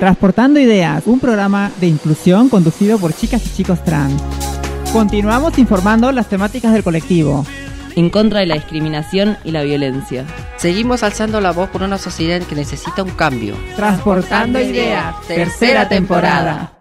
Transportando Ideas, un programa de inclusión conducido por chicas y chicos trans. Continuamos informando las temáticas del colectivo. En contra de la discriminación y la violencia. Seguimos alzando la voz por una sociedad que necesita un cambio. Transportando Ideas, tercera temporada.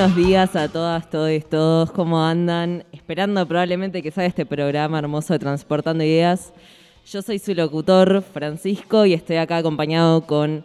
Buenos días a todas, todos, todos, ¿cómo andan? Esperando probablemente que salga este programa hermoso de Transportando Ideas. Yo soy su locutor, Francisco, y estoy acá acompañado con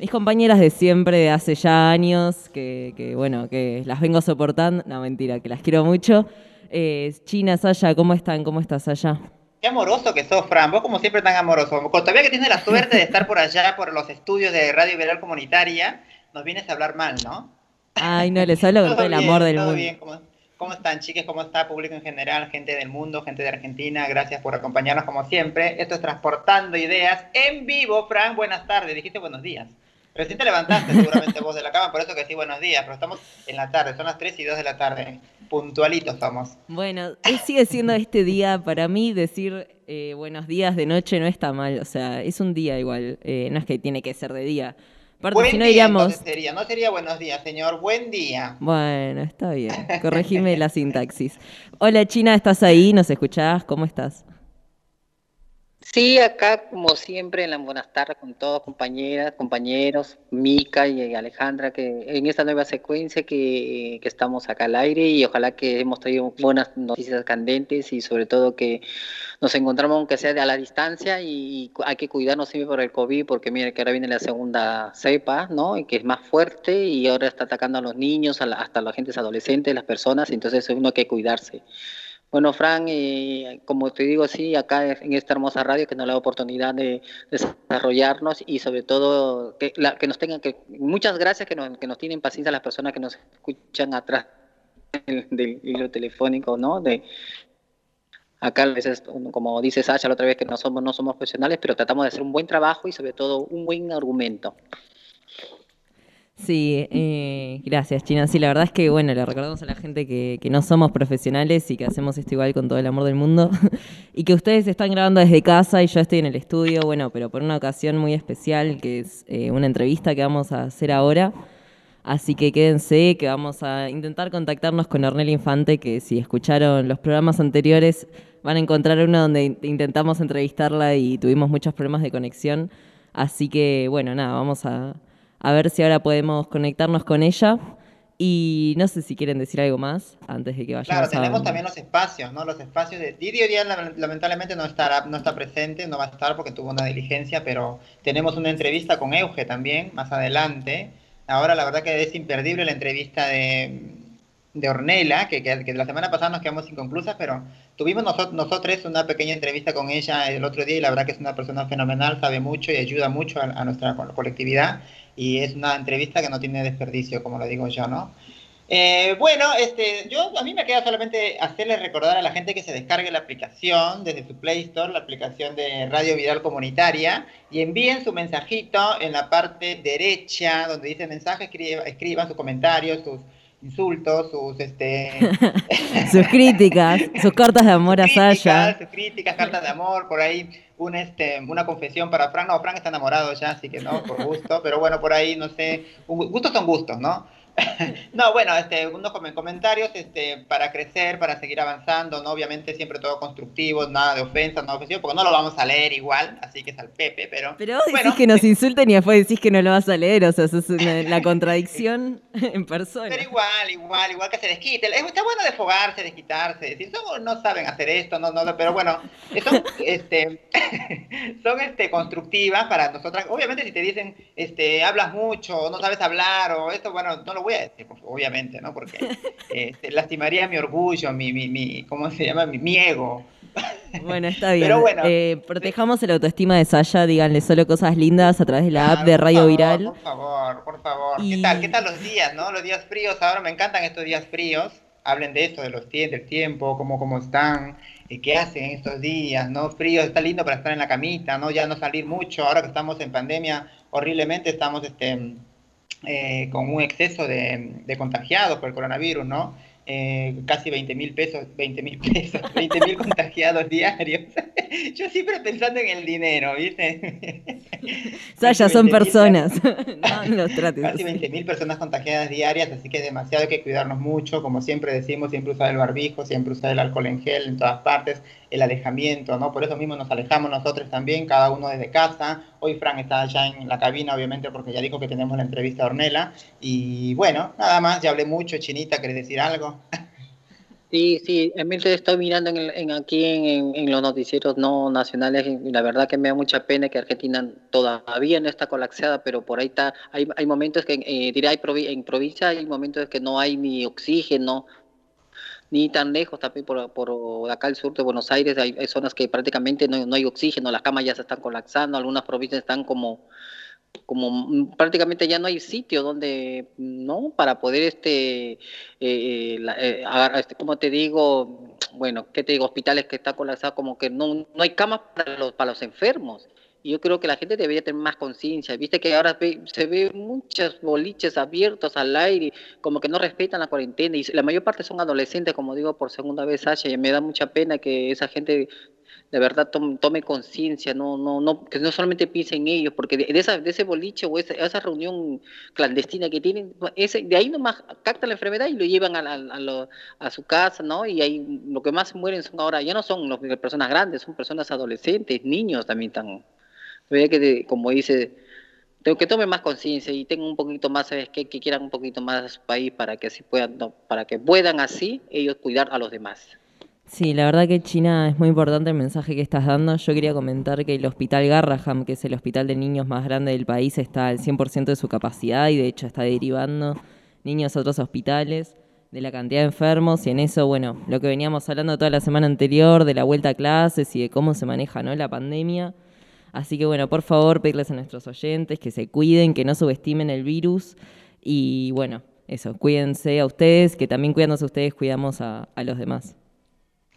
mis compañeras de siempre, de hace ya años, que, bueno, que las vengo soportando. No, mentira, que las quiero mucho. Eh, China, Saya, ¿cómo están? ¿Cómo estás, Saya? Qué amoroso que sos, Fran. Vos como siempre tan amoroso. Todavía que tienes la suerte de estar por allá, por los estudios de Radio Liberal Comunitaria, nos vienes a hablar mal, ¿no? Ay, no, les hablo con todo el amor del todo mundo. Bien. ¿Cómo, ¿Cómo están, chicas? ¿Cómo está público en general? Gente del mundo, gente de Argentina. Gracias por acompañarnos como siempre. Esto es Transportando Ideas en vivo. Fran, buenas tardes. Dijiste buenos días. Recién te levantaste seguramente vos de la cama, por eso que sí, buenos días. Pero estamos en la tarde, son las 3 y 2 de la tarde. Puntualitos somos. Bueno, eh, sigue siendo este día para mí decir eh, buenos días de noche no está mal. O sea, es un día igual. Eh, no es que tiene que ser de día. Aparte, Buen si no diríamos. sería. No sería buenos días, señor. Buen día. Bueno, está bien. Corregime la sintaxis. Hola China, ¿estás ahí? ¿Nos escuchás? ¿Cómo estás? Sí, acá como siempre en las buenas tardes con todos, compañeras, compañeros, Mica y Alejandra, que en esta nueva secuencia que, estamos acá al aire y ojalá que hemos traído buenas noticias candentes y sobre todo que nos encontramos aunque sea a la distancia y hay que cuidarnos siempre por el COVID porque mire que ahora viene la segunda cepa, ¿no? Y que es más fuerte y ahora está atacando a los niños, a la- hasta a los agentes adolescentes, las personas, entonces uno hay que cuidarse. Bueno, Fran, eh, como te digo, sí, acá en esta hermosa radio que nos da la oportunidad de desarrollarnos y sobre todo que, la- que nos tengan que... Muchas gracias que nos, que nos tienen paciencia las personas que nos escuchan atrás del, del hilo telefónico, ¿no? De, acá a veces, como dice Sasha la otra vez, que no somos, no somos profesionales, pero tratamos de hacer un buen trabajo y sobre todo un buen argumento. Sí, eh, gracias China. Sí, la verdad es que, bueno, le recordamos a la gente que, que no somos profesionales y que hacemos esto igual con todo el amor del mundo y que ustedes están grabando desde casa y yo estoy en el estudio, bueno, pero por una ocasión muy especial que es eh, una entrevista que vamos a hacer ahora. Así que quédense, que vamos a intentar contactarnos con Ornel Infante, que si escucharon los programas anteriores van a encontrar uno donde in- intentamos entrevistarla y tuvimos muchos problemas de conexión. Así que, bueno, nada, vamos a, a ver si ahora podemos conectarnos con ella. Y no sé si quieren decir algo más antes de que vayamos Claro, a... tenemos también los espacios, ¿no? Los espacios de Didi lamentablemente no estará, no está presente, no va a estar porque tuvo una diligencia, pero tenemos una entrevista con Euge también más adelante. Ahora la verdad que es imperdible la entrevista de, de Ornella, que, que, que la semana pasada nos quedamos inconclusas, pero tuvimos nosotros, nosotros una pequeña entrevista con ella el otro día y la verdad que es una persona fenomenal, sabe mucho y ayuda mucho a, a nuestra co- colectividad y es una entrevista que no tiene desperdicio, como lo digo yo, ¿no? Eh, bueno, este, yo a mí me queda solamente hacerle recordar a la gente que se descargue la aplicación desde su Play Store, la aplicación de Radio Viral Comunitaria, y envíen su mensajito en la parte derecha donde dice mensaje, escriba- escriban sus comentarios, sus insultos, sus este Sus críticas, sus cartas de amor a Saya. sus críticas, cartas de amor, por ahí una, este, una confesión para Frank. No, Frank está enamorado ya, así que no, por gusto. Pero bueno, por ahí, no sé, un gustos son gustos, ¿no? no, bueno, este, unos comen- comentarios este, para crecer, para seguir avanzando, ¿no? Obviamente siempre todo constructivo, nada de ofensa, nada ofensivo, porque no lo vamos a leer igual, así que es al Pepe, pero... Pero vos decís que nos insulten y después decís que no lo vas a leer, o sea, eso es una- la contradicción en persona. Pero igual, igual, igual que se desquite. Es- Está bueno desfogarse, desquitarse, decir, son, no saben hacer esto, no, no, pero bueno, son, este, son este, constructivas para nosotras. Obviamente si te dicen, este, hablas mucho, no sabes hablar, o esto, bueno, no lo voy a decir, pues, obviamente, ¿no? Porque este, lastimaría mi orgullo, mi, mi, mi, ¿cómo se llama? Mi, mi ego. Bueno, está bien. Pero bueno, Eh, protejamos el autoestima de Saya, díganle solo cosas lindas a través de la app de por Radio favor, Viral. Por favor, por favor. Y- ¿Qué tal? ¿Qué tal los días, no? Los días fríos, ahora me encantan estos días fríos. hablen de esto, de los tiempos, del tiempo, cómo, cómo están, y qué hacen en estos días, ¿no? Frío, está lindo para estar en la camita, ¿no? Ya no salir mucho, ahora que estamos en pandemia, horriblemente estamos este, eh, con un exceso de, de contagiados por el coronavirus, ¿no? Eh, casi 20 mil pesos, 20 mil pesos, 20 mil contagiados diarios. Yo siempre pensando en el dinero, ¿viste? Saya, son personas. no los trates. Casi 20 mil personas contagiadas diarias, así que es demasiado, hay que cuidarnos mucho. Como siempre decimos, siempre usar el barbijo, siempre usar el alcohol en gel en todas partes, el alejamiento, ¿no? Por eso mismo nos alejamos nosotros también, cada uno desde casa. Hoy Fran está allá en la cabina, obviamente, porque ya dijo que tenemos la entrevista a Ornella. Y bueno, nada más, ya hablé mucho. Chinita, ¿querés decir algo? Sí, sí, Emilio, estoy mirando en, aquí en, los noticieros no nacionales la verdad que me da mucha pena que Argentina todavía no está colapsada, pero por ahí está, hay, hay momentos que, eh, dirá, en provincia hay momentos que no hay ni oxígeno, ni tan lejos, también por, por acá al sur de Buenos Aires hay, zonas que prácticamente no, no, hay oxígeno, las camas ya se están colapsando, algunas provincias están como como prácticamente ya no hay sitio donde no para poder este, eh, eh, eh este como te digo bueno qué te digo hospitales que están colapsados como que no, no hay camas para los para los enfermos yo creo que la gente debería tener más conciencia viste que ahora se ve muchos boliches abiertos al aire como que no respetan la cuarentena y la mayor parte son adolescentes como digo por segunda vez Sasha y me da mucha pena que esa gente de verdad tome, conciencia, no, no, no, que no solamente piense en ellos, porque de, esa, de ese boliche o esa, esa reunión clandestina que tienen, ese, de ahí nomás captan la enfermedad y lo llevan a, a, a, su casa, ¿no? Y ahí lo que más mueren son ahora, ya no son los, personas grandes, son personas adolescentes, niños también están. Que, como dice, tengo que tome más conciencia y tengan un poquito más, ¿sabes qué? Que quieran un poquito más país para que así puedan, para que puedan así ellos cuidar a los demás. Sí, la verdad que China es muy importante el mensaje que estás dando. Yo quería comentar que el Hospital Garraham, que es el hospital de niños más grande del país, está al 100% de su capacidad y de hecho está derivando niños a otros hospitales de la cantidad de enfermos y en eso, bueno, lo que veníamos hablando toda la semana anterior de la vuelta a clases y de cómo se maneja ¿no? la pandemia. Así que bueno, por favor, pedirles a nuestros oyentes que se cuiden, que no subestimen el virus y bueno, eso, cuídense a ustedes, que también cuidándose a ustedes cuidamos a los demás.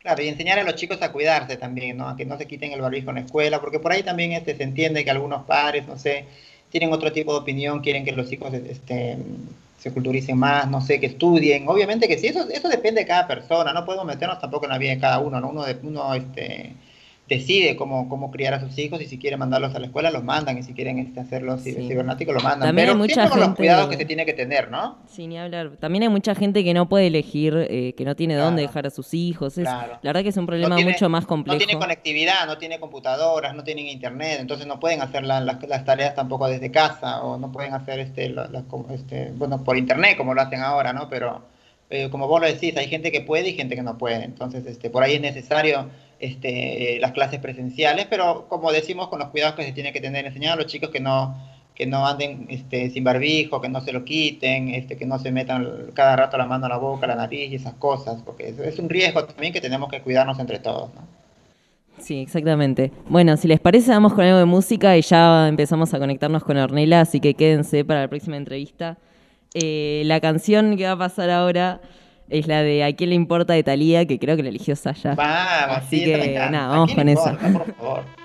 Claro, y enseñar a los chicos a cuidarse también, ¿no? A que no se quiten el barbijo en la escuela, porque por ahí también este, se entiende que algunos padres, no sé, tienen otro tipo de opinión, quieren que los chicos este, se culturicen más, no sé, que estudien. Obviamente que sí, eso, eso depende de cada persona, no podemos meternos tampoco en la vida de cada uno, ¿no? Uno, de, uno este, decide cómo, cómo criar a sus hijos y si quiere mandarlos a la escuela los mandan y si quieren este, hacerlos cibernáticos lo mandan. También Pero hay mucha gente... con los cuidados que se tiene que tener, ¿no? Sí, ni hablar. También hay mucha gente que no puede elegir, eh, que no tiene dónde dejar a sus hijos. La verdad que es un problema mucho más complejo. No tiene conectividad, no tiene computadoras, no tienen internet, entonces no pueden hacer las, las, tareas tampoco desde casa o no pueden hacer este, este, bueno, por internet como lo hacen ahora, ¿no? Pero eh, como vos lo decís, hay gente que puede y gente que no puede. Entonces, este, por ahí es necesario este, las clases presenciales, pero como decimos, con los cuidados que se tiene que tener, enseñar a los chicos que no, que no anden este, sin barbijo, que no se lo quiten, este, que no se metan cada rato la mano a la boca, la nariz y esas cosas, porque es, un riesgo también que tenemos que cuidarnos entre todos. ¿no? Sí, exactamente. Bueno, si les parece, vamos con algo de música y ya empezamos a conectarnos con Ornella, así que quédense para la próxima entrevista. Eh, la canción que va a pasar ahora es la de ¿A quién le importa de Talía, que creo que la eligió Saya. Vamos, Así que nada, vamos con esa. Por favor.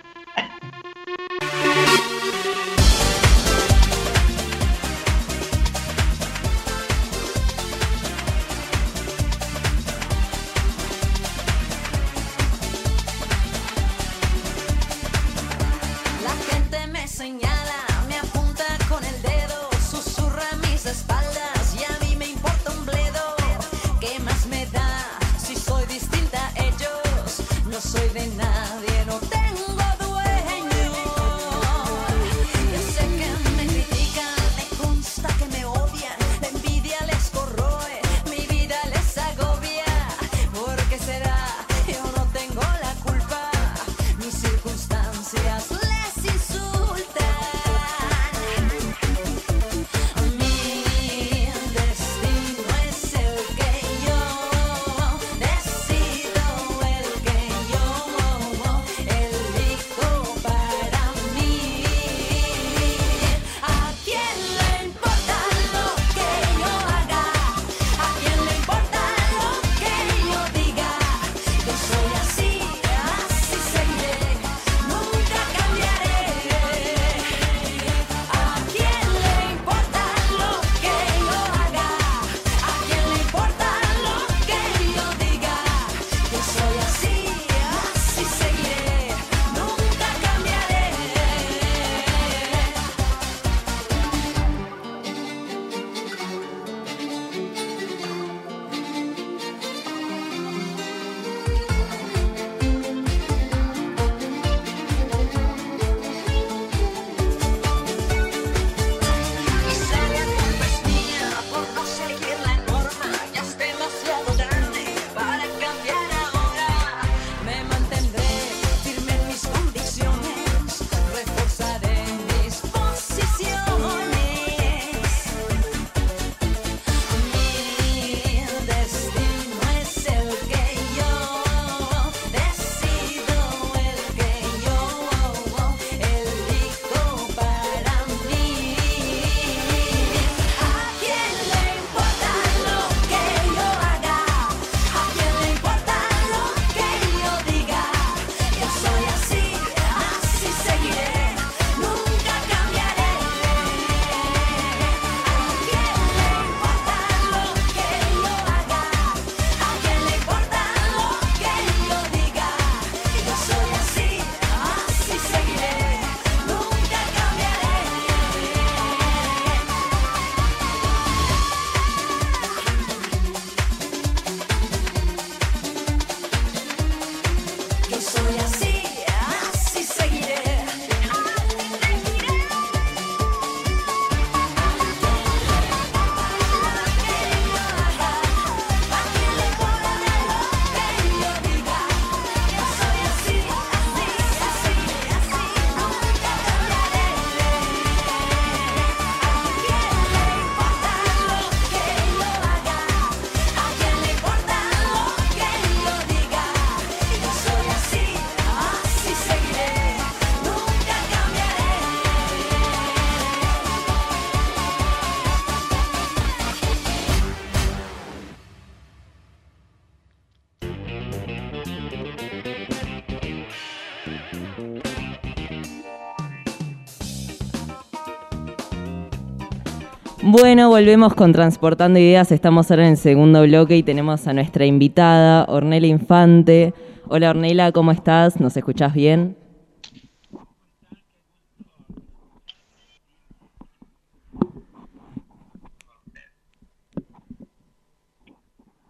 Bueno, volvemos con Transportando Ideas. Estamos ahora en el segundo bloque y tenemos a nuestra invitada, Ornella Infante. Hola Ornella, ¿cómo estás? ¿Nos escuchás bien?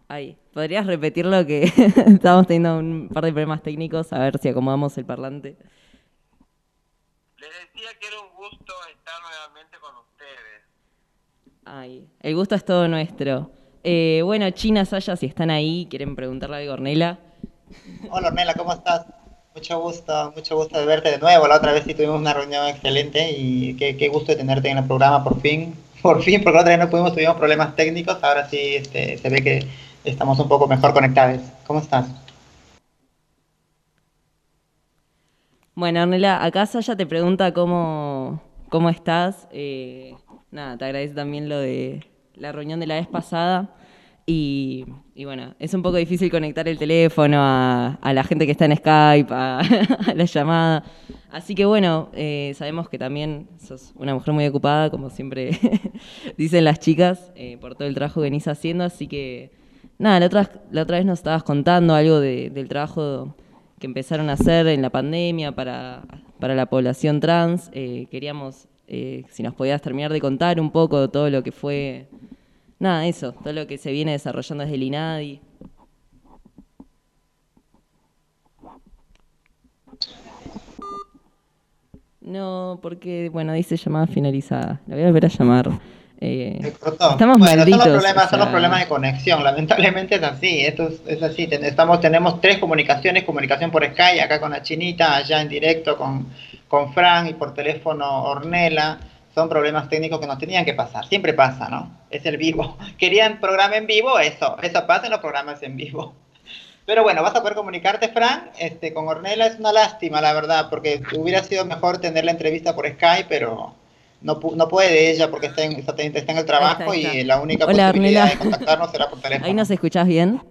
Ay, ¿podrías repetir lo que estábamos teniendo un par de problemas técnicos? A ver si acomodamos el parlante. Les decía que era un gusto estar. Ay, el gusto es todo nuestro. Eh, bueno, China, Saya, si están ahí, quieren preguntarle a Ornella. Hola Ornella, ¿cómo estás? Mucho gusto, mucho gusto de verte de nuevo. La otra vez sí tuvimos una reunión excelente y qué, qué gusto de tenerte en el programa por fin. Por fin, porque la otra vez no pudimos, tuvimos problemas técnicos. Ahora sí este, se ve que estamos un poco mejor conectados. ¿Cómo estás? Bueno, Ornella, acá Saya te pregunta cómo, cómo estás. Eh, nada, te agradece también lo de la reunión de la vez pasada. Y, y bueno, es un poco difícil conectar el teléfono a, a la gente que está en Skype, a, a la llamada. Así que bueno, eh, sabemos que también sos una mujer muy ocupada, como siempre dicen las chicas, eh, por todo el trabajo que venís haciendo. Así que nada, la otra, la otra vez nos estabas contando algo de- del trabajo que empezaron a hacer en la pandemia para, para la población trans. Eh, queríamos, eh, si nos podías terminar de contar un poco todo lo que fue, nada, eso, todo lo que se viene desarrollando desde el INADI. No, porque, bueno, dice llamada finalizada. La voy a volver a llamar. Eh. Estamos bueno, malditos, Son los, problemas, o son los problemas de conexión. Lamentablemente es así. Esto es, es así. Estamos, tenemos tres comunicaciones: comunicación por Skype, acá con la chinita, allá en directo con, con Fran y por teléfono Ornella. Son problemas técnicos que nos tenían que pasar. Siempre pasa, ¿no? Es el vivo. Querían programa en vivo, eso. Eso pasa en los programas en vivo. Pero bueno, vas a poder comunicarte, Fran, este, con Ornella. Es una lástima, la verdad, porque hubiera sido mejor tener la entrevista por Skype, pero no, pu- no puede ella porque está en, está, está en el trabajo está. y la única Hola, posibilidad de contactarnos será por teléfono. ¿Ahí nos escuchás bien?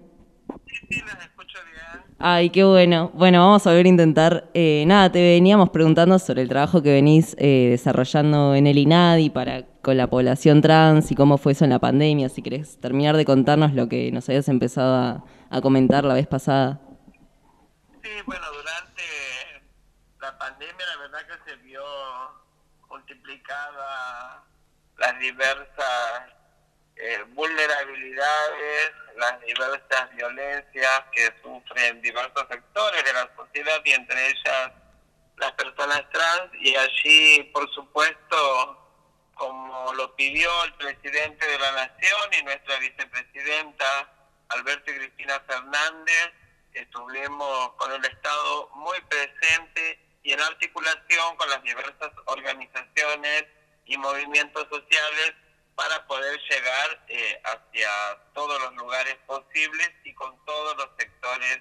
Sí, sí, les escucho bien. Ay, qué bueno. Bueno, vamos a volver a intentar. Eh, nada, te veníamos preguntando sobre el trabajo que venís eh, desarrollando en el INADI para, con la población trans y cómo fue eso en la pandemia. Si querés terminar de contarnos lo que nos habías empezado a, a comentar la vez pasada. Sí, bueno, durante la pandemia la verdad que se vio multiplicada las diversas eh, vulnerabilidades, las diversas violencias que sufren diversos sectores de la sociedad y entre ellas las personas trans. Y allí, por supuesto, como lo pidió el presidente de la Nación y nuestra vicepresidenta Alberto y Cristina Fernández, estuvimos con el Estado muy presente y en articulación con las diversas organizaciones y movimientos sociales para poder llegar eh, hacia todos los lugares posibles y con todos los sectores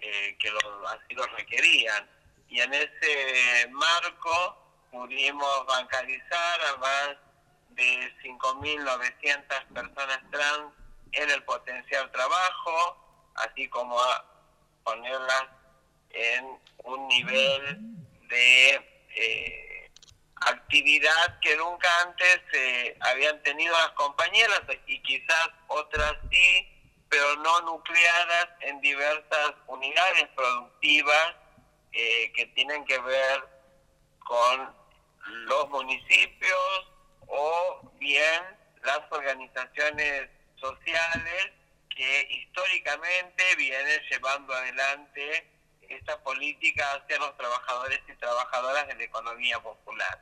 eh, que lo, así lo requerían. Y en ese marco pudimos bancarizar a más de 5.900 personas trans en el potencial trabajo, así como a ponerlas en un nivel de eh, actividad que nunca antes eh, habían tenido las compañeras y quizás otras sí, pero no nucleadas en diversas unidades productivas eh, que tienen que ver con los municipios o bien las organizaciones sociales que históricamente vienen llevando adelante esta política hacia los trabajadores y trabajadoras de la economía popular.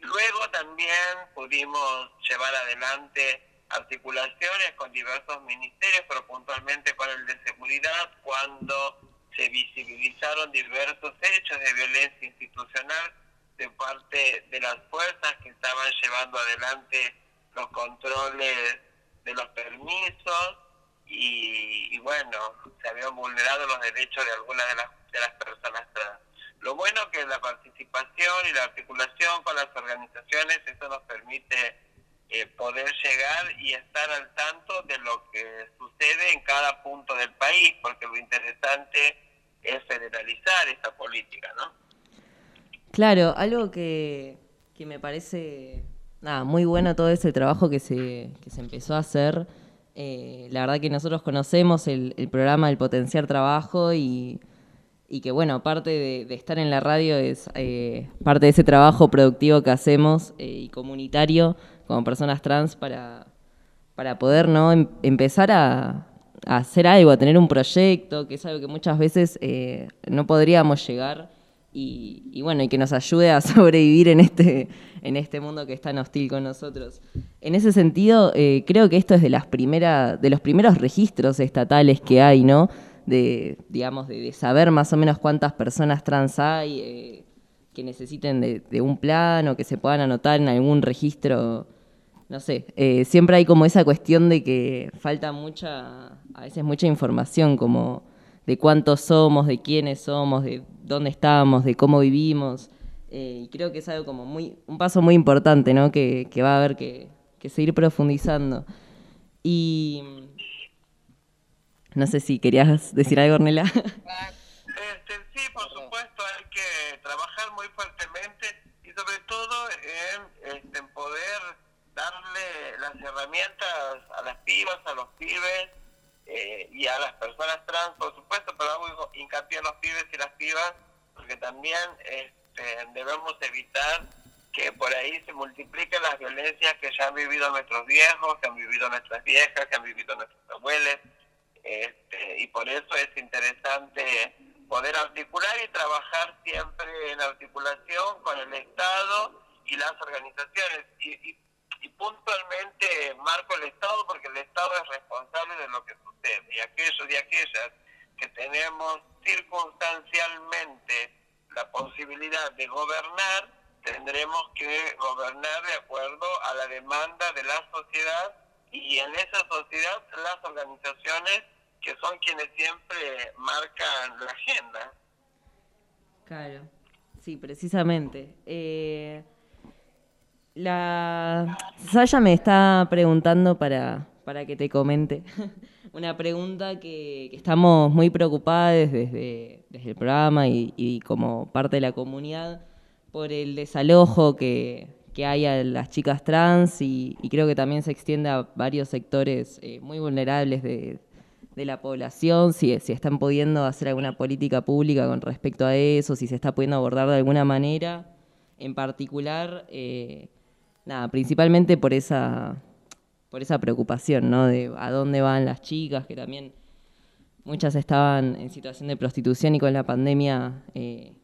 Luego también pudimos llevar adelante articulaciones con diversos ministerios, pero puntualmente con el de seguridad, cuando se visibilizaron diversos hechos de violencia institucional de parte de las fuerzas que estaban llevando adelante los controles de los permisos y, y bueno, se habían vulnerado los derechos de algunas de las, de las personas trans. Lo bueno que la participación y la articulación con las organizaciones, eso nos permite eh, poder llegar y estar al tanto de lo que sucede en cada punto del país, porque lo interesante es federalizar esa política, ¿no? Claro, algo que, que me parece Nada, muy bueno todo ese trabajo que se, que se empezó a hacer. Eh, la verdad que nosotros conocemos el, el programa del Potenciar Trabajo y, y que bueno, parte de, estar en la radio es eh, parte de ese trabajo productivo que hacemos eh, y comunitario como personas trans para, para poder ¿no? Em, empezar a, hacer algo, a tener un proyecto, que es algo que muchas veces no podríamos llegar y, bueno, y que nos ayude a sobrevivir en este, en este mundo que es tan hostil con nosotros. En ese sentido, eh, creo que esto es de las primeras, de los primeros registros estatales que hay, ¿no? De, digamos, de, saber más o menos cuántas personas trans hay eh, que necesiten de, un plan o que se puedan anotar en algún registro. No sé, eh, siempre hay como esa cuestión de que falta mucha, a veces mucha información, como de cuántos somos, de quiénes somos, de dónde estamos, de cómo vivimos. Eh, y creo que es algo como muy, un paso muy importante, ¿no? Que, va a haber que, seguir profundizando. Y no sé si querías decir algo, Ornella. Este, sí, por supuesto, hay que trabajar muy fuertemente y sobre todo en, este, en poder darle las herramientas a las pibas, a los pibes, eh, y a las personas trans, por supuesto, pero hago hincapié en los pibes y las pibas, porque también este, debemos evitar que por ahí se multipliquen las violencias que ya han vivido nuestros viejos, que han vivido nuestras viejas, que han vivido nuestros abuelos, este, y por eso es interesante poder articular y trabajar siempre en articulación con el Estado y las organizaciones. y y puntualmente marco el Estado porque el Estado es responsable de lo que sucede y aquellos y aquellas que tenemos circunstancialmente la posibilidad de gobernar, tendremos que gobernar de acuerdo a la demanda de la sociedad y en esa sociedad las organizaciones que son quienes siempre marcan la agenda. Claro, sí, precisamente. Eh, la Saya me está preguntando para, para que te comente una pregunta que, estamos muy preocupadas desde, desde el programa y, como parte de la comunidad por el desalojo que, hay a las chicas trans y, creo que también se extiende a varios sectores eh, muy vulnerables de, la población, si, si están pudiendo hacer alguna política pública con respecto a eso, si se está pudiendo abordar de alguna manera. En particular, eh, nada, principalmente por esa, por esa preocupación, ¿no? De a dónde van las chicas, que también muchas estaban en situación de prostitución y con la pandemia, eh,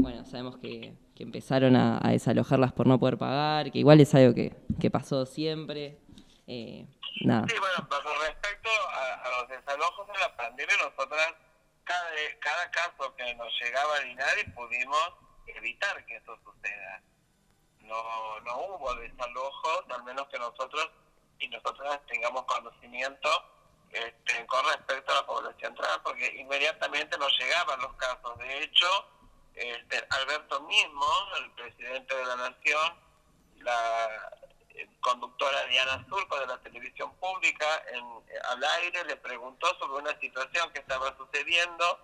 bueno, sabemos que, empezaron a, desalojarlas por no poder pagar, que igual es algo que, pasó siempre. Eh, Sí, bueno, con respecto a, los desalojos de la pandemia, nosotras, cada, cada caso que nos llegaba al INADI pudimos evitar que eso suceda no, no hubo desalojos, al menos que nosotros y nosotras tengamos conocimiento este, con respecto a la población trans, porque inmediatamente nos llegaban los casos. De hecho, este, Alberto mismo, el presidente de la Nación, la conductora Diana Surco de la televisión pública, en, al aire le preguntó sobre una situación que estaba sucediendo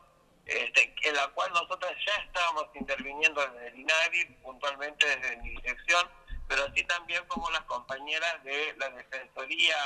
este, en la cual nosotros ya estábamos interviniendo desde el INAVI, puntualmente desde mi dirección, pero así también como las compañeras de la Defensoría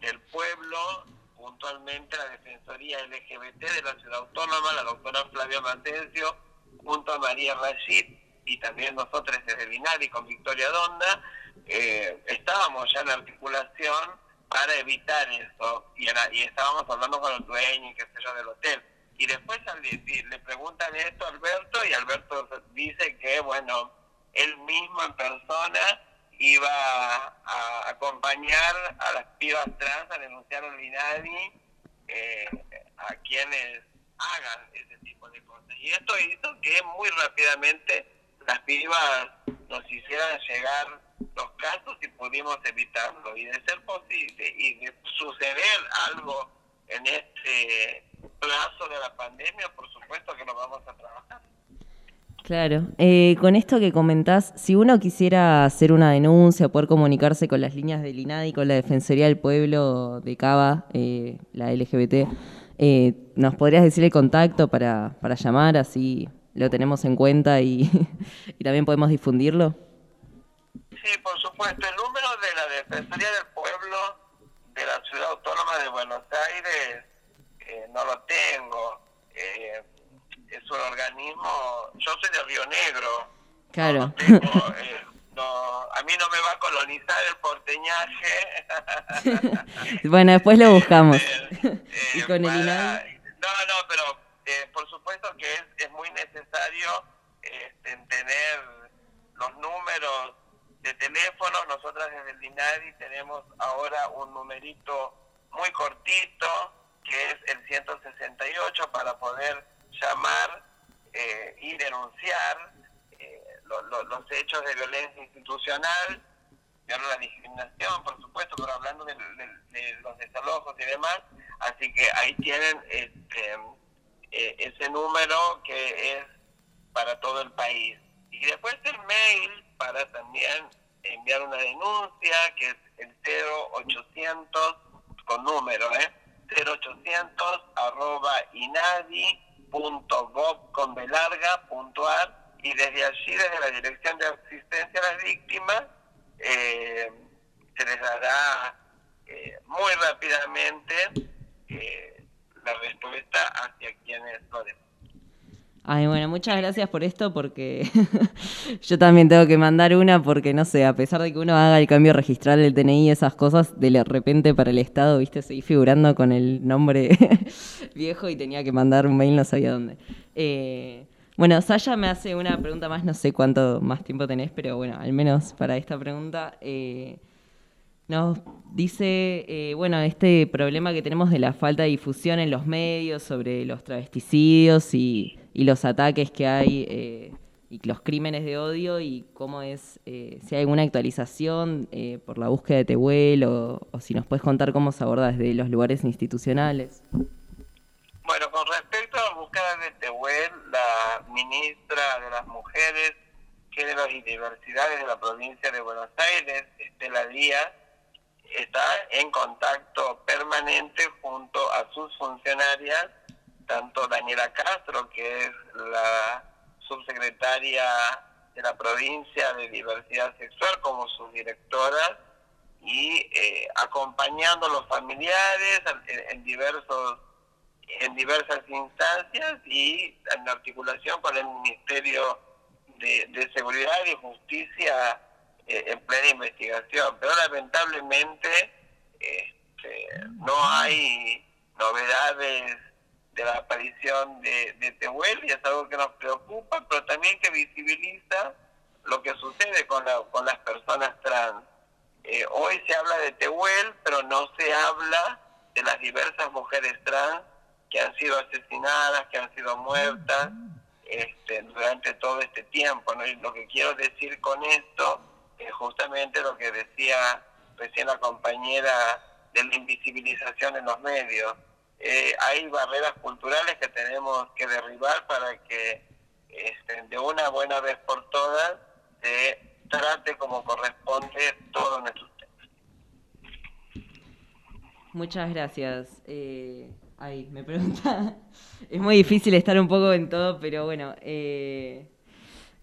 del Pueblo, puntualmente la Defensoría LGBT de la Ciudad Autónoma, la doctora Flavia Mantencio, junto a María Rashid y también nosotros desde el con Victoria Donda, eh, estábamos ya en articulación para evitar eso y, estábamos hablando con los dueños qué sé yo del hotel y después le preguntan esto a Alberto y Alberto dice que, bueno, él mismo en persona iba a acompañar a las pibas trans a denunciar al INADI eh, a quienes hagan ese tipo de cosas. Y esto hizo que muy rápidamente las pibas nos hicieran llegar los casos y pudimos evitarlo. Y de ser posible y de suceder algo en este plazo de la pandemia, por supuesto que lo vamos a trabajar. Claro. Eh, con esto que comentás, si uno quisiera hacer una denuncia, poder comunicarse con las líneas del INADI, con la Defensoría del Pueblo de Cava, eh, la LGBT, eh, ¿nos podrías decir el contacto para, para llamar? Así lo tenemos en cuenta y también podemos difundirlo. Supuesto, el número de la Defensoría del Pueblo de la Ciudad Autónoma de Buenos Aires eh, no lo tengo. Eh, es un organismo, yo soy de Río Negro. Claro. Eh, no, a mí no me va a colonizar el porteñaje. bueno, después lo buscamos. y con el No, no, pero por supuesto que es, es muy necesario este, tener los números de teléfono. Nosotras desde el INADI tenemos ahora un numerito muy cortito, que es el 168, para poder llamar eh, y denunciar eh, los hechos de violencia institucional, la discriminación, por supuesto, pero hablando de, los desalojos y demás. Así que ahí tienen este, eh, ese número que es para todo el país. Y después el mail para también enviar una denuncia, que es el 0800, con número, ¿eh? 0800 arroba inadi.gov con y desde allí, desde la Dirección de Asistencia a las Víctimas, eh, se les dará eh, muy rápidamente eh, la respuesta hacia quienes lo Ay, bueno, muchas gracias por esto porque yo también tengo que mandar una porque, no sé, a pesar de que uno haga el cambio registral del DNI y esas cosas, de repente para el Estado, viste, seguí figurando con el nombre viejo y tenía que mandar un mail, no sabía dónde. Eh, bueno, Saya me hace una pregunta más, no sé cuánto más tiempo tenés, pero bueno, al menos para esta pregunta. Eh, nos dice, eh, bueno, este problema que tenemos de la falta de difusión en los medios sobre los travesticidios y y los ataques que hay eh, y los crímenes de odio y cómo es, eh, si hay alguna actualización eh, por la búsqueda de Tehuel o, si nos puedes contar cómo se aborda desde los lugares institucionales. Bueno, con respecto a la búsqueda de Tehuel, la ministra de las Mujeres, Géneros y Diversidades de la provincia de Buenos Aires, Estela Díaz, está en contacto permanente junto a sus funcionarias tanto Daniela Castro, que es la subsecretaria de la provincia de diversidad sexual, como sus directoras, y eh, acompañando a los familiares en, diversos en diversas instancias y en articulación con el Ministerio de, Seguridad y Justicia eh, en plena investigación. Pero lamentablemente este, no hay novedades de la aparición de, de Tehuel y es algo que nos preocupa, pero también que visibiliza lo que sucede con, con las personas trans. Eh, hoy se habla de Tehuel, pero no se habla de las diversas mujeres trans que han sido asesinadas, que han sido muertas este, durante todo este tiempo. ¿no? Y lo que quiero decir con esto es justamente lo que decía recién la compañera de la invisibilización en los medios eh, hay barreras culturales que tenemos que derribar para que este, de una buena vez por todas se trate como corresponde todos nuestros temas. Muchas gracias. Eh, ay, me pregunta. es muy difícil estar un poco en todo, pero bueno. Eh,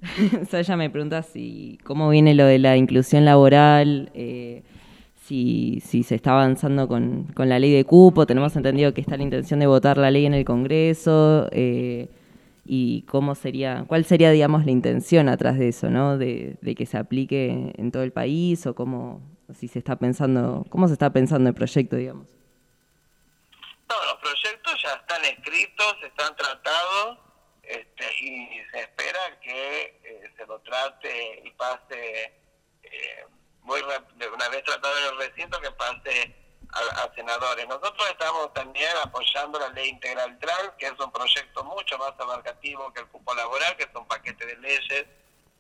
Saya me pregunta si cómo viene lo de la inclusión laboral. Eh, si, si se está avanzando con, con, la ley de cupo, tenemos entendido que está la intención de votar la ley en el Congreso, eh, y cómo sería, cuál sería, digamos, la intención atrás de eso, ¿no? De, que se aplique en todo el país, o cómo, si se está pensando, cómo se está pensando el proyecto, digamos. No, los proyectos ya están escritos, están tratados, este, y se espera que eh, se lo trate y pase eh, muy una vez tratado en el recinto que pase a, senadores. Nosotros estamos también apoyando la ley integral trans, que es un proyecto mucho más abarcativo que el cupo laboral, que es un paquete de leyes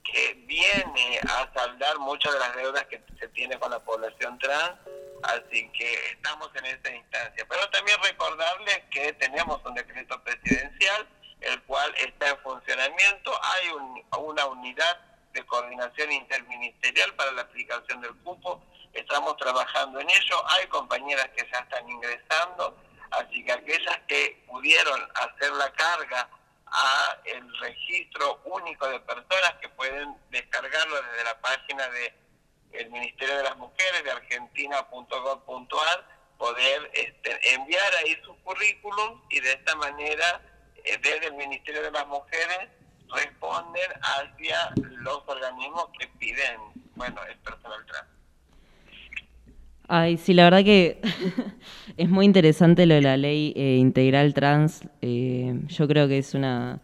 que viene a saldar muchas de las deudas que se tiene con la población trans, así que estamos en esta instancia. Pero también recordarles que tenemos un decreto presidencial, el cual está en funcionamiento, hay una unidad de coordinación interministerial para la aplicación del cupo. Estamos trabajando en ello. Hay compañeras que ya están ingresando, así que aquellas que pudieron hacer la carga a el registro único de personas que pueden descargarlo desde la página de el Ministerio de las Mujeres de argentina.gov.ar, poder este, enviar ahí su currículum y de esta manera, eh, desde el Ministerio de las Mujeres, responder hacia los organismos que piden, bueno, el personal trans. Ay, sí, la verdad que es muy interesante lo de la ley eh, integral trans. Eh, yo creo que es una,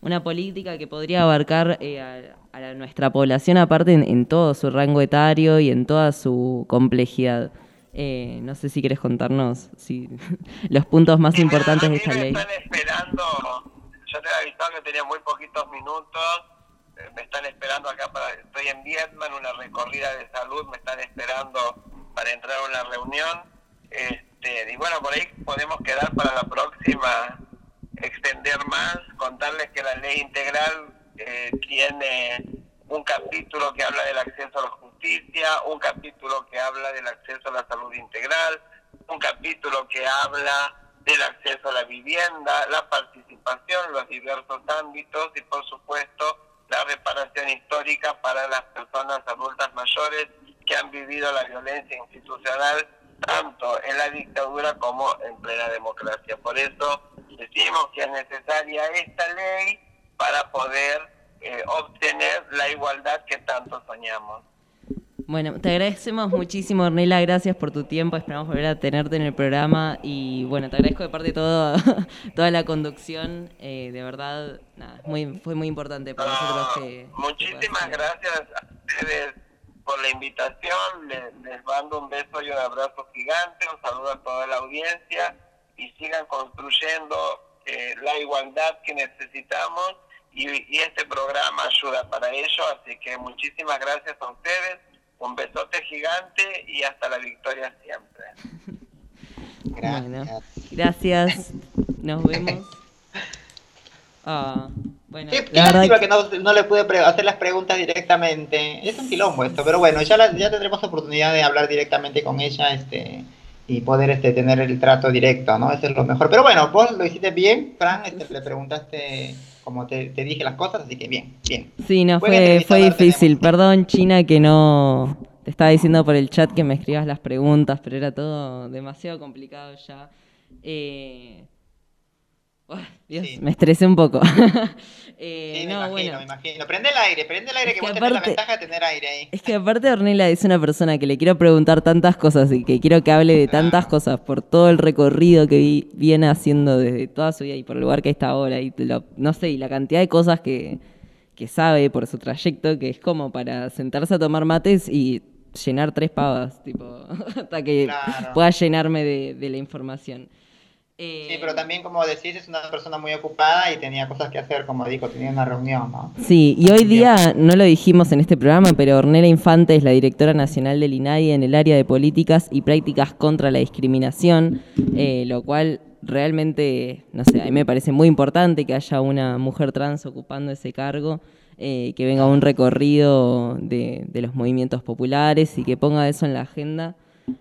una política que podría abarcar eh, a, nuestra población, aparte en, todo su rango etario y en toda su complejidad. no sé si quieres contarnos si, los puntos más importantes de esta ley. Están esperando, yo te había avisado que tenía muy poquitos minutos. Me están esperando acá para. Estoy en Vietnam, una recorrida de salud. Me están esperando para entrar a una reunión. Este, y bueno, por ahí podemos quedar para la próxima, extender más, contarles que la ley integral eh, tiene un capítulo que habla del acceso a la justicia, un capítulo que habla del acceso a la salud integral, un capítulo que habla del acceso a la vivienda, la participación, los diversos ámbitos y por supuesto la reparación histórica para las personas adultas mayores que han vivido la violencia institucional tanto en la dictadura como en plena democracia. Por eso decimos que es necesaria esta ley para poder eh, obtener la igualdad que tanto soñamos. Bueno, te agradecemos muchísimo, Ornella, gracias por tu tiempo, esperamos volver a tenerte en el programa. Y bueno, te agradezco de parte de todo, toda la conducción, eh, de verdad, nada, muy, fue muy importante para nosotros que... Muchísimas gracias a ustedes por la invitación, les, mando un beso y un abrazo gigante, un saludo a toda la audiencia. Y sigan construyendo eh, la igualdad que necesitamos. Y, este programa ayuda para ello, así que muchísimas gracias a ustedes, un besote gigante y hasta la victoria siempre. Gracias. gracias, nos vemos. Ah. Bueno, la verdad que no, no, le pude hacer las preguntas directamente. Es un quilombo esto, pero bueno, ya, ya tendremos oportunidad de hablar directamente con ella este, y poder este, tener el trato directo, ¿no? Eso es lo mejor. Pero bueno, vos lo hiciste bien, Fran, este, le preguntaste como te, te, dije las cosas, así que bien, bien. Sí, no, fue, fue difícil. Perdón, China, que no te estaba diciendo por el chat que me escribas las preguntas, pero era todo demasiado complicado ya. Eh, me estresé un poco. eh, sí, me imagino, me imagino. Prende el aire, prende el aire, que, vos tenés la ventaja de tener aire ahí. Es que aparte Ornella es una persona que le quiero preguntar tantas cosas y que quiero que hable de tantas cosas por todo el recorrido que viene haciendo desde toda su vida y por el lugar que está ahora y no sé, y la cantidad de cosas que, que sabe por su trayecto que es como para sentarse a tomar mates y llenar tres pavas, tipo, hasta que pueda llenarme de, de la información sí, pero también, como decís, es una persona muy ocupada y tenía cosas que hacer, como dijo, tenía una reunión, ¿no? Sí, y hoy día, no lo dijimos en este programa, pero Ornella Infante es la directora nacional del INAI en el área de políticas y prácticas contra la discriminación, eh, lo cual realmente, no sé, a mí me parece muy importante que haya una mujer trans ocupando ese cargo. Eh, que venga un recorrido de, de los movimientos populares y que ponga eso en la agenda.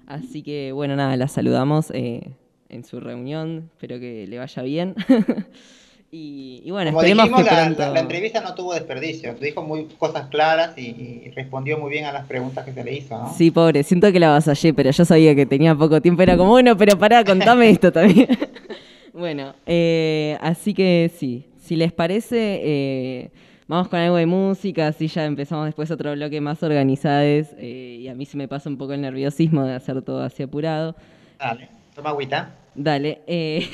Así que, bueno, nada, la saludamos. Eh, en su reunión, espero que le vaya bien. y, bueno, esperemos que pronto... la, entrevista no tuvo desperdicio, dijo muy cosas claras y, respondió muy bien a las preguntas que se le hizo, ¿no? Sí, pobre, siento que la vasallé, pero yo sabía que tenía poco tiempo, era como, bueno, pero pará, contame esto también. bueno, eh, así que sí, si les parece... Eh, vamos con algo de música, así ya empezamos después otro bloque más organizados eh, y a mí se me pasa un poco el nerviosismo de hacer todo así apurado. Dale, toma agüita. Dale. Eh,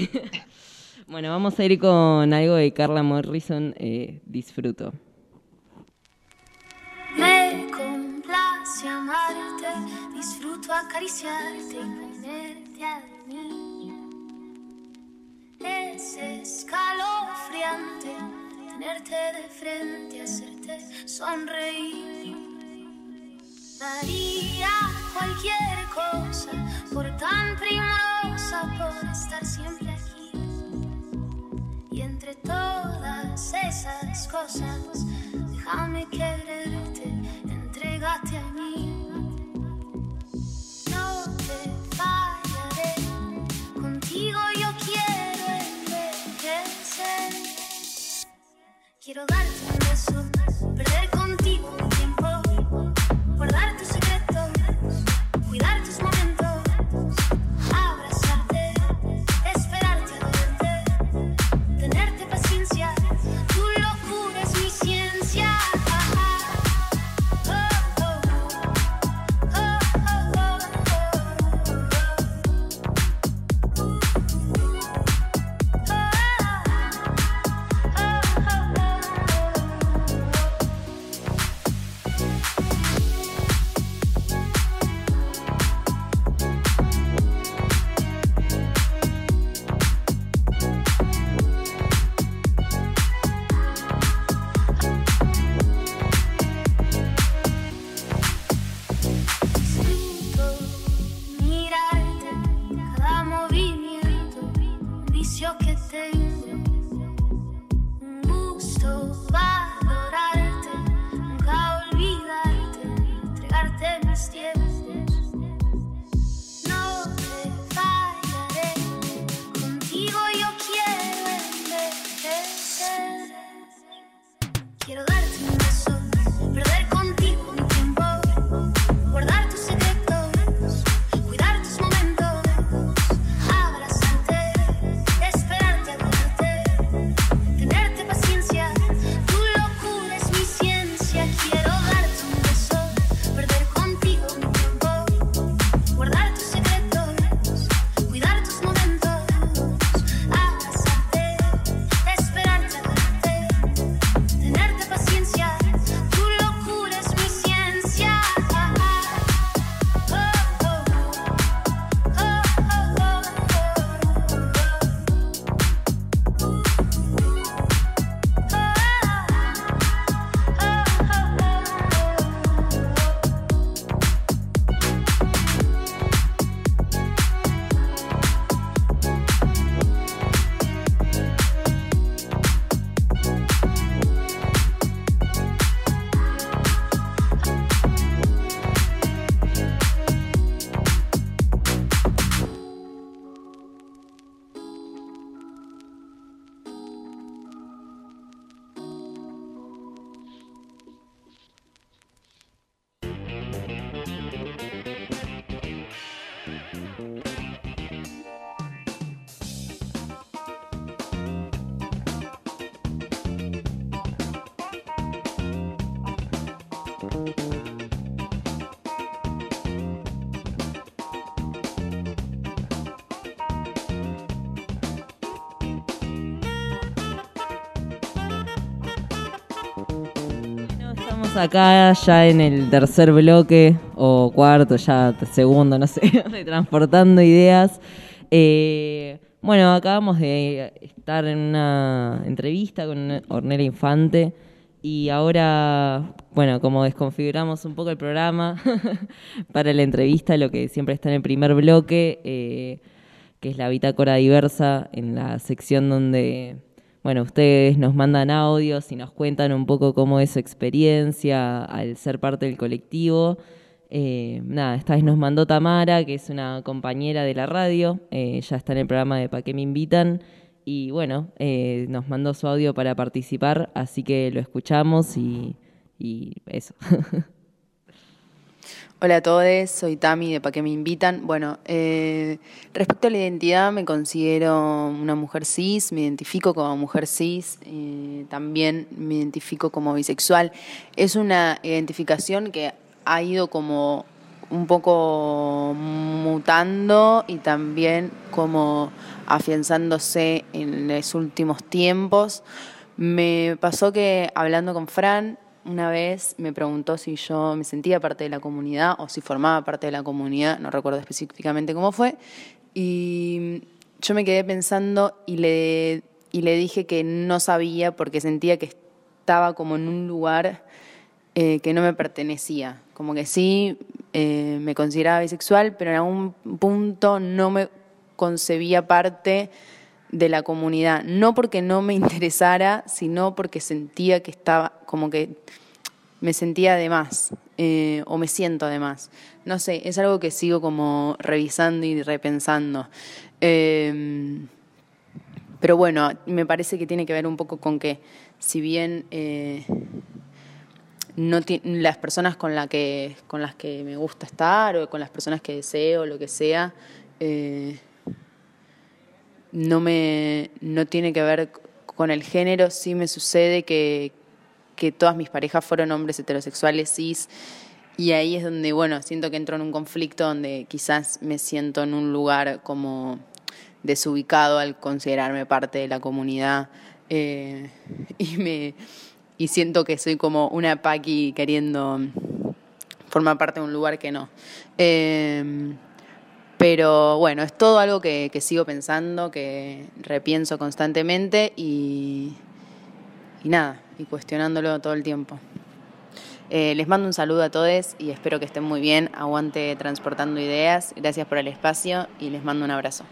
bueno, vamos a ir con algo de Carla Morrison, eh, Disfruto. Me complace amarte, disfruto acariciarte y tenerte a mí. Es escalofriante tenerte de frente, hacerte sonreír. Daría cualquier cosa por tan por estar siempre aquí. Y entre todas esas cosas, déjame quererte, entrégate a mí. No te fallaré, contigo yo quiero envejecer. Quiero darte un beso, perder acá ya en el tercer bloque o cuarto, ya segundo, no sé, transportando ideas. Eh, bueno, acabamos de estar en una entrevista con Ornella Infante y ahora, bueno, como desconfiguramos un poco el programa para la entrevista, lo que siempre está en el primer bloque, eh, que es la bitácora diversa, en la sección donde bueno, ustedes nos mandan audios y nos cuentan un poco cómo es su experiencia al ser parte del colectivo. Eh, nada, esta vez nos mandó Tamara, que es una compañera de la radio, eh, ya está en el programa de Pa' qué me invitan, y bueno, eh, nos mandó su audio para participar, así que lo escuchamos y, y eso. Hola a todos, soy Tami de Pa' qué me invitan. Bueno, eh, respecto a la identidad, me considero una mujer cis, me identifico como mujer cis, eh, también me identifico como bisexual. Es una identificación que ha ido como un poco mutando y también como afianzándose en los últimos tiempos. Me pasó que hablando con Fran, una vez me preguntó si yo me sentía parte de la comunidad o si formaba parte de la comunidad, no recuerdo específicamente cómo fue, y yo me quedé pensando y le, dije que no sabía porque sentía que estaba como en un lugar eh, que no me pertenecía, como que sí eh, me consideraba bisexual, pero en algún punto no me concebía parte de la comunidad, no porque no me interesara, sino porque sentía que estaba, como que me sentía de más, eh, o me siento de más. No sé, es algo que sigo como revisando y repensando. Eh, pero bueno, me parece que tiene que ver un poco con que, si bien eh, no las personas con, la que, con las que me gusta estar o con las personas que deseo, lo que sea, eh, no me no tiene que ver con el género, sí me sucede que, que todas mis parejas fueron hombres heterosexuales, cis, y ahí es donde, bueno, siento que entro en un conflicto donde quizás me siento en un lugar como desubicado al considerarme parte de la comunidad eh, y me y siento que soy como una paqui queriendo formar parte de un lugar que no. Eh, pero bueno, es todo algo que, que sigo pensando, que repienso constantemente y, y nada, y cuestionándolo todo el tiempo. Eh, les mando un saludo a todos y espero que estén muy bien. Aguante transportando ideas. Gracias por el espacio y les mando un abrazo.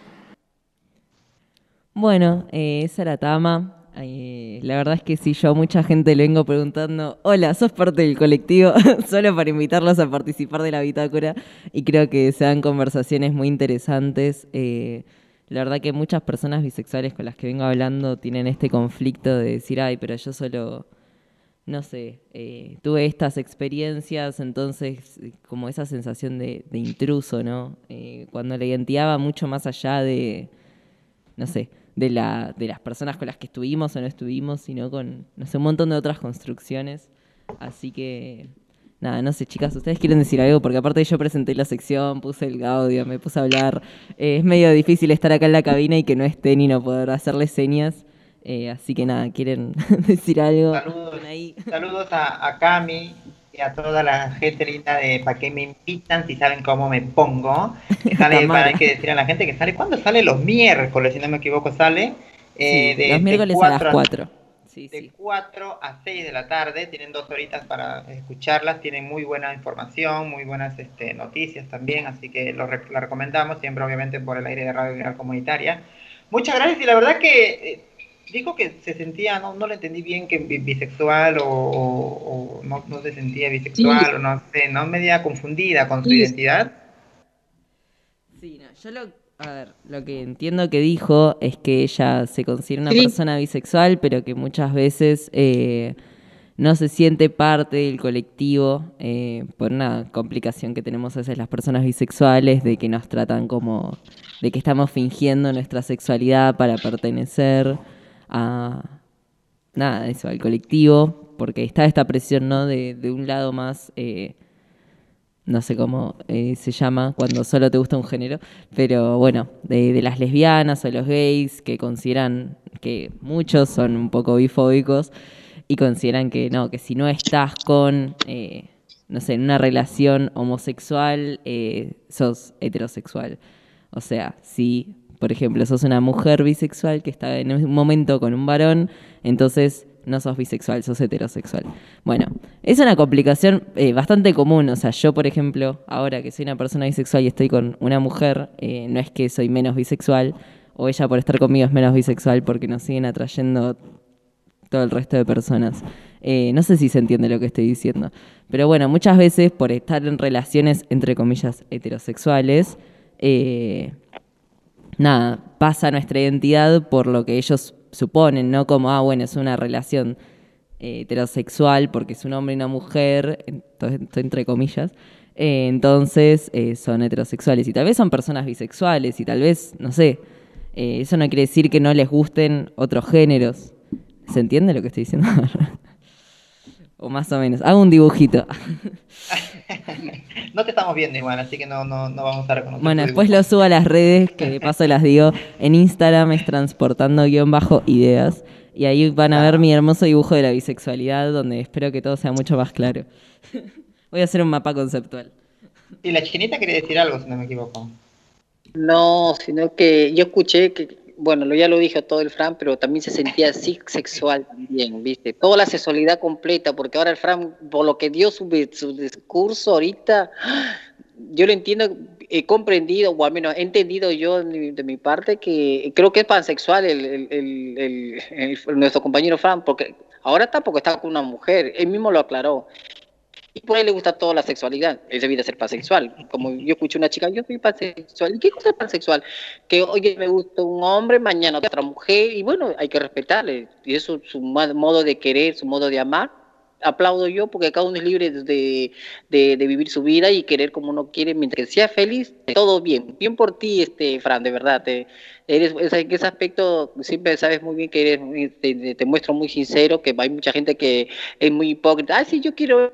Bueno, eh, esa era Tama. Eh, la verdad es que sí, yo a mucha gente le vengo preguntando, hola, ¿sos parte del colectivo? Solo para invitarlos a participar de la bitácora y creo que se dan conversaciones muy interesantes. Eh, la verdad que muchas personas bisexuales con las que vengo hablando tienen este conflicto de decir, ay, pero yo solo, no sé, eh, tuve estas experiencias, entonces como esa sensación de, de intruso, ¿no? Eh, cuando la identidad va mucho más allá de, no sé, de, la, de las personas con las que estuvimos o no estuvimos, sino con, no sé, un montón de otras construcciones. Así que, nada, no sé, chicas, ¿ustedes quieren decir algo? Porque aparte yo presenté la sección, puse el audio, me puse a hablar. Eh, es medio difícil estar acá en la cabina y que no estén y no poder hacerles señas. Eh, así que nada, ¿quieren decir algo? Saludos, ahí. saludos a, a Cami y a toda la gente linda de para que me invitan si saben cómo me pongo. Que sale, para, hay que decir a la gente que sale, ¿cuándo sale? Los miércoles, si no me equivoco, sale. eh, Sí, de- los de miércoles a las 4. Sí, de sí. 4 a 6 de la tarde, tienen dos horitas para escucharlas, tienen muy buena información, muy buenas este, noticias también, así que lo la recomendamos, siempre obviamente por el aire de Radio Viral Comunitaria. Muchas gracias y la verdad que eh, dijo que se sentía, no, no le entendí bien que bi- bisexual o, o- o no, no se sentía bisexual Sí. o no sé, no media confundida con su identidad. Sí, no, yo lo, a ver, lo que entiendo que dijo es que ella se considera una Sí. persona bisexual, pero que muchas veces eh, no se siente parte del colectivo eh, por una complicación que tenemos a veces las personas bisexuales, de que nos tratan como, de que estamos fingiendo nuestra sexualidad para pertenecer a, nada, eso, al colectivo, porque está esta presión, ¿no? De, de un lado más... eh, no sé cómo eh, se llama cuando solo te gusta un género, pero bueno, de, de las lesbianas o los gays que consideran que muchos son un poco bifóbicos y consideran que no, que si no estás con, eh, no sé, en una relación homosexual, eh, sos heterosexual. O sea, si, por ejemplo, sos una mujer bisexual que está en un momento con un varón, entonces no sos bisexual, sos heterosexual. Bueno, es una complicación eh, bastante común. O sea, yo, por ejemplo, ahora que soy una persona bisexual y estoy con una mujer, eh, no es que soy menos bisexual, o ella por estar conmigo es menos bisexual porque nos siguen atrayendo todo el resto de personas. Eh, no sé si se entiende lo que estoy diciendo. Pero bueno, muchas veces por estar en relaciones, entre comillas, heterosexuales, nada, pasa nuestra identidad por lo que ellos suponen, ¿no? Como, ah, bueno, es una relación eh, heterosexual porque es un hombre y una mujer, entonces, entre comillas, eh, entonces eh, son heterosexuales. Y tal vez son personas bisexuales y tal vez, no sé, eso no quiere decir que no les gusten otros géneros. ¿Se entiende lo que estoy diciendo? o más o menos. Hago un dibujito. No te estamos viendo igual, así que no, no, no vamos a reconocer. Bueno, después lo subo a las redes, que de paso las digo. En Instagram es transportando guion bajo ideas. Y ahí van a ver mi hermoso dibujo de la bisexualidad, donde espero que todo sea mucho más claro. Voy a hacer un mapa conceptual. Y la chinita quería decir algo, si no me equivoco. No, sino que yo escuché que, bueno, lo- ya lo dije todo el Fran, pero también se sentía así sexual también, ¿viste? Toda la sexualidad completa, porque ahora el Fran, por lo que dio su, discurso ahorita, yo lo entiendo, he comprendido, o al menos he entendido yo de mi, de mi parte, que creo que es pansexual el- nuestro compañero Fran, porque ahora tampoco está con una mujer, él mismo lo aclaró. Y por ahí le gusta toda la sexualidad. Él debía ser pansexual. Como yo escuché una chica, yo soy pansexual. ¿Y qué cosa es pansexual? Que hoy me gusta un hombre, mañana otra mujer. Y bueno, hay que respetarle. Y eso es su modo de querer, su modo de amar. Aplaudo yo porque cada uno es libre de, de, vivir su vida y querer como uno quiere. Mientras que sea feliz, todo bien. Bien por ti, este Fran, de verdad. Te, eres, es- en ese aspecto siempre sabes muy bien que eres, te, te- te muestro muy sincero, que hay mucha gente que es muy hipócrita. Ah, sí, yo quiero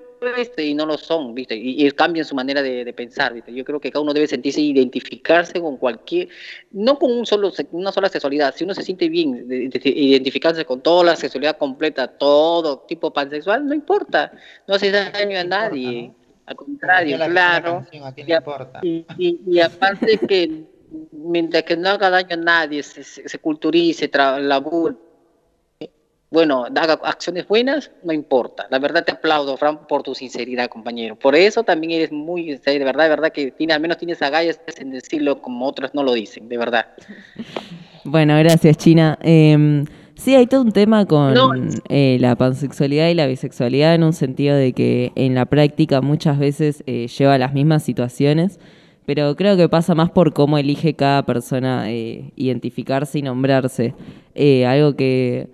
y no lo son, ¿viste? Y, y cambian su manera de, de pensar, ¿viste? Yo creo que cada uno debe sentirse identificarse con cualquier, no con un solo, una sola sexualidad, si uno se siente bien de- de- de identificarse con toda la sexualidad completa, todo tipo pansexual, no importa, no hace daño a nadie, importa, al contrario, claro. canción, ¿A quién Y a-? Y, y, y aparte que mientras que no haga daño a nadie, se, se, se culturice, labure, bueno, haga acciones buenas, no importa. La verdad te aplaudo, Fran, por tu sinceridad, compañero. Por eso también eres muy, de verdad, de verdad que tiene, al menos tienes agallas en decirlo como otros no lo dicen, de verdad. Bueno, gracias, China. Eh, Sí, hay todo un tema con No. eh, la pansexualidad y la bisexualidad en un sentido de que en la práctica muchas veces eh, lleva a las mismas situaciones, pero creo que pasa más por cómo elige cada persona eh, identificarse y nombrarse. Eh, algo que,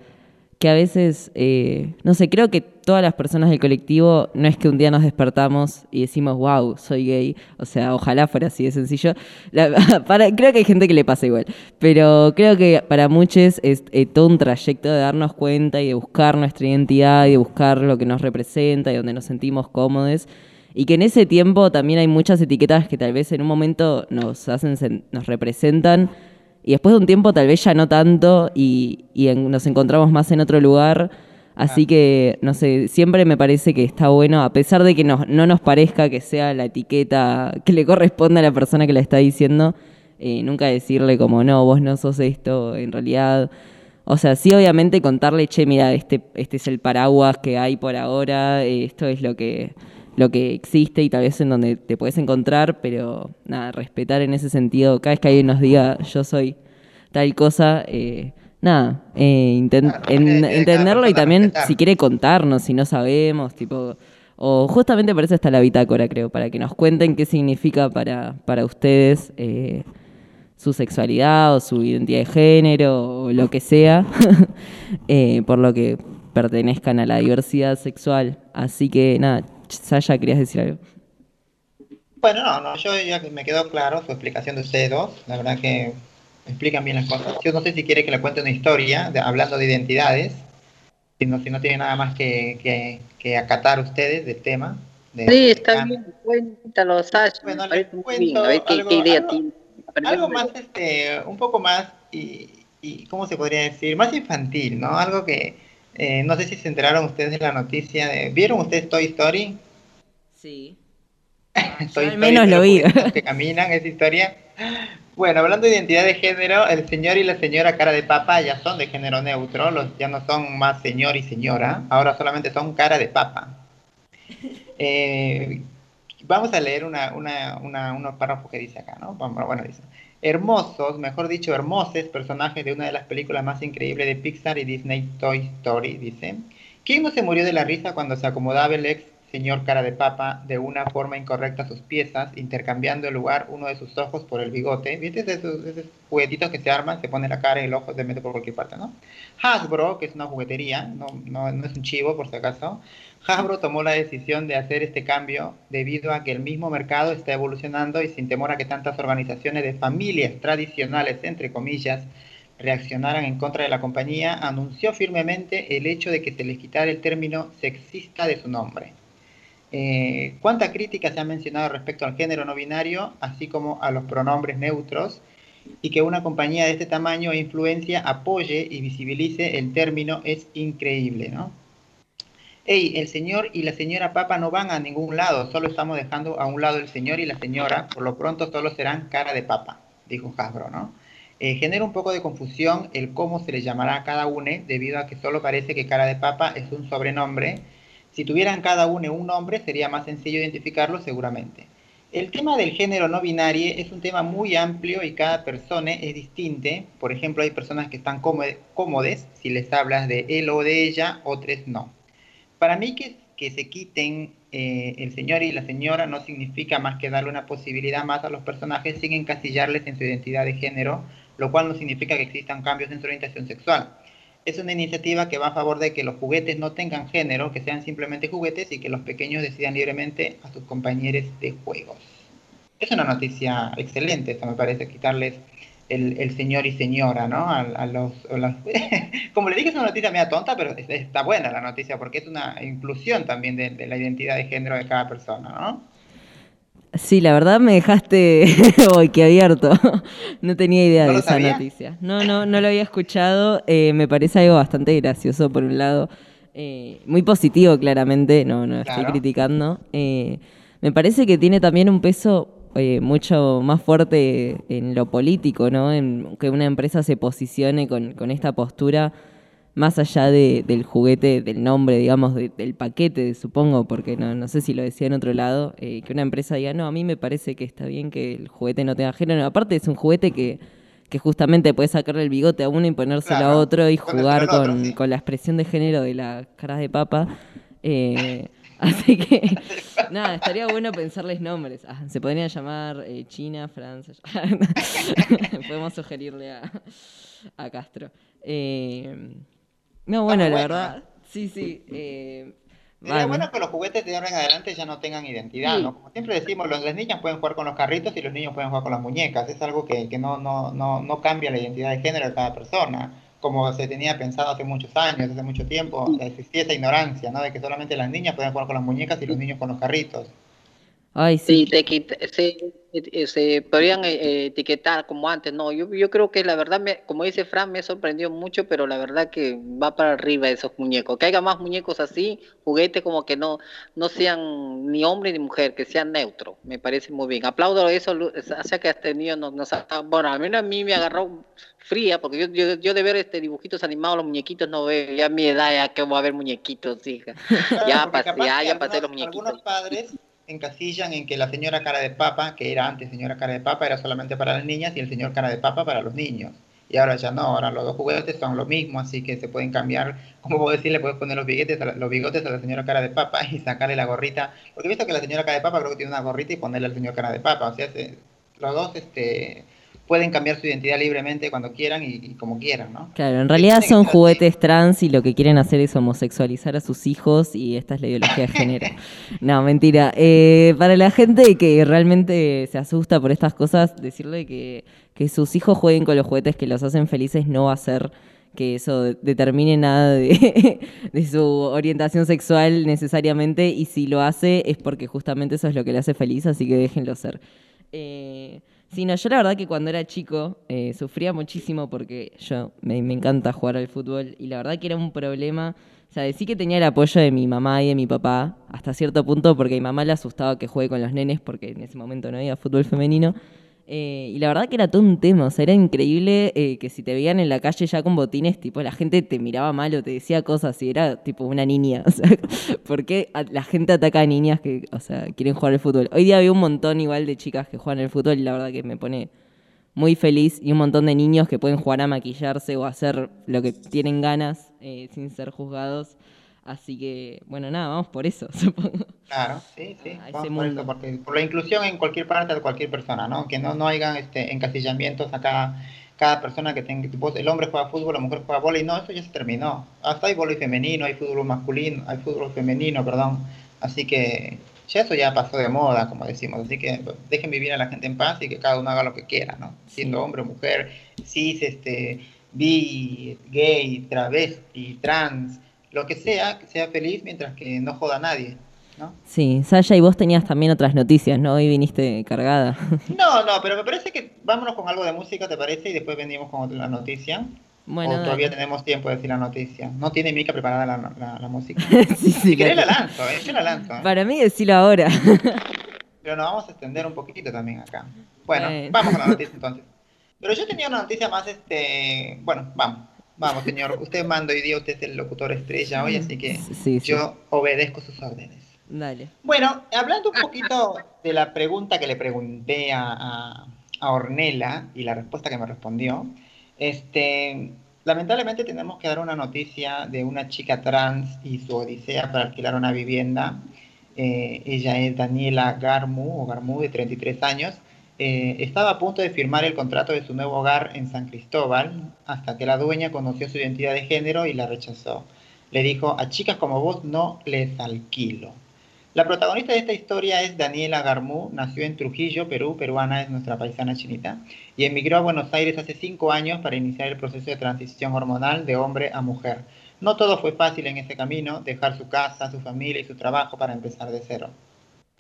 que a veces, eh, no sé, creo que todas las personas del colectivo no es que un día nos despertamos y decimos, wow, soy gay. O sea, ojalá fuera así de sencillo. Para, creo que hay gente que le pasa igual. Pero creo que para muchos es eh, todo un trayecto de darnos cuenta y de buscar nuestra identidad y de buscar lo que nos representa y donde nos sentimos cómodos. Y que en ese tiempo también hay muchas etiquetas que tal vez en un momento nos hacen, nos representan y después de un tiempo tal vez ya no tanto y, y en- nos encontramos más en otro lugar. Así que, no sé, siempre me parece que está bueno, a pesar de que nos- no nos parezca que sea la etiqueta que le corresponde a la persona que la está diciendo, eh, nunca decirle como, no, vos no sos esto, en realidad. O sea, sí, obviamente contarle, che, mira, este, este es el paraguas que hay por ahora, eh, esto es lo que, lo que existe y tal vez en donde te puedes encontrar, pero nada, respetar en ese sentido, cada vez que alguien nos diga yo soy tal cosa, eh, nada, eh, inten- Claro, en- entenderlo y también si quiere contarnos, si no sabemos, tipo, o justamente por eso está la bitácora, creo, para que nos cuenten qué significa para, para ustedes eh, su sexualidad o su identidad de género o lo que sea, eh, por lo que pertenezcan a la diversidad sexual. Así que nada, Sasha, querías decir algo. Bueno, no, no, yo ya me quedó claro su explicación de ustedes dos, la verdad que explican bien las cosas. Yo no sé si quiere que le cuente una historia de- hablando de identidades, si no, si no tiene nada más que, que, que acatar ustedes del tema. de- Sí, está cambio. bien, cuéntalo, Sasha. Bueno, me le parece muy cuento bien. A ver qué, algo- qué idea algo- tiene. Algo más, este, un poco más, y, y ¿cómo se podría decir? Más infantil, ¿no? Algo que, eh, no sé si se enteraron ustedes de la noticia de, ¿vieron ustedes Toy Story? Sí. Toy al menos lo vi. que caminan, esa historia. Bueno, hablando de identidad de género, el señor y la señora cara de papa ya son de género neutro, los, ya no son más señor y señora, ahora solamente son cara de papa. Eh, vamos a leer una, una, una, unos párrafos que dice acá, ¿no? Vamos, Bueno, dice, hermosos, mejor dicho, hermosos personajes de una de las películas más increíbles de Pixar y Disney Toy Story, dice. ¿Quién no se murió de la risa cuando se acomodaba el ex señor cara de papa de una forma incorrecta sus piezas, intercambiando el lugar uno de sus ojos por el bigote? ¿Viste esos, esos juguetitos que se arman, se pone la cara y el ojo se mete por cualquier parte, ¿no? Hasbro, que es una juguetería, no, no, no es un chivo por si acaso, Hasbro tomó la decisión de hacer este cambio debido a que el mismo mercado está evolucionando y sin temor a que tantas organizaciones de familias tradicionales, entre comillas, reaccionaran en contra de la compañía, anunció firmemente el hecho de que se les quitara el término sexista de su nombre. Eh, ¿Cuánta crítica se ha mencionado respecto al género no binario, así como a los pronombres neutros, y que una compañía de este tamaño e influencia apoye y visibilice el término es increíble, ¿no? Hey, el señor y la señora Papa no van a ningún lado, solo estamos dejando a un lado el señor y la señora, por lo pronto solo serán cara de papa, dijo Hasbro, ¿no? Eh, genera un poco de confusión el cómo se le llamará a cada uno, debido a que solo parece que cara de papa es un sobrenombre. Si tuvieran cada uno un nombre, sería más sencillo identificarlo seguramente. El tema del género no binario es un tema muy amplio y cada persona es distinta. Por ejemplo, hay personas que están cómodes si les hablas de él o de ella, otras no. Para mí que, que se quiten eh, el señor y la señora no significa más que darle una posibilidad más a los personajes sin encasillarles en su identidad de género, lo cual no significa que existan cambios en su orientación sexual. Es una iniciativa que va a favor de que los juguetes no tengan género, que sean simplemente juguetes y que los pequeños decidan libremente a sus compañeros de juegos. Es una noticia excelente, esto me parece, quitarles el, el señor y señora, ¿no? A, los, Como le dije, es una noticia media tonta, pero es- está buena la noticia porque es una inclusión también de, de la identidad de género de cada persona, ¿no? Sí, la verdad me dejaste boquiabierto. no tenía idea ¿No de esa sabía? noticia. No, no, no lo había escuchado. Eh, me parece algo bastante gracioso por un lado. Eh, muy positivo, claramente. No, no estoy Claro. criticando. Eh, me parece que tiene también un peso eh, mucho más fuerte en lo político, ¿no? En que una empresa se posicione con, con esta postura más allá de- del juguete, del nombre, digamos, de- del paquete, supongo, porque no, no sé si lo decía en otro lado, eh, que una empresa diga, no, a mí me parece que está bien que el juguete no tenga género. Aparte es un juguete que, que justamente puedes sacarle el bigote a uno y ponérselo a otro y jugar otro, con, sí. con la expresión de género de las caras de papa. Eh, así que, nada, estaría bueno pensarles nombres. Ah, se podrían llamar eh, China, Francia. Podemos sugerirle a, a Castro. Eh, no, bueno, la verdad, sí, sí. eh, Sería bueno que los juguetes de ahora en adelante ya no tengan identidad, ¿no? Como siempre decimos, los, las niñas pueden jugar con los carritos y los niños pueden jugar con las muñecas. Es algo que, que no, no, no, no cambia la identidad de género de cada persona, como se tenía pensado hace muchos años, hace mucho tiempo. Existía esa ignorancia, ¿no? De que solamente las niñas pueden jugar con las muñecas y los niños con los carritos. Ay, sí. Sí, te quita- se, eh, se podrían eh, eh, etiquetar como antes. No, yo, yo creo que la verdad, me, como dice Fran, me sorprendió mucho, pero la verdad que va para arriba esos muñecos. Que haya más muñecos así, juguetes como que no, no sean ni hombre ni mujer, que sean neutros. Me parece muy bien. Aplaudo eso, hace que has tenido, nos, nos ha- bueno, al menos a mí me agarró fría, porque yo, yo, yo de ver este dibujitos animados, los muñequitos no veo, ya a mi edad ya que voy a ver muñequitos, hija. Ya Porque pasé, ya, ya pasé los muñequitos. Algunos padres encasillan en que la señora cara de papa, que era antes señora cara de papa, era solamente para las niñas y el señor cara de papa para los niños. Y ahora ya no, ahora los dos juguetes son lo mismo, así que se pueden cambiar, como puedo decir, le puedes poner los bigotes, a la, los bigotes a la señora cara de papa y sacarle la gorrita, porque he visto que la señora cara de papa creo que tiene una gorrita y ponerle al señor cara de papa, o sea, se- los dos este, pueden cambiar su identidad libremente cuando quieran y, y como quieran, ¿no? Claro, en realidad son juguetes trans y lo que quieren hacer es homosexualizar a sus hijos y esta es la ideología de género. No, mentira. Eh, para la gente que realmente se asusta por estas cosas, decirle que, que sus hijos jueguen con los juguetes que los hacen felices no va a ser que eso de- determine nada de, de su orientación sexual necesariamente y si lo hace es porque justamente eso es lo que le hace feliz, así que déjenlo ser. Eh, sí, no, yo la verdad que cuando era chico eh, sufría muchísimo porque yo me, me encanta jugar al fútbol y la verdad que era un problema. O sea, sí que tenía el apoyo de mi mamá y de mi papá hasta cierto punto porque mi mamá le asustaba que juegue con los nenes porque en ese momento no había fútbol femenino. Eh, y la verdad que era todo un tema, o sea, era increíble eh, que si te veían en la calle ya con botines, tipo, la gente te miraba mal o te decía cosas y era tipo una niña. O sea, ¿por la gente ataca a niñas que, o sea, quieren jugar al fútbol? Hoy día veo un montón igual de chicas que juegan al fútbol y la verdad que me pone muy feliz y un montón de niños que pueden jugar a maquillarse o hacer lo que tienen ganas eh, sin ser juzgados. Así que, bueno, nada, vamos por eso, supongo. Claro, sí, sí. A vamos por, eso, porque, por la inclusión en cualquier parte de cualquier persona, ¿no? Que no, no hayan este, encasillamientos a cada, cada persona que tenga. el hombre juega fútbol, la mujer juega vóley. No, eso ya se terminó. Hasta hay vóley femenino, hay fútbol masculino, hay fútbol femenino, perdón. Así que ya eso ya pasó de moda, como decimos. Así que dejen vivir a la gente en paz y que cada uno haga lo que quiera, ¿no? Siendo hombre mujer, cis, este, bi, gay, travesti, trans, lo que sea, que sea feliz mientras que no joda a nadie, ¿no? Sí, Sasha, y vos tenías también otras noticias, ¿no? Hoy viniste cargada. No, no, pero me parece que vámonos con algo de música, ¿te parece? Y después venimos con otra- la noticia. Bueno, o todavía dale. tenemos tiempo de decir la noticia. No tiene Mica preparada la, la- la música. sí, sí, Si querés la la- lanzo, ¿eh? Yo la lanzo, ¿eh? Para mí decirlo ahora. Pero nos vamos a extender un poquito también acá. Bueno, Bueno. vamos con la noticia entonces. Pero yo tenía una noticia más, este... Bueno, vamos. Vamos, señor. Usted manda hoy día, usted es el locutor estrella hoy, así que Sí, sí. yo obedezco sus órdenes. Dale. Bueno, hablando un poquito de la pregunta que le pregunté a, a, a Ornella y la respuesta que me respondió, este, lamentablemente tenemos que dar una noticia de una chica trans y su odisea para alquilar una vivienda. Eh, ella es Daniela Garmu, o Garmu, de 33 años. Eh, estaba a punto de firmar el contrato de su nuevo hogar en San Cristóbal hasta que la dueña conoció su identidad de género y la rechazó. Le dijo, a chicas como vos no les alquilo. La protagonista de esta historia es Daniela Garmú, nació en Trujillo, Perú, peruana, es nuestra paisana chinita, y emigró a Buenos Aires hace cinco años para iniciar el proceso de transición hormonal de hombre a mujer. No todo fue fácil en ese camino, dejar su casa, su familia y su trabajo para empezar de cero.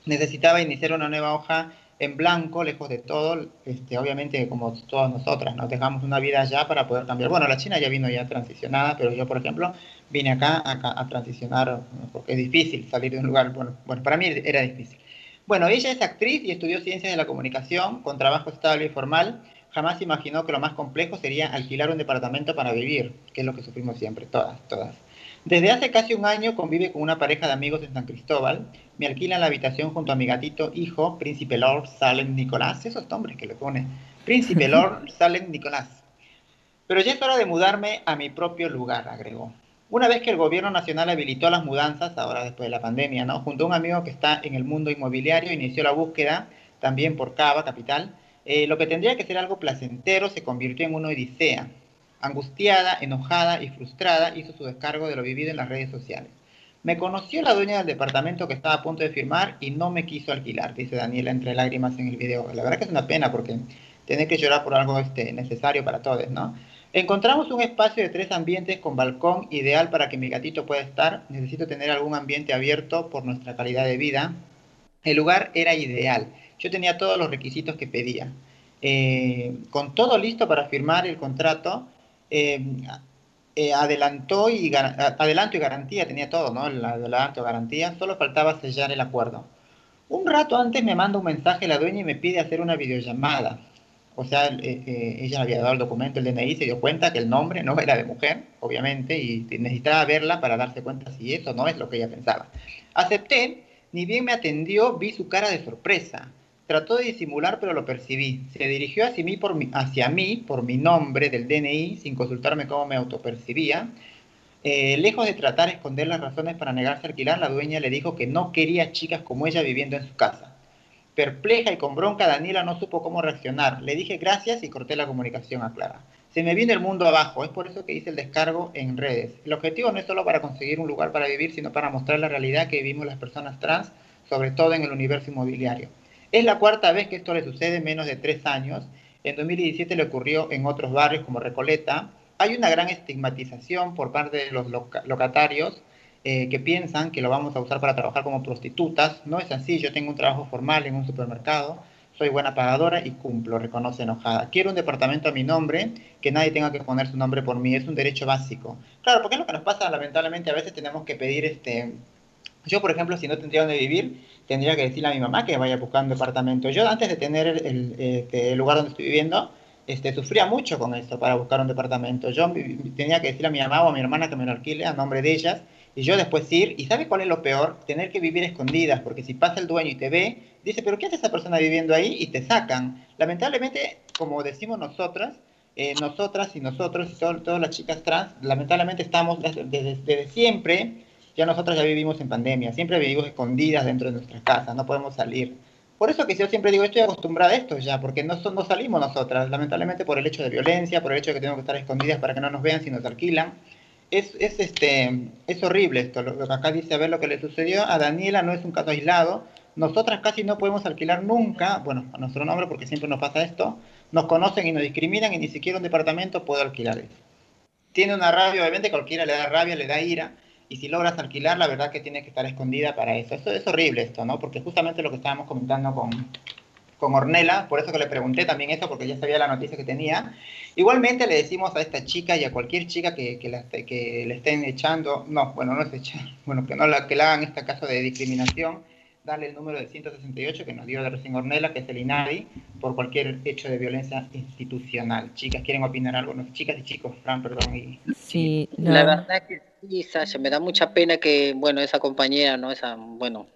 Necesitaba iniciar una nueva hoja en blanco, lejos de todo, este, obviamente como todas nosotras, nos dejamos una vida allá para poder cambiar. Bueno, la China ya vino ya transicionada, pero yo, por ejemplo, vine acá a, a transicionar porque es difícil salir de un lugar, bueno, bueno, para mí era difícil. Bueno, ella es actriz y estudió ciencias de la comunicación con trabajo estable y formal. Jamás imaginó que lo más complejo sería alquilar un departamento para vivir, que es lo que sufrimos siempre, todas, todas. Desde hace casi un año convive con una pareja de amigos en San Cristóbal. Me alquilan la habitación junto a mi gatito hijo, Príncipe Lord Salem Nicolás. Esos nombres que le pone. Príncipe Lord Salem Nicolás. Pero ya es hora de mudarme a mi propio lugar, agregó. Una vez que el gobierno nacional habilitó las mudanzas, ahora después de la pandemia, ¿no? Junto a un amigo que está en el mundo inmobiliario, inició la búsqueda, también por Cava, capital. Eh, lo que tendría que ser algo placentero se convirtió en una odisea. Angustiada, enojada y frustrada, hizo su descargo de lo vivido en las redes sociales. Me conoció la dueña del departamento que estaba a punto de firmar y no me quiso alquilar, dice Daniela entre lágrimas en el video. La verdad que es una pena porque tener que llorar por algo este, necesario para todos, ¿no? Encontramos un espacio de tres ambientes con balcón ideal para que mi gatito pueda estar. Necesito tener algún ambiente abierto por nuestra calidad de vida. El lugar era ideal. Yo tenía todos los requisitos que pedía. Eh, con todo listo para firmar el contrato, eh, eh, y adelanto y garantía, tenía todo, ¿no? El adelanto, garantía, solo faltaba sellar el acuerdo. Un rato antes me manda un mensaje la dueña y me pide hacer una videollamada o sea, eh, eh, ella había dado el documento, el DNI, se dio cuenta que el nombre no era de mujer, obviamente, y necesitaba verla para darse cuenta si eso no es lo que ella pensaba. Acepté, ni bien me atendió, vi su cara de sorpresa. Trató de disimular, pero lo percibí. Se dirigió hacia mí, por mi, por mi nombre del DNI, sin consultarme cómo me autopercibía. Eh, lejos de tratar de esconder las razones para negarse a alquilar, la dueña le dijo que no quería chicas como ella viviendo en su casa. Perpleja y con bronca, Daniela no supo cómo reaccionar. Le dije gracias y corté la comunicación a Clara. Se me vino el mundo abajo, es por eso que hice el descargo en redes. El objetivo no es solo para conseguir un lugar para vivir, sino para mostrar la realidad que vivimos las personas trans, sobre todo en el universo inmobiliario. Es la cuarta vez que esto le sucede en menos de tres años. En 2017 le ocurrió en otros barrios como Recoleta. Hay una gran estigmatización por parte de los locatarios eh, que piensan que lo vamos a usar para trabajar como prostitutas. No es así, yo tengo un trabajo formal en un supermercado, soy buena pagadora y cumplo, reconoce enojada. Quiero un departamento a mi nombre, que nadie tenga que poner su nombre por mí, es un derecho básico. Claro, porque es lo que nos pasa, lamentablemente, a veces tenemos que pedir este... Yo, por ejemplo, si no tendría donde vivir, tendría que decirle a mi mamá que vaya un departamento. Yo, antes de tener el, este, el lugar donde estoy viviendo, este, sufría mucho con esto para buscar un departamento. Yo tenía que decirle a mi mamá o a mi hermana que me lo alquile a nombre de ellas y yo después ir, y ¿sabe cuál es lo peor? Tener que vivir escondidas, porque si pasa el dueño y te ve, dice, pero ¿qué hace esa persona viviendo ahí? Y te sacan. Lamentablemente, como decimos nosotras, eh, nosotras y nosotros y todas las chicas trans, lamentablemente estamos desde, siempre, ya nosotras ya vivimos en pandemia, siempre vivimos escondidas dentro de nuestras casas, no podemos salir. Por eso que yo siempre digo, estoy acostumbrada a esto ya, porque no, no salimos nosotras, lamentablemente por el hecho de violencia, por el hecho de que tenemos que estar escondidas para que no nos vean si nos alquilan es, es, este, es horrible esto, lo, que acá dice, a ver lo que le sucedió a Daniela no es un caso aislado, nosotras casi no podemos alquilar nunca, bueno, a nuestro nombre porque siempre nos pasa esto, nos conocen y nos discriminan y ni siquiera un departamento puede alquilar eso. Tiene una rabia, obviamente cualquiera le da rabia, le da ira, y si logras alquilar, la verdad que tiene que estar escondida para eso. Eso es horrible esto, ¿no? Porque justamente lo que estábamos comentando con, con Ornella, por eso que le pregunté también eso, porque ya sabía la noticia que tenía. Igualmente le decimos a esta chica y a cualquier chica que, que, la, que le estén echando, no, bueno, no es echar, bueno, que no la, que le hagan este caso de discriminación, darle el número de 168 que nos dio de recién Ornella, que es el INADI, por cualquier hecho de violencia institucional. Chicas, ¿quieren opinar algo? No, chicas y chicos, Fran, perdón. Y, sí, la verdad que sí, Sasha, me da mucha pena que, bueno, esa compañera, ¿no? Esa, bueno,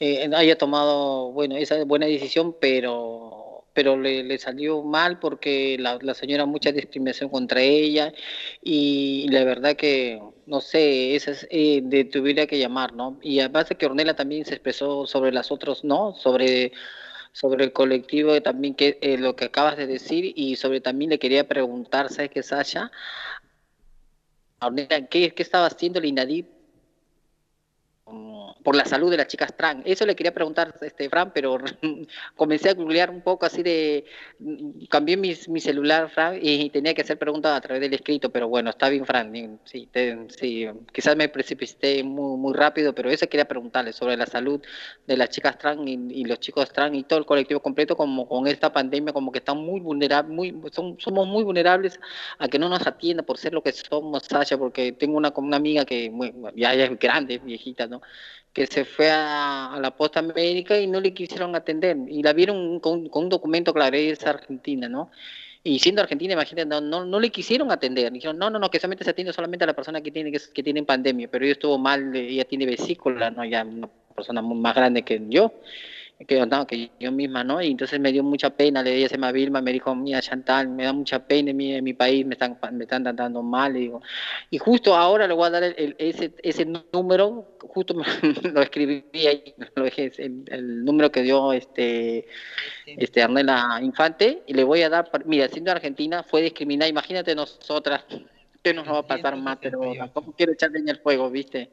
eh, haya tomado, bueno, esa buena decisión, pero, pero le, le salió mal porque la, señora mucha discriminación contra ella y la verdad que, no sé, esa es, eh, de, tuviera que llamar, ¿no? Y además de que Ornella también se expresó sobre las otras, ¿no? Sobre sobre el colectivo también que eh, lo que acabas de decir y sobre también le quería preguntar, ¿sabes qué, Sasha? ¿qué, qué estaba haciendo el INADIP por la salud de las chicas trans. Eso le quería preguntar, este, Fran, pero comencé a googlear un poco así de... Cambié mi, mi celular, Fran, y tenía que hacer preguntas a través del escrito, pero bueno, está bien, Fran. Sí, sí quizás me precipité muy, muy rápido, pero eso quería preguntarle sobre la salud de las chicas trans y, los chicos trans y todo el colectivo completo, como con esta pandemia, como que están muy vulnerables, muy, somos muy vulnerables a que no nos atienda por ser lo que somos, Sasha, porque tengo una, una amiga que ya es grande, viejita, ¿no? Que se fue a, la posta médica y no le quisieron atender y la vieron con, un documento claro, es argentina, ¿no? Y siendo argentina, imagínate, no, no, no le quisieron atender. Dijeron, no, no, no, que solamente se atiende solamente a la persona que tiene que, que tiene pandemia. Pero ella estuvo mal, ella tiene vesícula, ¿no? Ya una persona más grande que yo, que, no, que yo misma, ¿no? Y entonces me dio mucha pena, le ella se llama Vilma, me dijo, mira, Chantal, me da mucha pena en mi, en mi país, me están, me están tratando mal, le digo. Y justo ahora le voy a dar el- el- ese, ese número, justo me- lo escribí ahí, lo dejé, el, el número que dio este este Arnela Infante y le voy a dar, mira, siendo argentina fue discriminada, imagínate nosotras, que nos va a pasar más, pero 368. tampoco quiero echar leña al fuego, ¿viste?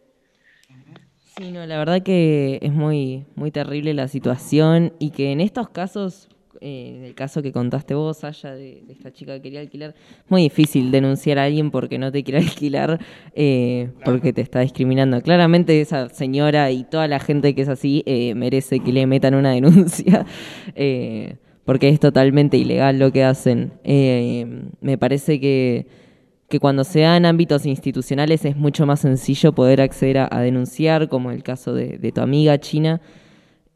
Sí, no, la verdad que es muy, muy terrible la situación y que en estos casos, eh, en el caso que contaste vos, Sasha, de, de esta chica que quería alquilar, es muy difícil denunciar a alguien porque no te quiere alquilar, eh, porque te está discriminando. Claramente esa señora y toda la gente que es así eh, merece que le metan una denuncia. eh, porque es totalmente ilegal lo que hacen. Eh, me parece que que cuando se da en ámbitos institucionales es mucho más sencillo poder acceder a, denunciar, como el caso de, de tu amiga China.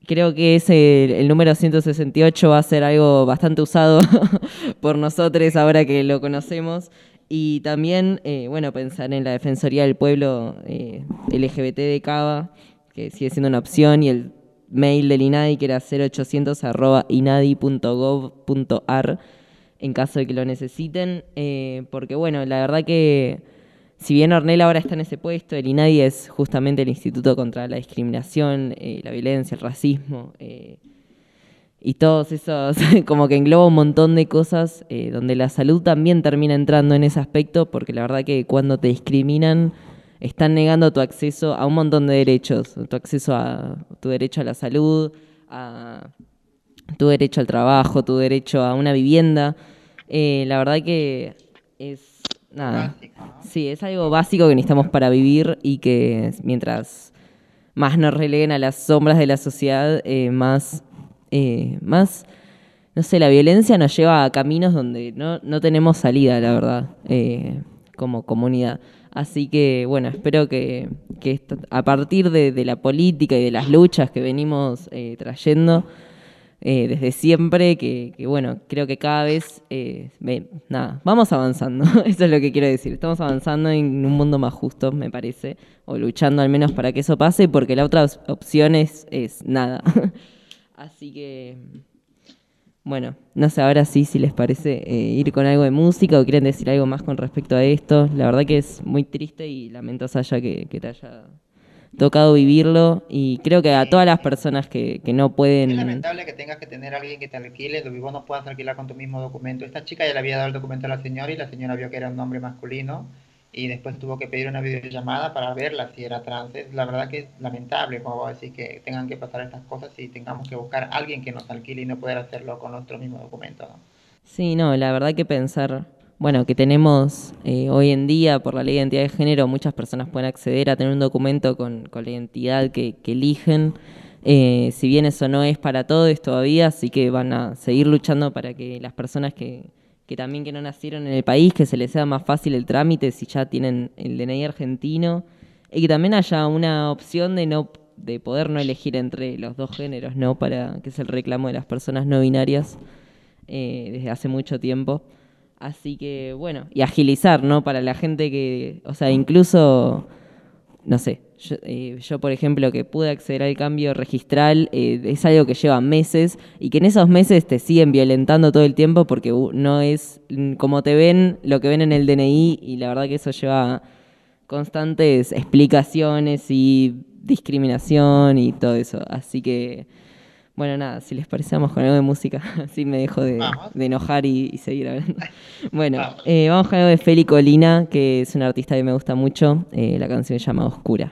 Creo que ese, el número 168 va a ser algo bastante usado por nosotros ahora que lo conocemos. Y también, eh, bueno, pensar en la Defensoría del Pueblo eh, LGBT de Cava, que sigue siendo una opción, y el mail del INADI, que era 0800 arroba inadi.gov.ar, en caso de que lo necesiten, eh, porque bueno, la verdad que si bien Ornella ahora está en ese puesto, el INADI es justamente el Instituto contra la Discriminación, eh, la Violencia, el Racismo, eh, y todos esos, como que engloba un montón de cosas donde la salud también termina entrando en ese aspecto, porque la verdad que cuando te discriminan están negando tu acceso a un montón de derechos, tu acceso a tu derecho a la salud, a tu derecho al trabajo, tu derecho a una vivienda. Eh, la verdad que es nada. Básico, ¿no? Sí, es algo básico que necesitamos para vivir y que mientras más nos releguen a las sombras de la sociedad, eh, más, eh, más, no sé, la violencia nos lleva a caminos donde no, no tenemos salida, la verdad, como comunidad. Así que, bueno, espero que, que esto- a partir de, de la política y de las luchas que venimos trayendo, eh, desde siempre, que, que, bueno, creo que cada vez, eh, nada, vamos avanzando, eso es lo que quiero decir, estamos avanzando en un mundo más justo, me parece, o luchando al menos para que eso pase, porque la otra opción es, es nada. Así que, bueno, no sé, ahora sí, si les parece eh, ir con algo de música o quieren decir algo más con respecto a esto, la verdad que es muy triste y lamento, Saya, que, que te haya tocado vivirlo y creo que a todas las personas que, que no pueden... Es lamentable que tengas que tener a alguien que te alquile y vos no puedas alquilar con tu mismo documento. Esta chica ya le había dado el documento a la señora y la señora vio que era un hombre masculino y después tuvo que pedir una videollamada para verla si era trans. Es, la verdad que es lamentable, como vos decís, que tengan que pasar estas cosas y tengamos que buscar a alguien que nos alquile y no poder hacerlo con nuestro mismo documento. ¿no? Sí, no, la verdad que pensar, bueno, que tenemos eh, hoy en día por la ley de identidad de género, muchas personas pueden acceder a tener un documento con, la identidad que, que eligen. Eh, si bien eso no es para todos todavía, así que van a seguir luchando para que las personas que, que también que no nacieron en el país, que se les sea más fácil el trámite si ya tienen el DNI argentino, y que también haya una opción de no de poder no elegir entre los dos géneros, ¿no? Para que es el reclamo de las personas no binarias eh, desde hace mucho tiempo. Así que, bueno, y agilizar, ¿no? Para la gente que, o sea, incluso, no sé, yo, eh, yo, por ejemplo, que pude acceder al cambio registral, eh, es algo que lleva meses y que en esos meses te siguen violentando todo el tiempo porque uh, no es mm, como te ven, lo que ven en el DNI y la verdad que eso lleva constantes explicaciones y discriminación y todo eso. Así que, bueno, nada, si les parece, vamos con algo de música, así me dejo de, enojar y, y seguir hablando. Bueno, Vamos. eh, vamos con algo de Feli Colina, que es una artista que me gusta mucho. Eh, la canción se llama Oscura.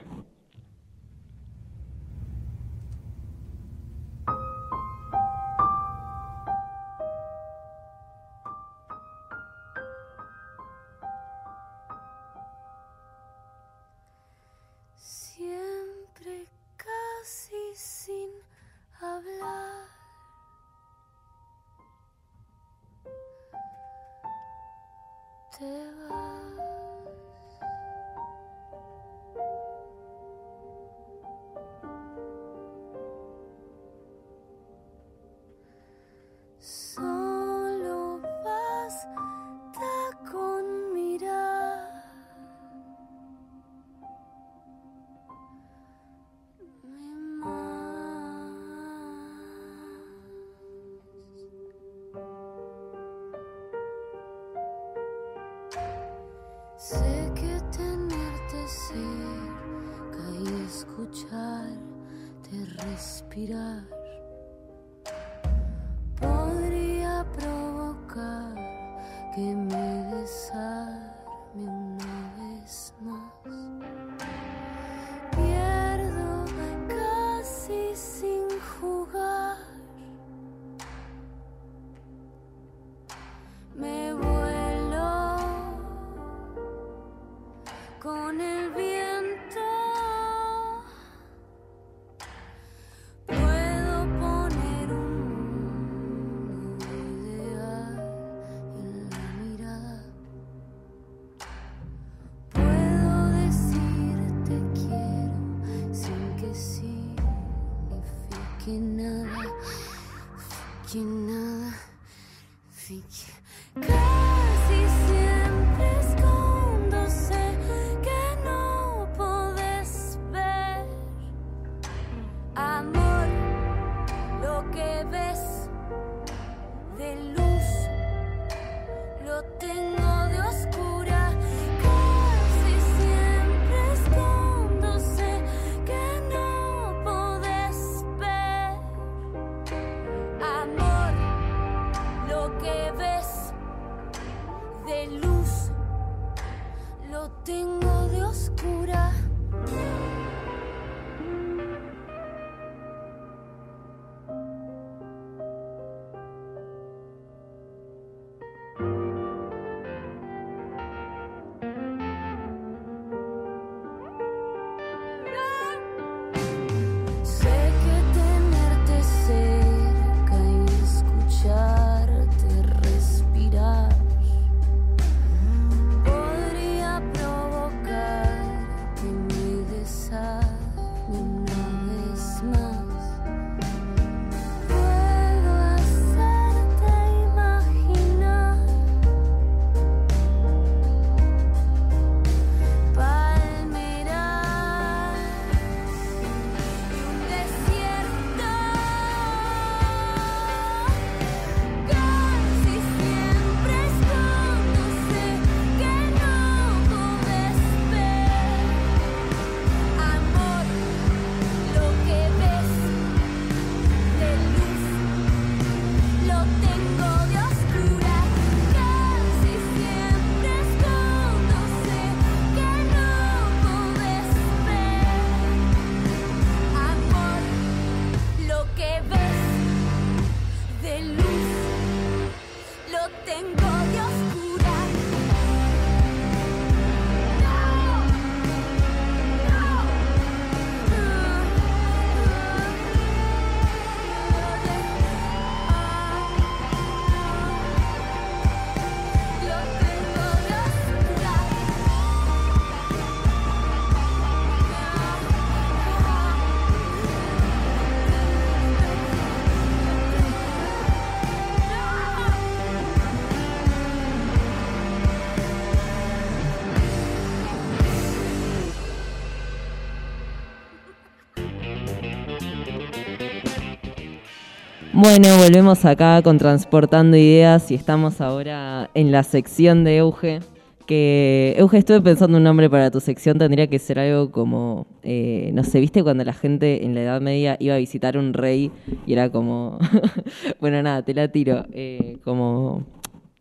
Bueno, volvemos acá con Transportando Ideas y estamos ahora en la sección de Euge. Que, Euge, estuve pensando un nombre para tu sección, tendría que ser algo como, eh, no sé, ¿viste cuando la gente en la Edad Media iba a visitar un rey y era como, bueno, nada, te la tiro, eh, como,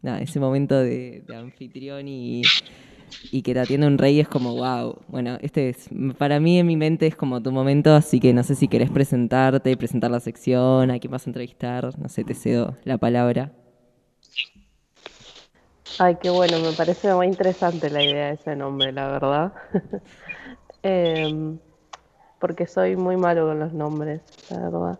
nada, ese momento de, de anfitrión y, y que te atiende un rey es como, wow, bueno, este es, para mí en mi mente es como tu momento, así que no sé si querés presentarte, presentar la sección, a quién vas a entrevistar, no sé, te cedo la palabra. Ay, qué bueno, me parece muy interesante la idea de ese nombre, la verdad. Em, porque soy muy malo con los nombres, la verdad.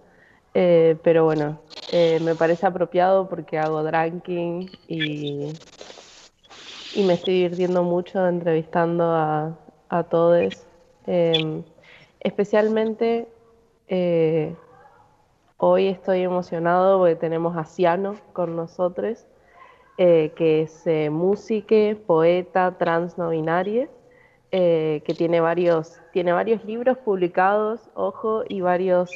Eh, pero bueno, eh, me parece apropiado porque hago dranking y, y me estoy divirtiendo mucho entrevistando a, a todos. Em, especialmente eh, hoy estoy emocionado porque tenemos a Ciano con nosotros eh, que es eh, música, poeta, trans no binaria, eh, que tiene varios, tiene varios libros publicados, ojo, y varios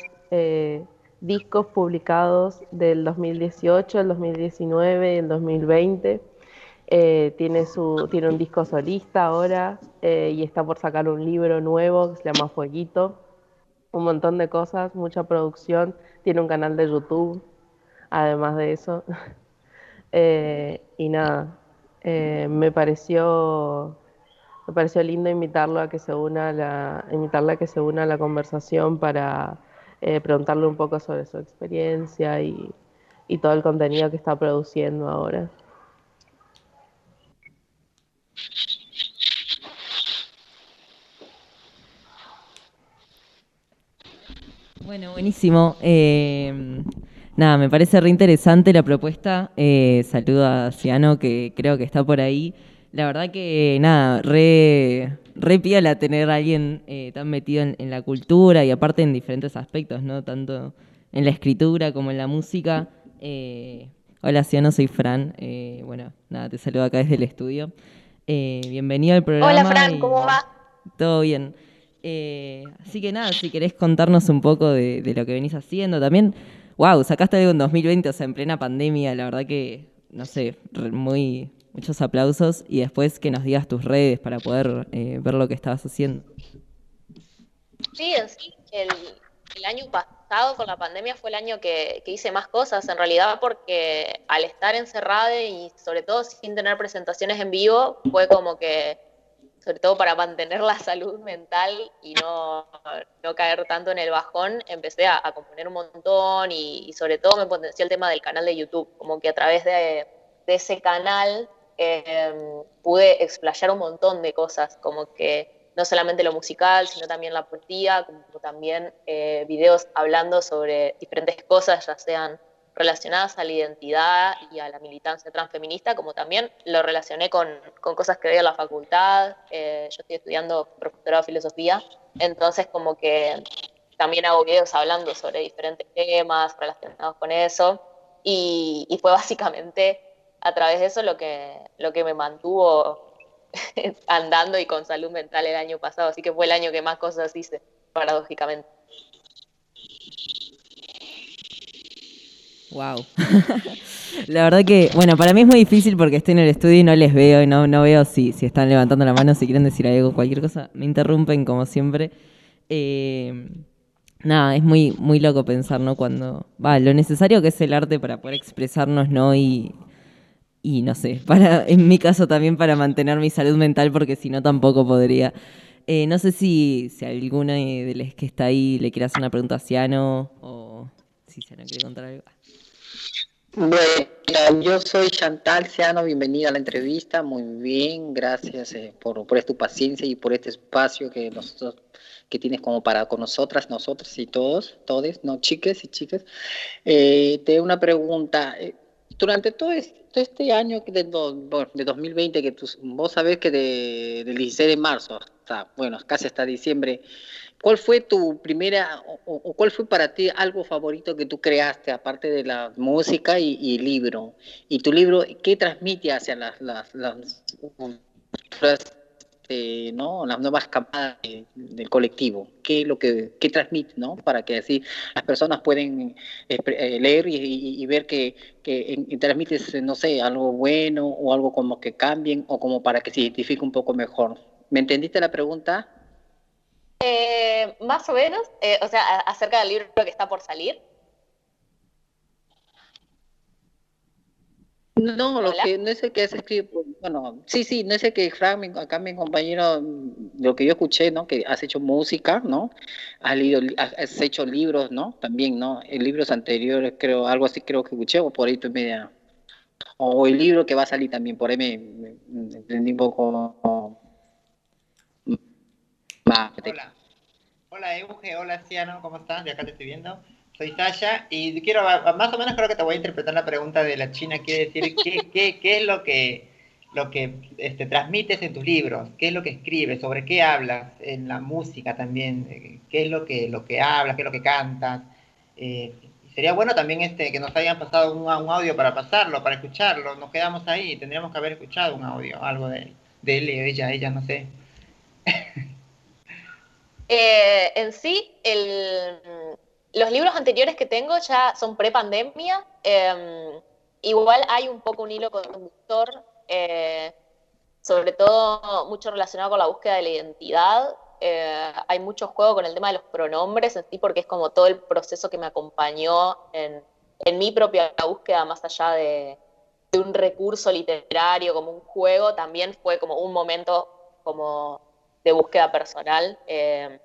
discos publicados del 2018, el 2019, el 2020. Eh, tiene, su, tiene un disco solista ahora eh, y está por sacar un libro nuevo que se llama Fueguito. Un montón de cosas, mucha producción. Tiene un canal de YouTube, además de eso. Eh, y nada, eh, me pareció me pareció lindo invitarlo a que se una a la, invitarla a que se una a la conversación para eh, preguntarle un poco sobre su experiencia y, y todo el contenido que está produciendo ahora. Bueno, buenísimo. Eh, nada, me parece re interesante la propuesta. Eh, saludo a Ciano, que creo que está por ahí. La verdad que, nada, re, re piola tener a alguien eh, tan metido en, en la cultura y aparte en diferentes aspectos, ¿no? Tanto en la escritura como en la música. Hola, Ciano, soy Fran. Bueno, nada, te saludo acá desde el estudio. Eh, bienvenido al programa. Hola Fran, y- ¿cómo va? todo bien. Eh, así que nada, si querés contarnos un poco de, de lo que venís haciendo. También, wow, sacaste algo en 2020, o sea, en plena pandemia, la verdad que, no sé, muy, muchos aplausos. Y después que nos digas tus redes para poder eh, ver lo que estabas haciendo. Sí, en sí, el, el año pasado con la pandemia fue el año que, que hice más cosas, en realidad porque al estar encerrada y sobre todo sin tener presentaciones en vivo, fue como que, sobre todo para mantener la salud mental y no, no caer tanto en el bajón, empecé a, a componer un montón y, y sobre todo me potenció el tema del canal de YouTube, como que a través de, de ese canal eh, pude explayar un montón de cosas, como que no solamente lo musical, sino también la poesía, como también eh, videos hablando sobre diferentes cosas, ya sean relacionadas a la identidad y a la militancia transfeminista, como también lo relacioné con, con cosas que veía en la facultad. Eh, yo estoy estudiando profesorado de filosofía, entonces como que también hago videos hablando sobre diferentes temas relacionados con eso. Y, y fue básicamente a través de eso lo que, lo que me mantuvo andando y con salud mental el año pasado. Así que fue el año que más cosas hice, paradójicamente. Wow. la verdad que, bueno, para mí es muy difícil porque estoy en el estudio y no les veo y no, no veo si, si están levantando la mano, si quieren decir algo, cualquier cosa. Me interrumpen como siempre. Eh, nada, es muy, muy loco pensar, ¿no? Cuando, va, lo necesario que es el arte para poder expresarnos, ¿no? Y, y no sé, para, en mi caso también para mantener mi salud mental porque si no tampoco podría. Eh, no sé si, si alguno de los que está ahí le quiere hacer una pregunta a Ciano o si Ciano quiere contar algo. Bueno, yo soy Chantal Ciano, bienvenida a la entrevista, muy bien, gracias eh, por, por tu paciencia y por este espacio que nosotros que tienes como para con nosotras, nosotros y todos, todes, no chiques y chicas. Eh, te una pregunta, eh, durante todo este, este año de, de 2020, que tú- vos sabés que de, del 16 de marzo hasta, bueno, casi hasta diciembre, ¿Cuál fue tu primera, o, cuál fue para ti algo favorito que tú creaste, aparte de la música y, y libro? Y tu libro, ¿qué transmite hacia las, eh, ¿no? las nuevas capadas de- del colectivo? ¿Qué lo que qué transmite, ¿no? Para que así las personas pueden pre- eh, leer y, ver que, que transmites, no sé, algo bueno o algo como que cambien o como para que se identifique un poco mejor. ¿Me entendiste la pregunta? Eh, más o menos, eh, o sea, acerca del libro que está por salir. No, lo que no es el que has escrito, bueno, sí, sí, no es el que Frank, mi- acá mi compañero, lo que yo escuché, ¿no? Que has hecho música, ¿no? Has leído, has hecho libros, ¿no? También, ¿no? En libros anteriores, creo, algo así creo que escuché, o por ahí estoy media, o el libro que va a salir también, por ahí me, me- me entendí un poco más. Hola. Hola Euge, hola Ciano, ¿cómo estás? De acá te estoy viendo. Soy Sasha y quiero, más o menos creo que te voy a interpretar la pregunta de la China. Quiere decir, ¿qué, qué, qué es lo que, lo que este, transmites en tus libros? ¿Qué es lo que escribes? ¿Sobre qué hablas? En la música también. eh, ¿Qué es lo que, lo que hablas? ¿Qué es lo que cantas? Eh, sería bueno también este, que nos hayan pasado un, un audio para pasarlo, para escucharlo. Nos quedamos ahí, tendríamos que haber escuchado un audio, algo de, de él o ella, ella, no sé. Eh, en sí, el, los libros anteriores que tengo ya son pre-pandemia. eh, igual hay un poco un hilo conductor eh, sobre todo mucho relacionado con la búsqueda de la identidad. Eh, hay mucho juego con el tema de los pronombres en porque es como todo el proceso que me acompañó en, en mi propia búsqueda, más allá de, de un recurso literario, como un juego, también fue como un momento como de búsqueda personal, eh,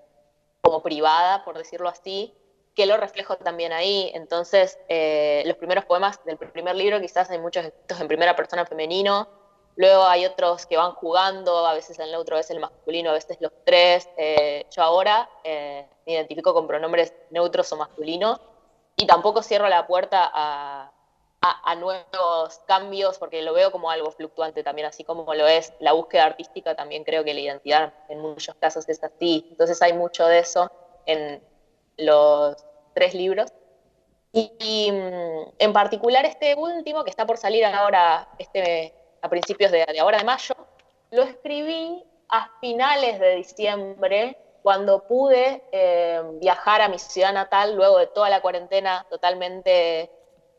como privada, por decirlo así, que lo reflejo también ahí. Entonces, eh, los primeros poemas del primer libro quizás hay muchos escritos en primera persona femenino, luego hay otros que van jugando, a veces el neutro, a veces el masculino, a veces los tres. Eh, yo ahora eh, me identifico con pronombres neutros o masculinos y tampoco cierro la puerta a, a, a nuevos cambios porque lo veo como algo fluctuante también, así como lo es la búsqueda artística, también creo que la identidad en muchos casos es así. Entonces hay mucho de eso en los tres libros. Y, mm, en particular este último, que está por salir ahora este, a principios de, de ahora de mayo, lo escribí a finales de diciembre, cuando pude eh, viajar a mi ciudad natal luego de toda la cuarentena totalmente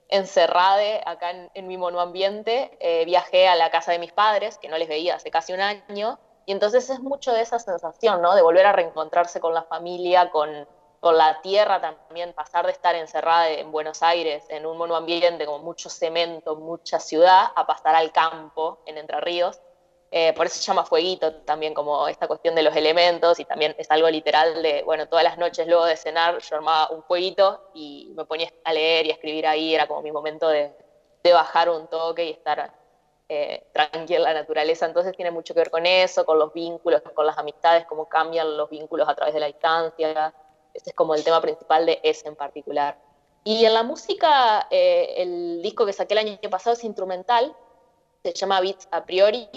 encerrada acá en, en mi monoambiente. Eh, viajé a la casa de mis padres, que no les veía hace casi un año, y entonces es mucho de esa sensación, ¿no? De volver a reencontrarse con la familia, con, con la tierra también, pasar de estar encerrada en Buenos Aires, en un monoambiente con mucho cemento, mucha ciudad, a pasar al campo, en Entre Ríos. Eh, por eso se llama fueguito también, como esta cuestión de los elementos, y también es algo literal de, bueno, todas las noches luego de cenar yo armaba un fueguito y me ponía a leer y a escribir ahí, era como mi momento de, de bajar un toque y estar eh, tranquila en la naturaleza. Entonces tiene mucho que ver con eso, con los vínculos, con las amistades, cómo cambian los vínculos a través de la distancia. Este es como el tema principal de ese en particular. Y en la música, eh, el disco que saqué el año pasado es instrumental, se llama Beats a priori,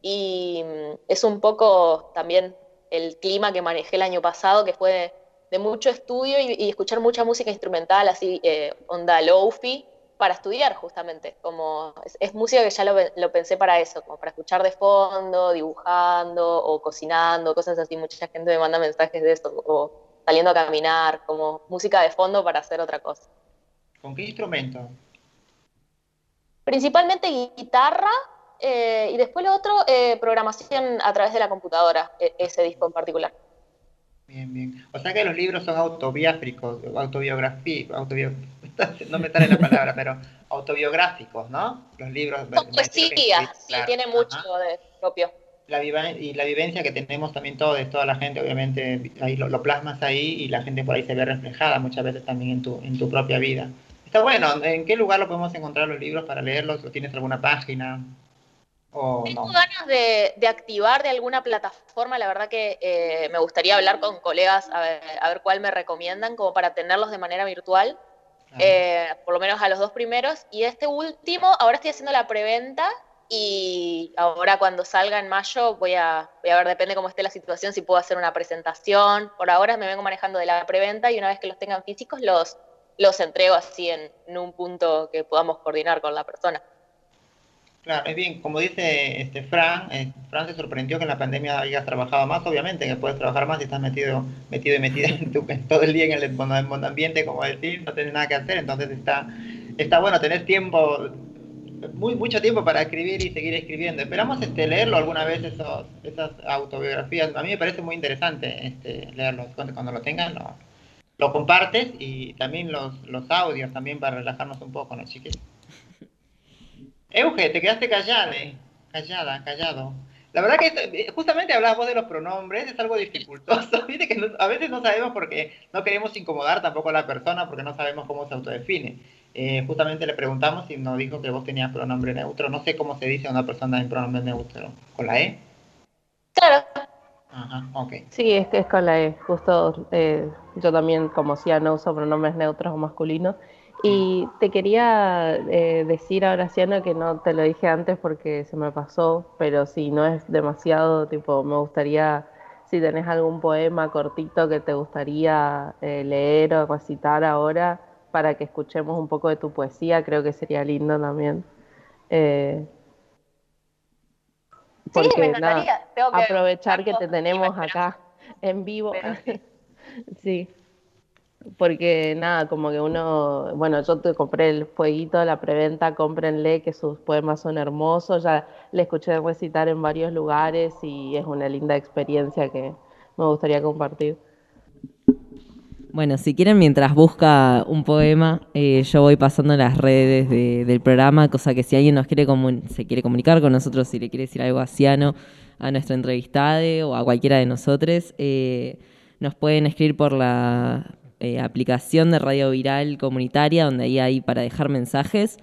y mm, es un poco también el clima que manejé el año pasado, que fue de, mucho estudio y, escuchar mucha música instrumental, así eh, onda lofi, para estudiar justamente. Como es, música que ya lo, lo, pensé para eso, como para escuchar de fondo, dibujando o cocinando, cosas así. Mucha gente me manda mensajes de esto, o saliendo a caminar, como música de fondo para hacer otra cosa. ¿Con qué instrumento? Principalmente guitarra, eh, y después lo otro, eh, programación a través de la computadora, e ese disco en particular. Bien, bien. O sea que los libros son autobiográficos, autobiográficos, autobi no me sale la palabra, pero autobiográficos, ¿no? Los libros. Son poesías, sí, claro. tiene mucho Ajá. de propio. La y la vivencia que tenemos también todos, toda la gente, obviamente, ahí lo, lo, plasmas ahí y la gente por ahí se ve reflejada muchas veces también en tu, en tu propia vida. Está bueno, ¿en qué lugar lo podemos encontrar los libros para leerlos? ¿O tienes alguna página? Oh, Tengo no. ganas de, de, activar de alguna plataforma, la verdad que eh, me gustaría hablar con colegas a ver, a ver, cuál me recomiendan, como para tenerlos de manera virtual, ah. eh, por lo menos a los dos primeros. Y este último, ahora estoy haciendo la preventa y ahora cuando salga en mayo voy a, voy a ver, depende cómo esté la situación, si puedo hacer una presentación. Por ahora me vengo manejando de la preventa y una vez que los tengan físicos los, los entrego así en, en un punto que podamos coordinar con la persona. Claro, es bien, como dice este Fran, eh, Fran se sorprendió que en la pandemia hayas trabajado más, obviamente que puedes trabajar más si estás metido, metido y metida en, tu, en todo el día en el mundo ambiente, como decir, no tienes nada que hacer, entonces está, está bueno tener tiempo, muy, mucho tiempo para escribir y seguir escribiendo. Esperamos este, leerlo alguna vez, esos, esas autobiografías, a mí me parece muy interesante este, leerlos, cuando, cuando lo tengan lo, lo compartes y también los, los audios también para relajarnos un poco, ¿no, chiquis? Euge, te quedaste callada, eh. callada, callado. La verdad que eh, justamente hablabas vos de los pronombres, es algo dificultoso. Viste que no, a veces no sabemos porque no queremos incomodar tampoco a la persona porque no sabemos cómo se autodefine. Eh, justamente le preguntamos y nos dijo que vos tenías pronombre neutro. No sé cómo se dice a una persona en pronombre neutro. ¿Con la E? Claro. Ajá, ok. Sí, es que es con la E. Justo eh, yo también, como decía, no uso pronombres neutros o masculinos. Y te quería eh, decir ahora, Ciano, que no te lo dije antes porque se me pasó, pero si no es demasiado, tipo, me gustaría, si tenés algún poema cortito que te gustaría eh, leer o recitar ahora, para que escuchemos un poco de tu poesía, creo que sería lindo también. Eh, porque sí, me nada, que aprovechar que te tenemos acá en vivo. Sí. sí. Porque nada, como que uno, bueno, yo te compré el fueguito, la preventa, cómprenle, que sus poemas son hermosos, ya le escuché recitar en varios lugares y es una linda experiencia que me gustaría compartir. Bueno, si quieren, mientras busca un poema, eh, yo voy pasando las redes de- del programa, cosa que si alguien nos quiere se quiere comunicar con nosotros, si le quiere decir algo a Ciano, a nuestra entrevistada o a cualquiera de nosotros, eh, nos pueden escribir por la eh, aplicación de Radio Viral Comunitaria, donde ahí hay para dejar mensajes.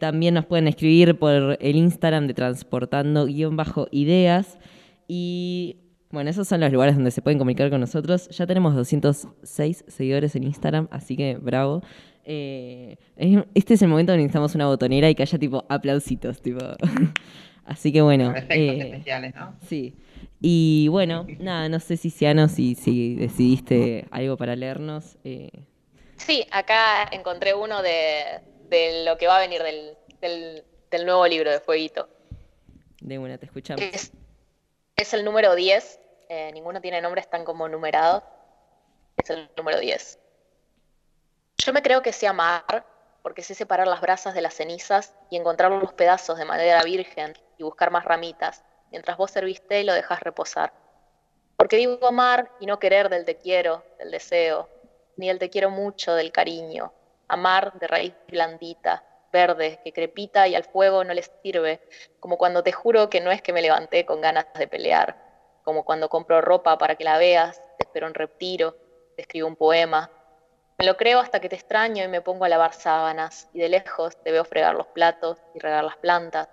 También nos pueden escribir por el Instagram de transportando-ideas. Y bueno, esos son los lugares donde se pueden comunicar con nosotros. Ya tenemos 206 seguidores en Instagram, así que bravo. Eh, es- este es el momento donde necesitamos una botonera y que haya tipo aplausitos, tipo. así que bueno. Efectos eh, especiales, ¿no? Sí. Y bueno, nada, no sé si Ciano, si, si decidiste algo para leernos. eh, Sí, acá encontré uno de, de lo que va a venir del, del, del nuevo libro de Fueguito. de una, te escuchamos. Es, es el número 10. Eh, ninguno tiene nombres tan como numerados. Es el número 10. Yo me creo que sé amar porque sé separar las brasas de las cenizas y encontrar los pedazos de madera virgen y buscar más ramitas, mientras vos serviste y lo dejas reposar. Porque digo amar y no querer del te quiero, del deseo, ni el te quiero mucho del cariño. Amar de raíz blandita, verde, que crepita y al fuego no les sirve, como cuando te juro que no es que me levanté con ganas de pelear, como cuando compro ropa para que la veas, te espero en retiro, te escribo un poema. Me lo creo hasta que te extraño y me pongo a lavar sábanas, y de lejos te veo fregar los platos y regar las plantas,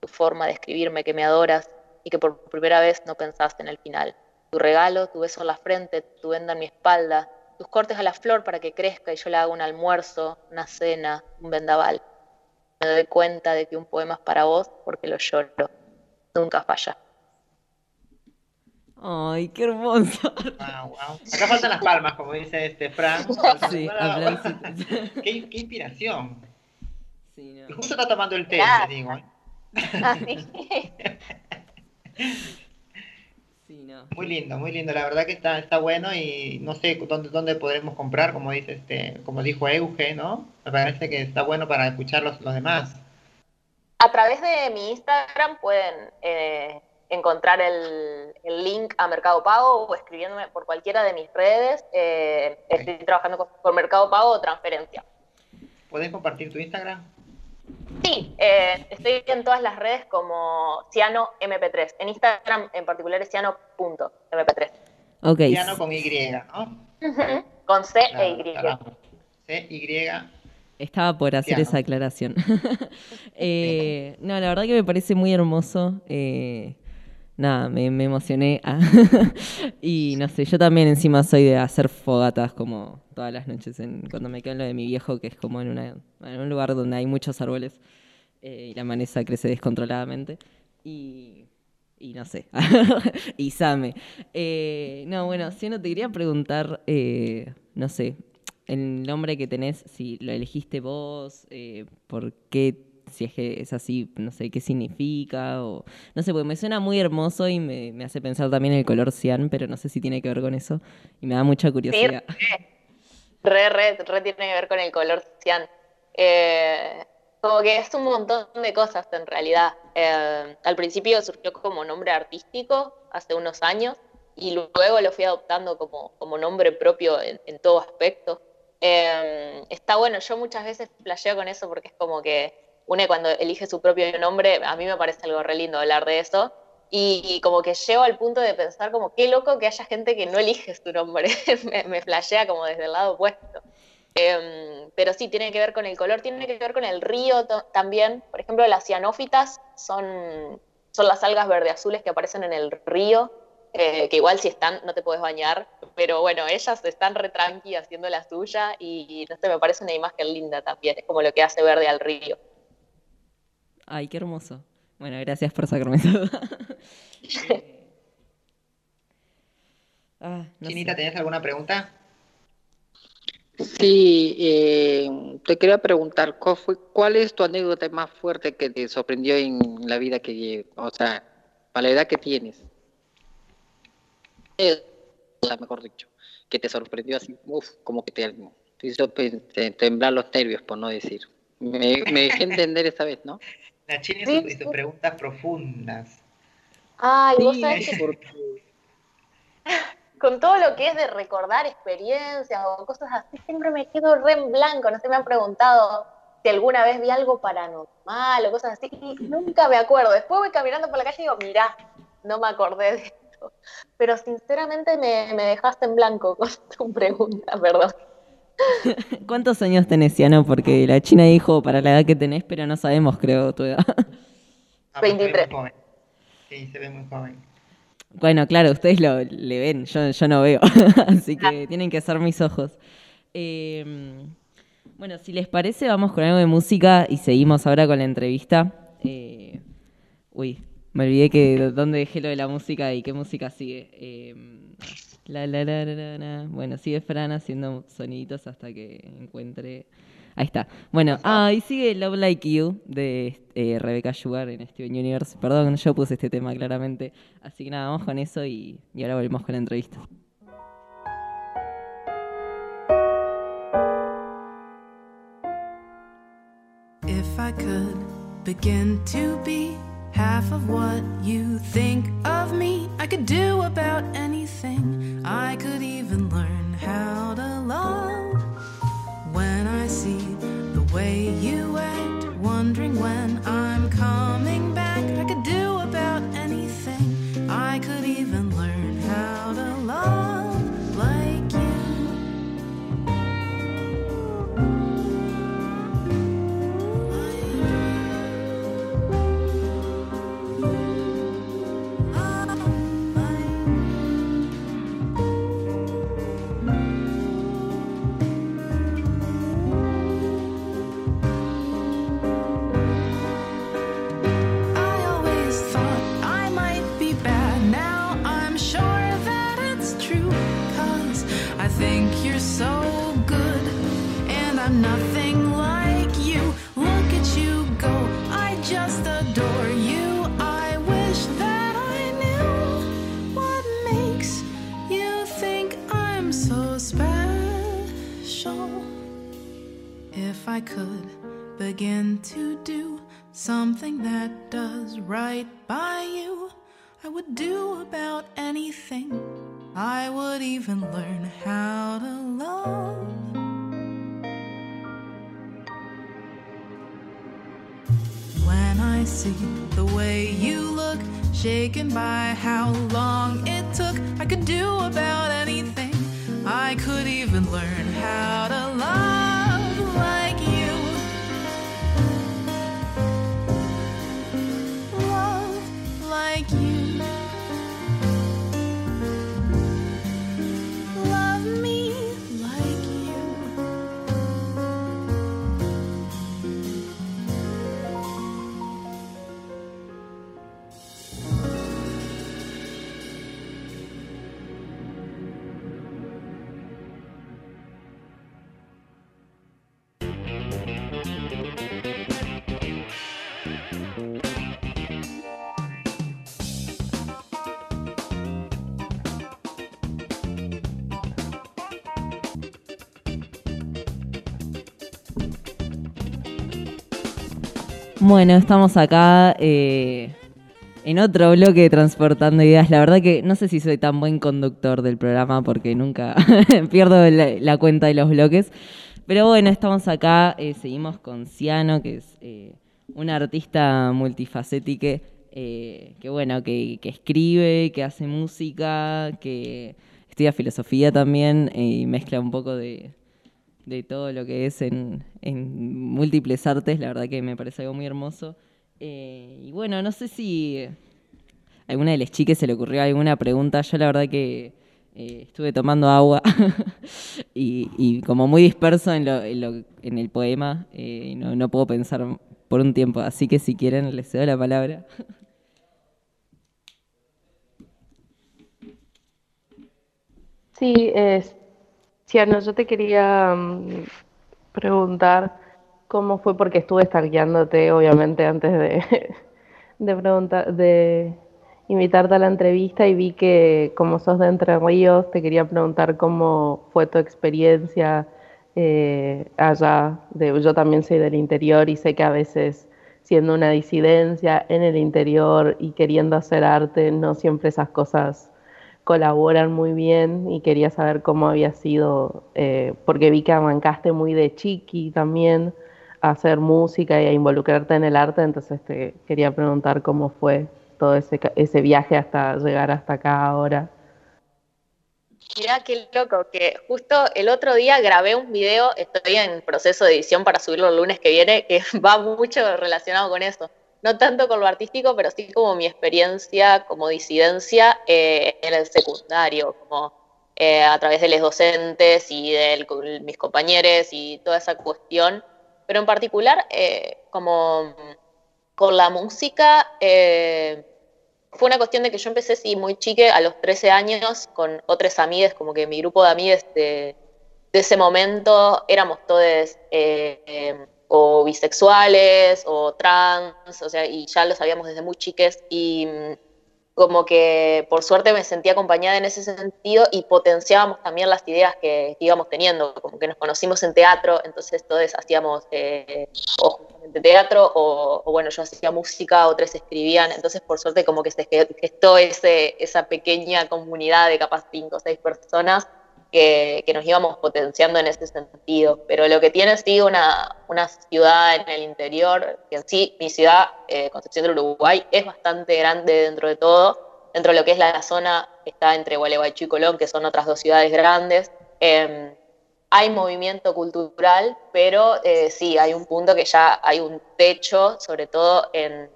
tu forma de escribirme que me adoras y que por primera vez no pensaste en el final. Tu regalo, tu beso en la frente, tu venda en mi espalda, tus cortes a la flor para que crezca y yo le haga un almuerzo, una cena, un vendaval. Me doy cuenta de que un poema es para vos porque lo lloro. Nunca falla. Ay, qué hermoso. Wow, wow. Acá faltan las palmas, como dice este Fran. Sí, qué, qué inspiración. Sí, no. Y justo está tomando el té, te digo. ¿eh? Sí, no. Muy lindo, muy lindo. La verdad que está, está bueno y no sé dónde, dónde podremos comprar, como dice este, como dijo Euge, ¿no? Me parece que está bueno para escuchar los, los demás. A través de mi Instagram pueden eh, encontrar el, el link a Mercado Pago o escribiéndome por cualquiera de mis redes. Eh, estoy trabajando con, con Mercado Pago o transferencia. ¿Puedes compartir tu Instagram? Sí, eh, estoy en todas las redes como Ciano MP3. En Instagram en particular es ciano.mp3. Ok. Piano con Y, ¿no? Con C e Y. Carajo. C, Y. Estaba por hacer esa aclaración. Eh, no, la verdad que me parece muy hermoso. eh, nada, me, me emocioné. Ah. y no sé, yo también encima soy de hacer fogatas como todas las noches en, cuando me quedo en lo de mi viejo, que es como en, una, en un lugar donde hay muchos árboles eh, y la manesa crece descontroladamente. Y, y no sé. y Same. Eh, no, bueno, si no te quería preguntar, eh, no sé, el nombre que tenés, si lo elegiste vos, eh, por qué, si es que es así, no sé, qué significa, o no sé, porque me suena muy hermoso y me, me hace pensar también en el color cian, pero no sé si tiene que ver con eso y me da mucha Sí, curiosidad. re, re, re tiene que ver con el color cian. Eh, como que es un montón de cosas en realidad. Eh, al principio surgió como nombre artístico hace unos años y luego lo fui adoptando como, como nombre propio en, en todo aspecto. Eh, está bueno, yo muchas veces flasheo con eso porque es como que une cuando elige su propio nombre, a mí me parece algo re lindo hablar de eso. Y, y como que llego al punto de pensar como qué loco que haya gente que no elige su nombre. me, me flashea como desde el lado opuesto. Em, pero sí, tiene que ver con el color, tiene que ver con el río también. Por ejemplo, las cianófitas son, son las algas verde azules que aparecen en el río, eh, que igual si están no te puedes bañar, pero bueno, ellas están re tranqui haciendo la suya y, y no sé, me parece una imagen linda también, es como lo que hace verde al río. Ay, qué hermoso. Bueno, gracias por sacarme esa duda. Eh, ah, no Chinita, sé. ¿tenías alguna pregunta? Sí, eh, te quería preguntar, ¿cuál, fue, ¿cuál es tu anécdota más fuerte que te sorprendió en la vida que llevas? O sea, a la edad que tienes. Eh, o sea, mejor dicho. que te sorprendió así, uf, como que te, te hizo temblar los nervios, por no decir. Me, me dejé entender esta vez, ¿no? La China y Sí, sí. preguntas profundas. Ay, vos Sí, sabés que con todo lo que es de recordar experiencias o cosas así, siempre me quedo re en blanco. No sé, me han preguntado si alguna vez vi algo paranormal o cosas así, y nunca me acuerdo. Después voy caminando por la calle y digo, mirá, no me acordé de esto. Pero sinceramente me, me dejaste en blanco con tu pregunta, perdón. ¿Cuántos años tenés, Ciano? Porque la China dijo para la edad que tenés, pero no sabemos, creo, tu edad. Ah, pues se ve 23. muy joven. Sí, se ve muy joven. Bueno, claro, ustedes lo le ven, yo, yo no veo, así que tienen que ser mis ojos. Eh, bueno, si les parece, vamos con algo de música y seguimos ahora con la entrevista. Eh, uy, me olvidé que dónde dejé lo de la música y qué música sigue. Eh, la, la, la, la, la, la. Bueno, sigue Fran haciendo soniditos hasta que encuentre. Ahí está. Bueno, ah, y sigue Love Like You de eh, Rebecca Sugar en Steven Universe. Perdón, yo puse este tema claramente. Así que nada, vamos con eso y, y ahora volvemos con la entrevista. If I could begin to be half of what you think of me, I could do about anything. I could even learn how to love. When I see the way you I could begin to do something that does right by you, I would do about anything. I would even learn how to love. When I see the way you look, shaken by how long it took, I could do about anything. I could even learn how to love Bueno, estamos acá eh, en otro bloque de Transportando Ideas. La verdad que no sé si soy tan buen conductor del programa porque nunca pierdo la, cuenta de los bloques. Pero bueno, estamos acá, eh, seguimos con Ciano, que es eh, una artista multifacética, eh, que bueno, que, escribe, que hace música, que estudia filosofía también y mezcla un poco de, de todo lo que es en, en múltiples artes, la verdad que me parece algo muy hermoso. Eh, y bueno, no sé si a alguna de las chicas se le ocurrió alguna pregunta, yo la verdad que eh, estuve tomando agua y, y como muy disperso en, lo, en, lo- en el poema, eh, no, no puedo pensar por un tiempo, así que si quieren les cedo la palabra. Sí, es, Ciano, yo te quería mm, preguntar cómo fue, porque estuve stalkeándote, obviamente, antes de, de preguntar, de invitarte a la entrevista y vi que como sos de Entre Ríos, te quería preguntar cómo fue tu experiencia eh, allá. De, yo también soy del interior y sé que a veces siendo una disidencia en el interior y queriendo hacer arte, no siempre esas cosas colaboran muy bien y quería saber cómo había sido, eh, porque vi que arrancaste muy de chiqui también a hacer música y a involucrarte en el arte, entonces te quería preguntar cómo fue todo ese, ese viaje hasta llegar hasta acá ahora. Mirá qué loco, que justo el otro día grabé un video, estoy en proceso de edición para subirlo el lunes que viene, que va mucho relacionado con eso. No tanto con lo artístico, pero sí como mi experiencia como disidencia eh, en el secundario, como eh, a través de los docentes y de mis compañeros y toda esa cuestión. Pero en particular, eh, como con la música, eh, fue una cuestión de que yo empecé, sí, muy chique, a los 13 años, con otras amigas, como que mi grupo de amigas de, de ese momento éramos todos eh, eh, o bisexuales o trans, o sea, y ya lo sabíamos desde muy chiques, y mm, como que por suerte me sentía acompañada en ese sentido y potenciábamos también las ideas que, íbamos teniendo, como que nos conocimos en teatro, entonces todos hacíamos eh, o justamente teatro o, o, bueno, yo hacía música, otros escribían, entonces por suerte como que se gestó ese, esa pequeña comunidad de capaz cinco o seis personas que, que, nos íbamos potenciando en ese sentido. Pero lo que tiene sí una, una ciudad en el interior, que en sí mi ciudad, eh, Concepción del Uruguay, es bastante grande dentro de todo. Dentro de lo que es la zona, está entre Gualeguaychú y Colón, que son otras dos ciudades grandes. Eh, hay movimiento cultural, pero eh, sí, hay un punto que ya hay un techo, sobre todo en,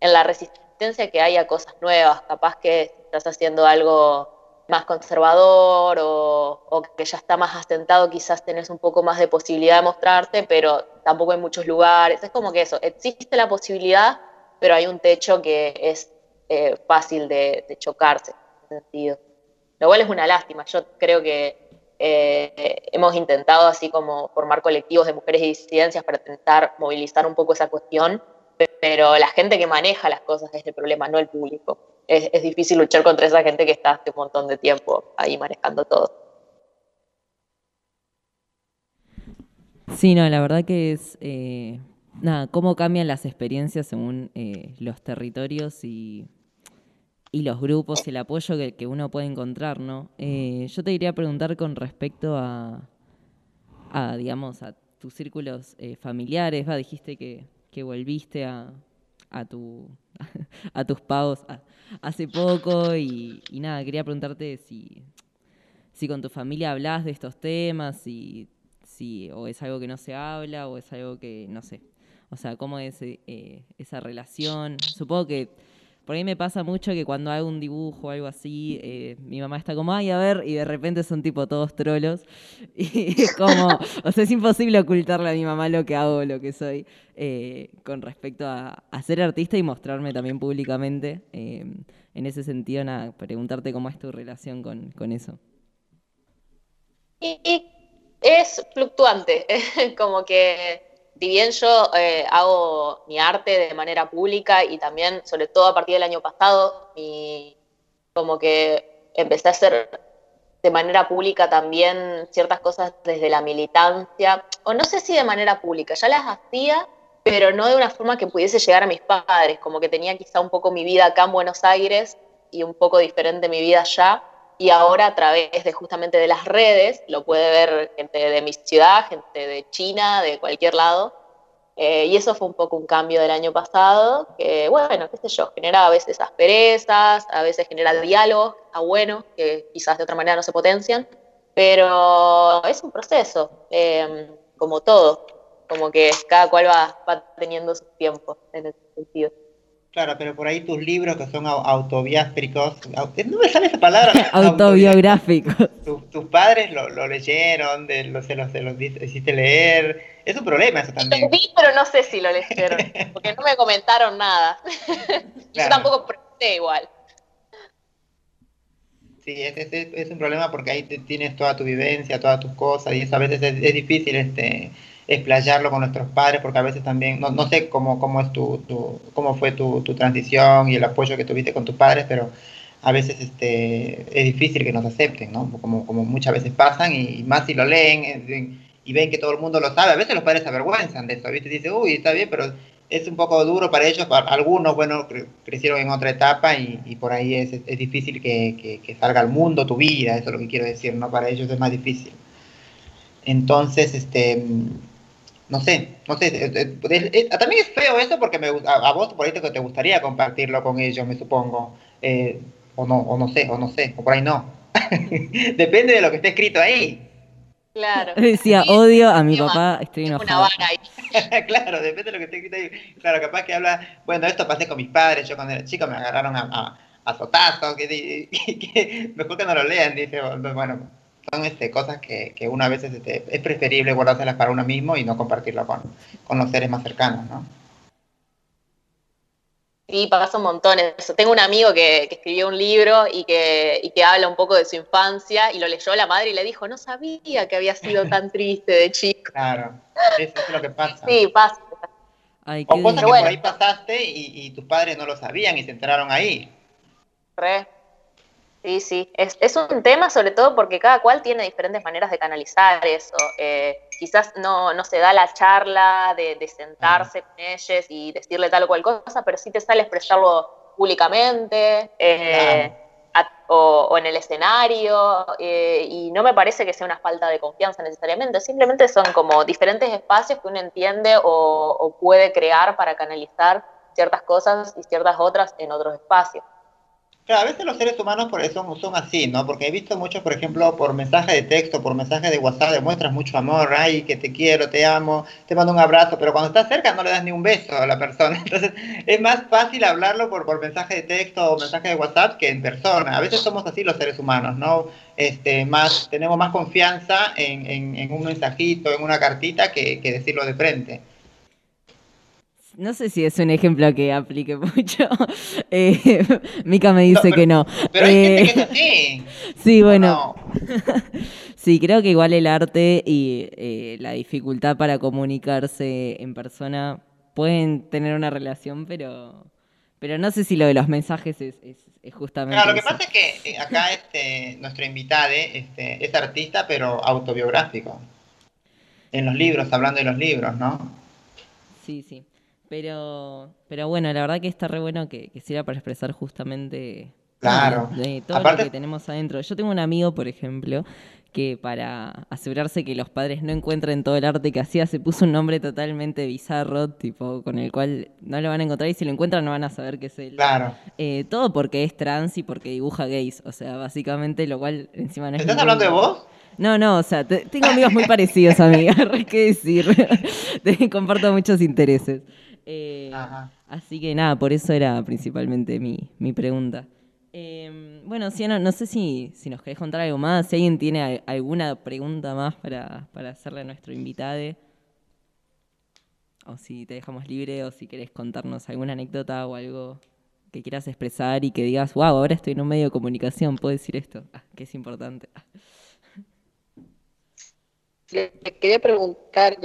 en la resistencia que hay a cosas nuevas. Capaz que estás haciendo algo más conservador o, que ya está más asentado, quizás tenés un poco más de posibilidad de mostrarte, pero tampoco hay muchos lugares. Es como que eso, existe la posibilidad, pero hay un techo que es eh, fácil de, de, chocarse en ese sentido. Lo cual es una lástima. Yo creo que eh, hemos intentado así como formar colectivos de mujeres y disidencias para intentar movilizar un poco esa cuestión, pero la gente que maneja las cosas es el problema, no el público es, es, difícil luchar contra esa gente que está hace un montón de tiempo ahí manejando todo. Sí, no, la verdad que es, eh, nada, cómo cambian las experiencias según eh, los territorios y, y, los grupos y el apoyo que, que uno puede encontrar, ¿no? Eh, yo te iría preguntar con respecto a, a digamos, a tus círculos familiares, ¿va? dijiste que, que volviste a, a, tu, a tus pagos hace poco y, nada, quería preguntarte si, si con tu familia hablas de estos temas, si, si, o es algo que no se habla o es algo que, no sé, o sea, cómo es eh, esa relación. Supongo que por ahí me pasa mucho que cuando hago un dibujo o algo así, eh, mi mamá está como, ay, a ver, y de repente son tipo todos trolos. Y es como, o sea, es imposible ocultarle a mi mamá lo que hago, lo que soy, eh, con respecto a, a, ser artista y mostrarme también públicamente. Eh, en ese sentido, nada, preguntarte cómo es tu relación con, con eso. Y, y es fluctuante, como que si bien yo eh, hago mi arte de manera pública y también, sobre todo a partir del año pasado, como que empecé a hacer de manera pública también ciertas cosas desde la militancia, o no sé si de manera pública, ya las hacía, pero no de una forma que pudiese llegar a mis padres, como que tenía quizá un poco mi vida acá en Buenos Aires y un poco diferente mi vida allá, y ahora a través de justamente de las redes, lo puede ver gente de mi ciudad, gente de China, de cualquier lado, eh, y eso fue un poco un cambio del año pasado, que bueno, qué sé yo, genera a veces asperezas, a veces genera diálogos, está bueno, que quizás de otra manera no se potencian, pero es un proceso, eh, como todo, como que cada cual va, va teniendo sus tiempos en ese sentido. Claro, pero por ahí tus libros que son autobiográficos, no me sale esa palabra. Autobiográficos. Tus, tus padres lo, lo leyeron, de, lo, se, los, se los hiciste leer. Es un problema eso también. Lo vi, pero no sé si lo leyeron, porque no me comentaron nada. Claro. Yo tampoco pregunté igual. Sí, es, es, es, un problema porque ahí te, tienes toda tu vivencia, todas tus cosas, y eso a veces es, es difícil este explayarlo con nuestros padres, porque a veces también, no, no sé cómo, cómo, es tu, tu- cómo fue tu, tu transición y el apoyo que tuviste con tus padres, pero a veces este, es difícil que nos acepten, ¿no? Como, como muchas veces pasan, y más si lo leen eh, y ven que todo el mundo lo sabe, a veces los padres se avergüenzan de eso, ¿viste? Dicen, uy, está bien, pero es un poco duro para ellos, para algunos, bueno, cre- crecieron en otra etapa y, y por ahí es, es difícil que, que- que salga al mundo tu vida, eso es lo que quiero decir, ¿no? Para ellos es más difícil. Entonces, este, no sé, no sé, eh, eh, es- es- también es feo eso porque me, a, a vos por ahí te, te gustaría compartirlo con ellos, me supongo, Eh, o no, o no sé, o no sé, o por ahí no. Depende de lo que esté escrito ahí. Claro. Decía, Sí, odio a mi papá, estoy Una enojado. vara ahí. claro, depende de lo que esté escrito ahí. Claro, capaz que habla, bueno, esto pasé con mis padres, yo cuando era chico me agarraron a, a, a azotazos, que, di- que mejor que no lo lean, dice, bueno, son este, cosas que, que uno a veces este, es preferible guardárselas para uno mismo y no compartirlo con, con los seres más cercanos, ¿no? Sí, pasa un montón eso. Tengo un amigo que, que escribió un libro y que, y que habla un poco de su infancia y lo leyó la madre y le dijo, no sabía que había sido tan triste de chico. Claro, eso es lo que pasa. Sí, pasa. Ay, O cosas que por ahí pasaste y, y tus padres no lo sabían y se enteraron ahí. Re. Sí, sí. Es, es un tema sobre todo porque cada cual tiene diferentes maneras de canalizar eso. Eh, quizás no, no se da la charla de, de sentarse con ellos y decirle tal o cual cosa, pero sí te sale expresarlo públicamente eh, a- o, o en el escenario. eh, y no me parece que sea una falta de confianza necesariamente. Simplemente son como diferentes espacios que uno entiende o, o puede crear para canalizar ciertas cosas y ciertas otras en otros espacios. Claro, a veces los seres humanos por eso son, así, ¿no? Porque he visto muchos, por ejemplo, por mensaje de texto, por mensaje de WhatsApp, demuestras mucho amor, ay, que te quiero, te amo, te mando un abrazo, pero cuando estás cerca no le das ni un beso a la persona. Entonces, es más fácil hablarlo por, por mensaje de texto o mensaje de WhatsApp que en persona. A veces somos así los seres humanos, ¿no? Este, más, tenemos más confianza en, en, en un mensajito, en una cartita, que, que decirlo de frente. No sé si es un ejemplo que aplique mucho. Eh, Mica me dice No, pero- que no. Pero hay Eh, gente que así. Sí, bueno. No. Sí, creo que igual el arte y eh, la dificultad para comunicarse en persona pueden tener una relación, pero, pero no sé si lo de los mensajes es, es, es justamente Claro, lo que pasa es que eh, acá este, nuestro invitado este, es artista, pero autobiográfico. En los libros, hablando de los libros, ¿no? Sí, sí. Pero, pero bueno, la verdad que está re bueno que, que sirva para expresar justamente Claro. de, todo Aparte- lo que tenemos adentro. Yo tengo un amigo, por ejemplo, que para asegurarse que los padres no encuentren todo el arte que hacía, se puso un nombre totalmente bizarro, tipo, con el cual no lo van a encontrar y si lo encuentran no van a saber que es él. Claro. Eh, todo porque es trans y porque dibuja gays. O sea, básicamente, lo cual encima no es. ¿Estás hablando de vos? No, no, o sea, te- tengo amigos muy parecidos a mí, hay que decir. Te- Comparto muchos intereses. Eh, así que nada, por eso era principalmente mi, mi pregunta. Eh, bueno, Ciano, no sé si, si nos querés contar algo más, si alguien tiene al- alguna pregunta más para, para hacerle a nuestro invitado. O si te dejamos libre, o si querés contarnos alguna anécdota o algo que quieras expresar y que digas, wow, ahora estoy en un medio de comunicación, puedo decir esto, ah, que es importante. Ah. Le le quería preguntar,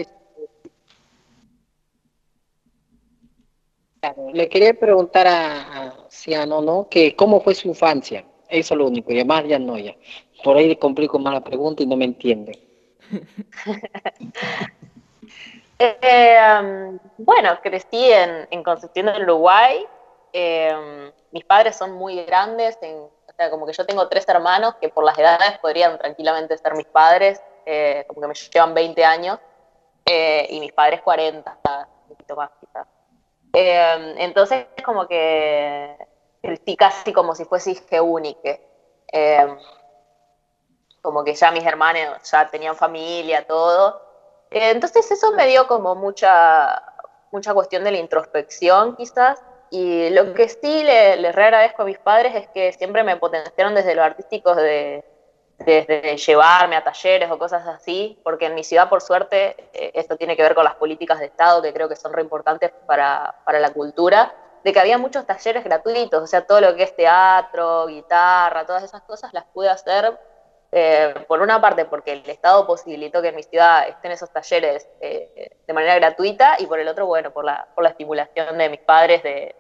le quería preguntar a, Ciano, ¿no? Que cómo fue su infancia. Eso es lo único, y además ya no, ya. Por ahí le complico más la pregunta y no me entiende. Eh, um, bueno, crecí en, en Concepción del Uruguay. Eh, mis padres son muy grandes, en- o sea, como que yo tengo tres hermanos que por las edades podrían tranquilamente ser mis padres, eh, como que me llevan 20 años, eh, y mis padres 40, un poquito más. Eh, entonces, como que casi como si fuese hija única. Eh, como que ya mis hermanos ya tenían familia, todo. Eh, Entonces eso me dio como mucha, mucha cuestión de la introspección quizás. Y lo que sí le, les re agradezco a mis padres es que siempre me potenciaron desde lo artístico, de, desde llevarme a talleres o cosas así, porque en mi ciudad, por suerte, eh, esto tiene que ver con las políticas de Estado, que creo que son re importantes para, para la cultura, de que había muchos talleres gratuitos, o sea, todo lo que es teatro, guitarra, todas esas cosas las pude hacer Eh, por una parte, porque el Estado posibilitó que en mi ciudad estén esos talleres eh, de manera gratuita, y por el otro, bueno, por la, por la estimulación de mis padres de,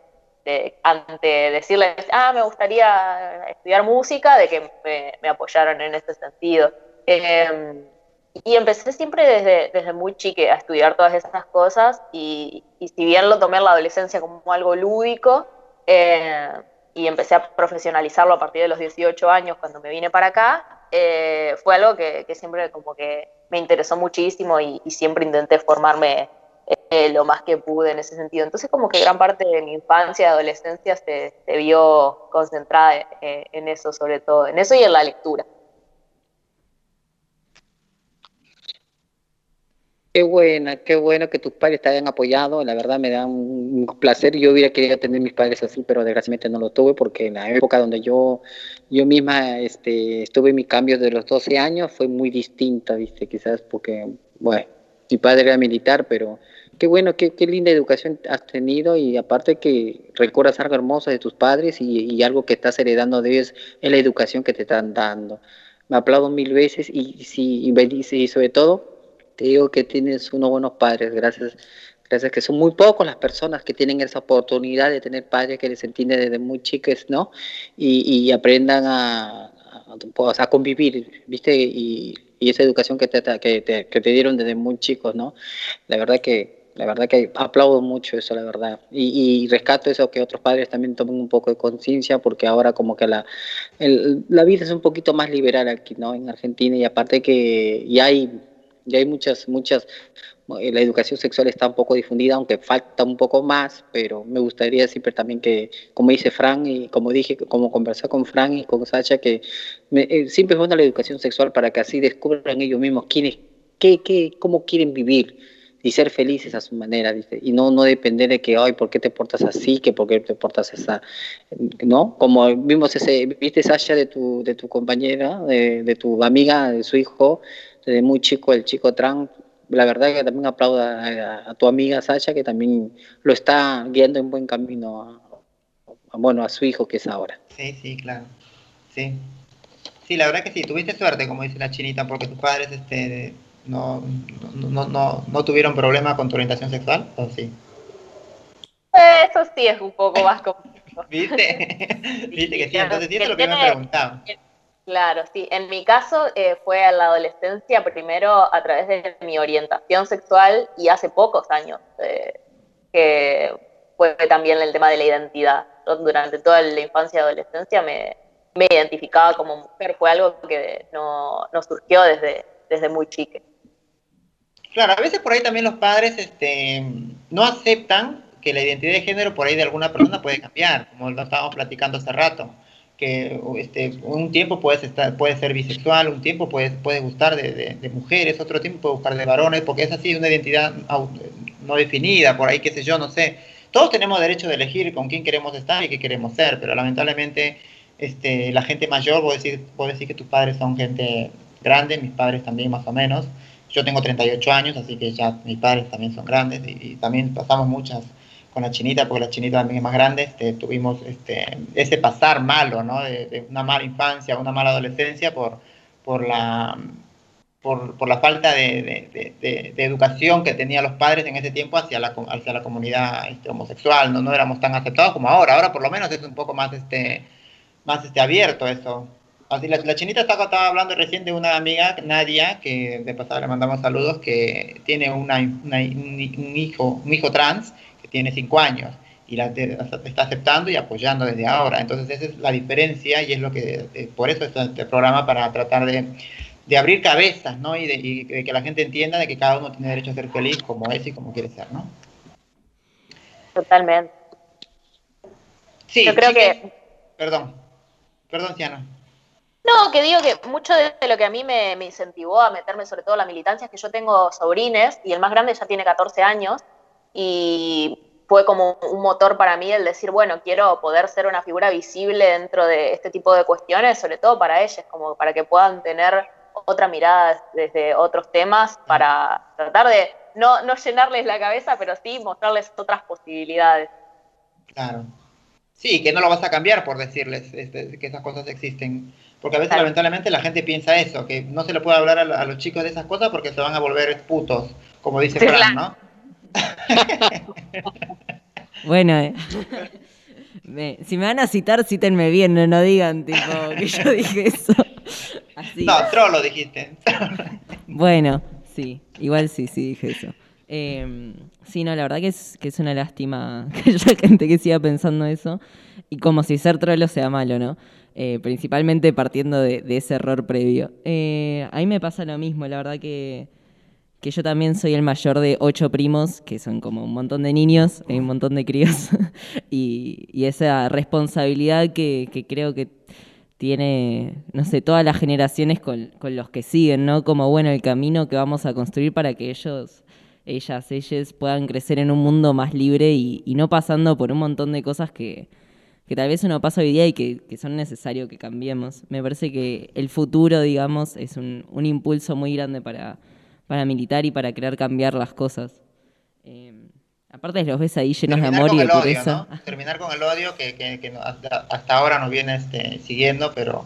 de- ante decirles, ah, me gustaría estudiar música, de que me, me apoyaron en ese sentido. Eh, y empecé siempre desde, desde muy chique a estudiar todas esas cosas y, y si bien lo tomé en la adolescencia como algo lúdico eh, y empecé a profesionalizarlo a partir de los 18 años cuando me vine para acá, eh, fue algo que, que siempre como que me interesó muchísimo y, y siempre intenté formarme eh, lo más que pude en ese sentido. Entonces como que gran parte de mi infancia y adolescencia se, vio concentrada eh, en eso sobre todo, en eso y en la lectura. Qué buena, qué bueno que tus padres te hayan apoyado, la verdad me da un, un placer. Yo hubiera querido tener mis padres así, pero desgraciadamente no lo tuve porque en la época donde yo, yo misma este, estuve en mi cambio de los 12 años fue muy distinta, ¿viste? Quizás porque, bueno, mi padre era militar, pero qué bueno, qué, qué linda educación has tenido y aparte que recuerdas algo hermoso de tus padres y, y algo que estás heredando de ellos es la educación que te están dando. Me aplaudo mil veces y, y, y sobre todo te digo que tienes unos buenos padres, gracias, gracias que son muy pocos las personas que tienen esa oportunidad de tener padres que les entienden desde muy chicos, ¿no? Y, aprendan a, a, convivir, ¿viste? Y, esa educación que te, te, que te dieron desde muy chicos, ¿no? La verdad que la verdad que aplaudo mucho eso, la verdad. Y, rescato eso que otros padres también tomen un poco de conciencia, porque ahora como que la, la vida es un poquito más liberal aquí, ¿no? En Argentina, y aparte que ya hay, ya hay muchas, muchas, eh, la educación sexual está un poco difundida, aunque falta un poco más, pero me gustaría siempre también que, como dice Fran, y como dije, como conversar con Fran y con Sacha, que me- eh, siempre es buena la educación sexual para que así descubran ellos mismos quiénes, qué, qué, cómo quieren vivir y ser felices a su manera, ¿viste? y no, no depender de que, ay, ¿por qué te portas así? que ¿Por qué te portas esa? ¿No? Como vimos ese, viste Sasha de tu, de tu compañera, de, de tu amiga, de su hijo, desde muy chico, el chico trans, la verdad que también aplaudo a, a- a tu amiga Sasha, que también lo está guiando en buen camino a, a- bueno, a su hijo que es ahora. Sí, sí, claro. Sí. Sí, la verdad que sí, tuviste suerte, como dice la chinita, porque tus padres este, no, no, no, no, tuvieron problema con tu orientación sexual, ¿o sí? Eso sí es un poco más complejo. ¿Viste? Viste que sí, claro, entonces sí, es lo que me preguntaba. Claro, sí. En mi caso eh, fue en la adolescencia primero a través de mi orientación sexual y hace pocos años eh, que fue también el tema de la identidad. Yo durante toda la infancia y adolescencia me, me identificaba como mujer. Fue algo que no, no surgió desde, desde muy chique. Claro, a veces por ahí también los padres este, no aceptan que la identidad de género por ahí de alguna persona puede cambiar, como lo estábamos platicando hace rato, que este, un tiempo puedes, estar, puedes ser bisexual, un tiempo puedes, puedes gustar de, mujeres, otro tiempo puedes gustar de varones, porque es así una identidad no definida, por ahí qué sé yo, no sé. Todos tenemos derecho de elegir con quién queremos estar y qué queremos ser, pero lamentablemente este, la gente mayor, puedo decir, puedo decir que tus padres son gente grande, mis padres también más o menos, yo tengo 38 años, así que ya mis padres también son grandes y, también pasamos muchas con la chinita, porque la chinita también es más grande, este, tuvimos este, ese pasar malo, ¿no? De, de una mala infancia, una mala adolescencia por, por, la, por, por la falta de, educación que tenían los padres en ese tiempo hacia la, hacia la comunidad este, homosexual, ¿no? no éramos tan aceptados como ahora, ahora por lo menos es un poco más, este, más este, abierto eso. Así, la, la chinita estaba, estaba hablando recién de una amiga, Nadia, que de pasada le mandamos saludos, que tiene una, una- un, un hijo, un hijo trans que tiene cinco años y la te- está aceptando y apoyando desde ahora. Entonces esa es la diferencia y es lo que, eh, por eso está este programa para tratar de, de abrir cabezas, ¿no? Y de, y de que la gente entienda de que cada uno tiene derecho a ser feliz como es y como quiere ser, ¿no? Totalmente. Sí, Yo creo chicas- que Perdón, perdón, Ciana. No, que digo que mucho de lo que a mí me, incentivó a meterme sobre todo en la militancia es que yo tengo sobrines y el más grande ya tiene 14 años y fue como un motor para mí el decir, bueno, quiero poder ser una figura visible dentro de este tipo de cuestiones, sobre todo para ellas, como para que puedan tener otra mirada desde otros temas para tratar de no, no llenarles la cabeza, pero sí mostrarles otras posibilidades. Claro. Sí, que no lo vas a cambiar por decirles este, que esas cosas existen. Porque a veces, lamentablemente, la gente piensa eso, que no se le puede hablar a, a los chicos de esas cosas porque se van a volver putos, como dice Sí, Fran, claro. ¿no? Bueno, eh, me- si me van a citar, cítenme bien, no, no digan tipo que yo dije eso. Así. No, trolo dijiste. Bueno, sí, igual sí, sí dije eso. Eh, sí, no, la verdad que es, que es una lástima que haya gente que siga pensando eso. Y como si ser trolo sea malo, ¿no? Eh, principalmente partiendo de, ese error previo. Eh, a mí me pasa lo mismo, la verdad que, que yo también soy el mayor de ocho primos, que son como un montón de niños, un montón de críos. y, y esa responsabilidad que, que creo que tiene, no sé, todas las generaciones con, con los que siguen, ¿no? Como, bueno, el camino que vamos a construir para que ellos, ellas, ellos puedan crecer en un mundo más libre y, y no pasando por un montón de cosas que, que tal vez uno pasa hoy día y que, que son necesarios que cambiemos. Me parece que el futuro, digamos, es un, un impulso muy grande para, para militar y para querer cambiar las cosas. Eh, aparte los ves ahí llenos de amor y de odio, pureza. ¿no? Terminar con el odio que, que- que hasta, hasta ahora nos viene este, siguiendo, pero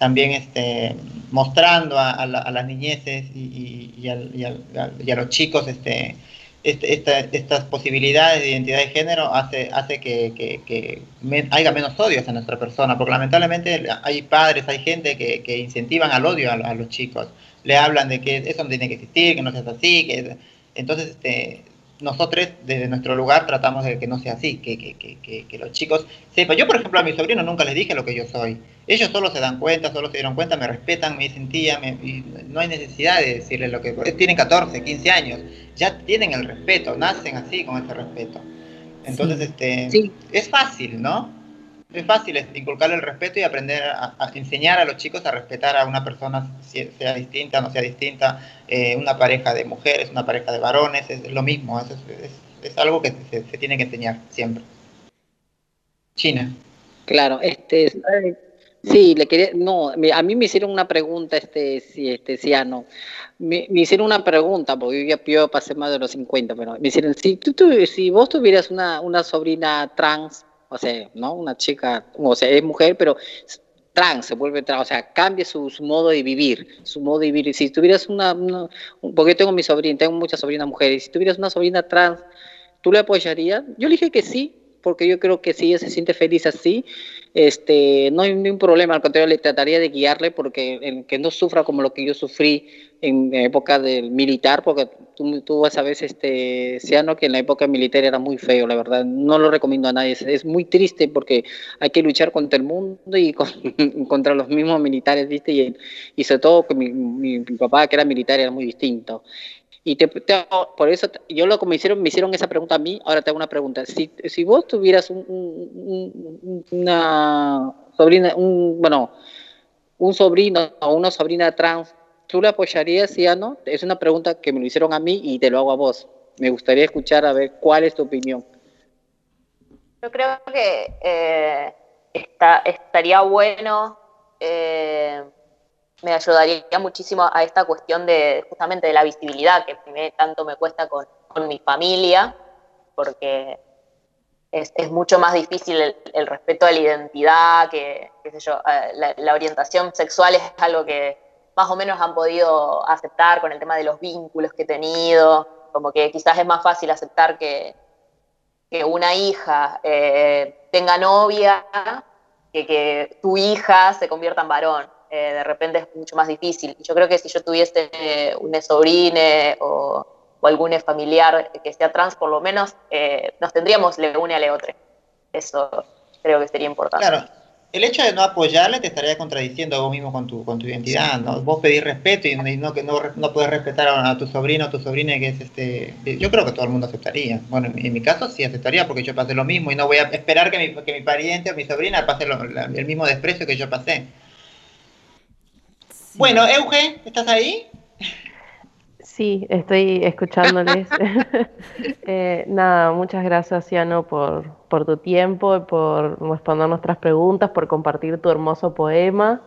también este, mostrando a, a la- a las niñeces y, y- y al- y al- y a los chicos este, este- esta- estas posibilidades de identidad de género hace, hace que, que- que haya menos odio hacia nuestra persona, porque lamentablemente hay padres, hay gente que, que incentivan al odio a, los chicos, le hablan de que eso no tiene que existir, que no seas así, que entonces este, nosotros desde nuestro lugar tratamos de que no sea así, que, que, que, que, que los chicos sepan. Yo, por ejemplo, a mis sobrinos nunca les dije lo que yo soy. Ellos solo se dan cuenta, solo se dieron cuenta, me respetan, me dicen tía, me- y no hay necesidad de decirles lo que... Tienen 14, 15 años, ya tienen el respeto, nacen así con ese respeto. Entonces, este, es fácil, ¿no? Es fácil este, inculcarle el respeto y aprender a, a enseñar a los chicos a respetar a una persona, si- sea distinta, no sea distinta, eh, una pareja de mujeres, una pareja de varones, es lo mismo, es, es- es algo que se, se tiene que enseñar siempre. China. Claro, este. Sí, le quería, no, a mí me hicieron una pregunta, este, si, este, Ciano, me, me hicieron una pregunta, porque yo ya yo pasé más de los 50, pero me hicieron, si, tú, tú- si vos tuvieras una, una sobrina trans, o sea, ¿no? Una chica, o sea, es mujer, pero trans, se vuelve trans, o sea, cambia su, su modo de vivir, su modo de vivir. Si tuvieras una, una- porque yo tengo mi sobrina, tengo muchas sobrinas mujeres, si tuvieras una sobrina trans, ¿tú le apoyarías? Yo le dije que sí, porque yo creo que si ella se siente feliz así, este, no hay ningún problema, al contrario, le trataría de guiarle porque en que no sufra como lo que yo sufrí en época del militar, porque tú, tú vas a ver, este, Ciano, que en la época militar era muy feo, la verdad, no lo recomiendo a nadie, es, muy triste porque hay que luchar contra el mundo y con- contra los mismos militares, ¿viste? Y, sobre todo que mi- mi papá, que era militar, era muy distinto. Y te, te por eso, yo lo que me hicieron, me hicieron esa pregunta a mí, ahora te hago una pregunta. Si, si vos tuvieras un- un- un- una sobrina, un, bueno, un sobrino o una sobrina trans, ¿tú le apoyarías, o no? Es una pregunta que me lo hicieron a mí y te lo hago a vos. Me gustaría escuchar a ver cuál es tu opinión. Yo creo que eh, está, estaría bueno, eh, me ayudaría muchísimo a esta cuestión de justamente de la visibilidad que tanto me cuesta con, con mi familia, porque es, mucho más difícil el, el respeto a la identidad, que, sé yo, la, la orientación sexual es algo que más o menos han podido aceptar con el tema de los vínculos que he tenido, como que quizás es más fácil aceptar que, que una hija eh, tenga novia que que tu hija se convierta en varón. Eh, de repente es mucho más difícil. Yo creo que si yo tuviese eh, un sobrine o, o algún familiar que sea trans, por lo menos eh, nos tendríamos le une a le otro. Eso creo que sería importante. Claro, el hecho de no apoyarle te estaría contradiciendo a vos mismo con tu, con tu identidad, ¿no? Vos pedís respeto y, no que no, no puedes respetar a, a tu sobrino o tu sobrina que es este... Yo creo que todo el mundo aceptaría. Bueno, en, mi- en mi caso sí aceptaría porque yo pasé lo mismo y no voy a esperar que mi, que mi pariente o mi sobrina pase lo- la- el mismo desprecio que yo pasé. Bueno, Euge, ¿estás ahí? Sí, estoy escuchándoles. Eh, nada, muchas gracias, Ciano, por, por tu tiempo, y por responder nuestras preguntas, por compartir tu hermoso poema.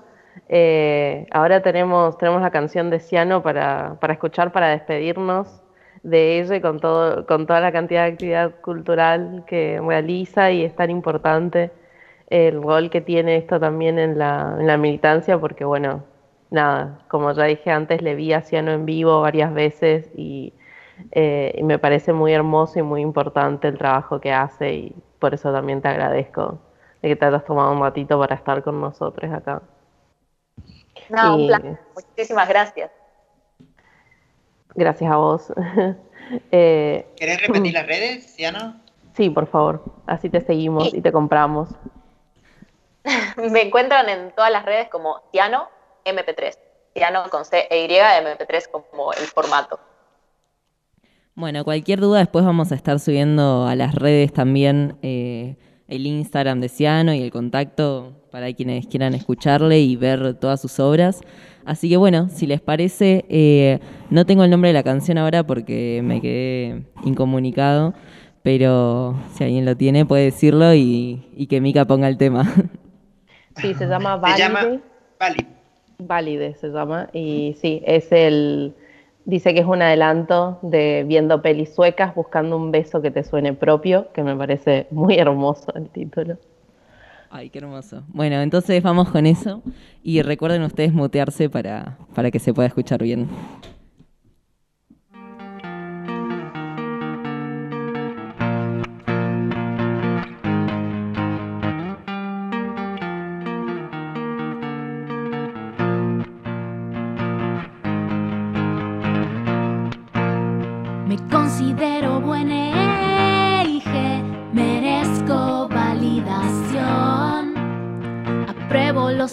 Eh, ahora tenemos, tenemos la canción de Ciano para, para escuchar, para despedirnos de ella y con, todo, con toda la cantidad de actividad cultural que realiza y es tan importante el rol que tiene esto también en la, en la militancia, porque bueno, nada, como ya dije antes, le vi a Ciano en vivo varias veces y, eh, y me parece muy hermoso y muy importante el trabajo que hace y por eso también te agradezco de que te hayas tomado un ratito para estar con nosotros acá. No, Y- un placer. Muchísimas gracias. Gracias a vos. Eh, ¿Querés repetir las redes, Ciano? sí, por favor, así te seguimos y te compramos. Me encuentran en todas las redes como Ciano MP3. Ciano con C e Y, MP3 como el formato. Bueno, cualquier duda después vamos a estar subiendo a las redes también eh, el Instagram de Ciano y el contacto para quienes quieran escucharle y ver todas sus obras. Así que bueno, si les parece, eh, no tengo el nombre de la canción ahora porque me quedé incomunicado, pero si alguien lo tiene puede decirlo y, y que Mika ponga el tema. Sí, se llama Se Valide. llama Vali. Valide se llama. Y sí, es el. Dice que es un adelanto de viendo pelis suecas buscando un beso que te suene propio, que me parece muy hermoso el título. Ay, qué hermoso. Bueno, entonces vamos con eso y recuerden ustedes mutearse para, para que se pueda escuchar bien.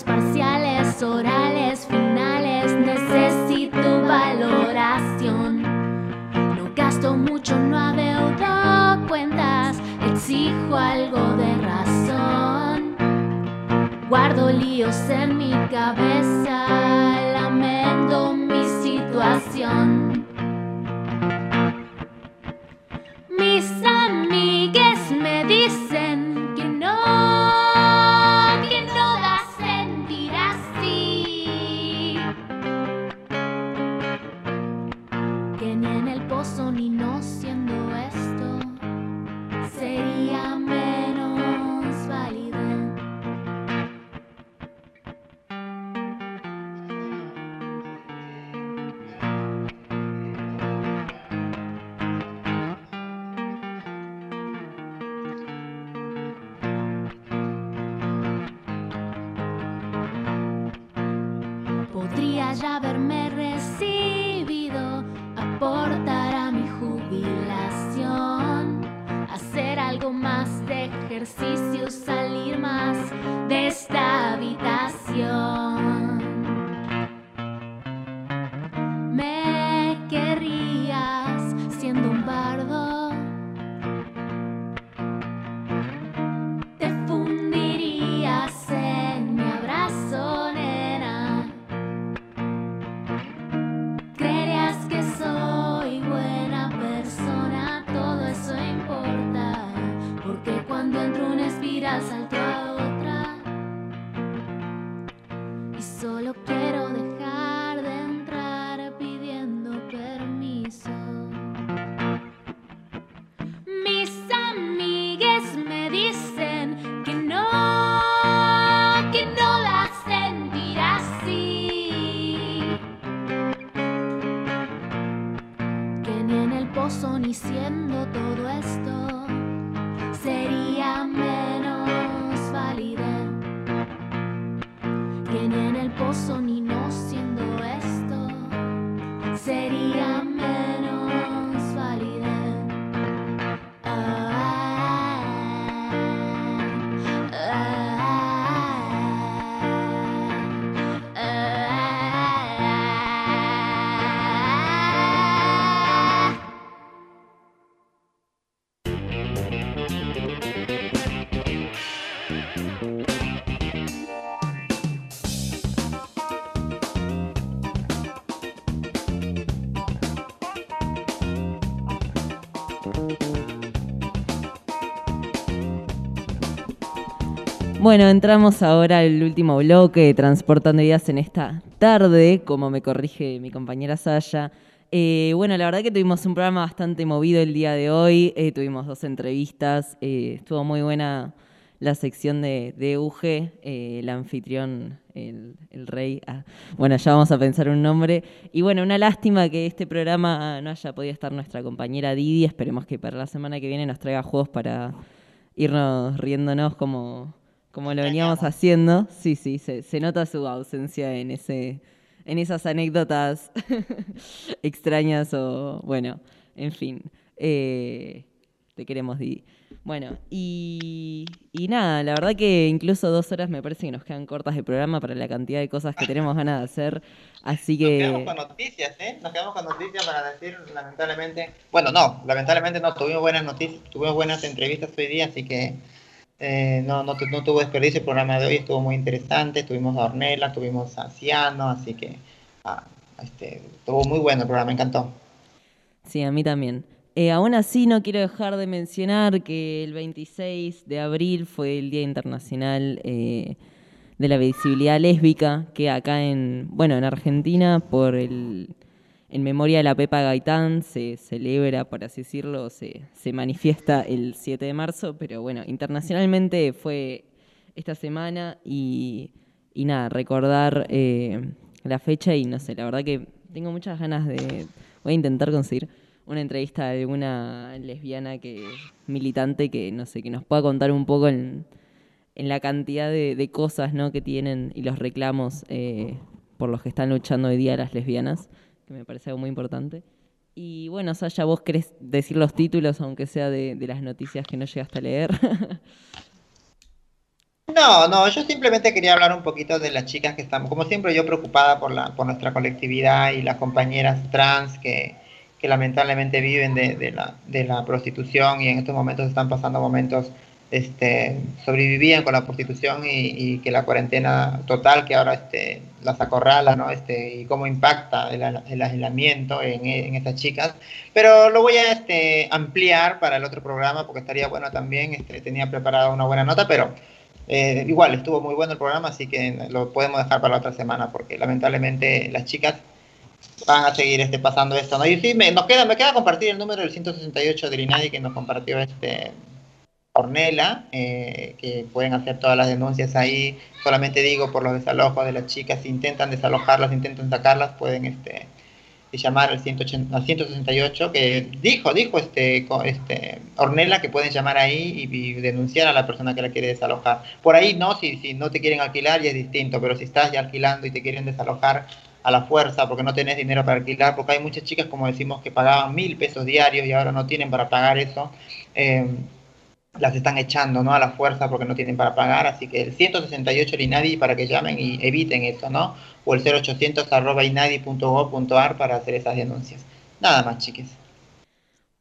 Parciales, orales, finales, necesito valoración. No gasto mucho, no adeudo cuentas, exijo algo de razón. Guardo líos en mi cabeza, lamento mi situación. Bueno, entramos ahora al último bloque de Transportando Ideas en esta tarde, como me corrige mi compañera Saya. Eh, bueno, la verdad que tuvimos un programa bastante movido el día de hoy, eh, tuvimos dos entrevistas, eh, estuvo muy buena la sección de, de Euge, eh, el anfitrión, el, el rey. ah, bueno, ya vamos a pensar un nombre. Y bueno, una lástima que este programa no haya podido estar nuestra compañera Didi. Esperemos que para la semana que viene nos traiga juegos para irnos riéndonos como, como lo veníamos haciendo. Sí, sí, se, se nota su ausencia en ese en esas anécdotas extrañas o bueno, en fin. Eh, te queremos, Didi. Bueno, y, y nada, la verdad que incluso dos horas me parece que nos quedan cortas de programa para la cantidad de cosas que tenemos ganas de hacer. Así Nos quedamos que con noticias, ¿eh? Nos quedamos con noticias para decir, lamentablemente. Bueno, no, lamentablemente no, tuvimos buenas noticias, tuvimos buenas entrevistas hoy día, así que eh, no, no, no tuvo desperdicio el programa de hoy, estuvo muy interesante. Tuvimos a Ornella, tuvimos a Ciano, así que ah, este, estuvo muy bueno el programa, me encantó. Sí, a mí también. Eh, aún así, no quiero dejar de mencionar que el 26 de abril fue el Día Internacional eh, de la Visibilidad Lésbica, que acá en, bueno, en Argentina, por el, en memoria de la Pepa Gaitán, se celebra, por así decirlo, se, se manifiesta el 7 de marzo, pero bueno, internacionalmente fue esta semana y, y nada, recordar eh, la fecha y no sé, la verdad que tengo muchas ganas de, voy a intentar conseguir una entrevista de alguna lesbiana que militante que no sé que nos pueda contar un poco en, en la cantidad de, cosas ¿no? que tienen y los reclamos eh, por los que están luchando hoy día las lesbianas que me parece algo muy importante y bueno Sasha vos querés decir los títulos aunque sea de, de las noticias que no llegaste a leer No, no, yo simplemente quería hablar un poquito de las chicas que están, como siempre yo preocupada por la, por nuestra colectividad y las compañeras trans que, que lamentablemente viven de, la, de la prostitución y en estos momentos están pasando momentos, este, sobrevivían con la prostitución y, que la cuarentena total que ahora este, las acorrala, ¿no? Este, y cómo impacta el, el aislamiento en, en estas chicas. Pero lo voy a este, ampliar para el otro programa porque estaría bueno también, este, tenía preparada una buena nota, pero eh, igual, estuvo muy bueno el programa, así que lo podemos dejar para la otra semana, porque lamentablemente las chicas van a seguir este, pasando esto. ¿no? Y sí, me, nos queda, me queda compartir el número del 168 del INADI que nos compartió este Ornella, eh, que pueden hacer todas las denuncias ahí. Solamente digo por los desalojos de las chicas, si intentan desalojarlas, intentan sacarlas, pueden este, llamar al, 180, al 168, que dijo, dijo este, este Ornella que pueden llamar ahí y, y denunciar a la persona que la quiere desalojar. Por ahí no, si, si no te quieren alquilar ya es distinto, pero si estás ya alquilando y te quieren desalojar a la fuerza porque no tenés dinero para alquilar, porque hay muchas chicas, como decimos, que pagaban mil pesos diarios y ahora no tienen para pagar eso. eh, las están echando ¿no? a la fuerza porque no tienen para pagar, así que el 168 el INADI para que llamen y eviten eso, ¿no? O el 0800 arroba inadi.gov.ar para hacer esas denuncias. Nada más, chiques.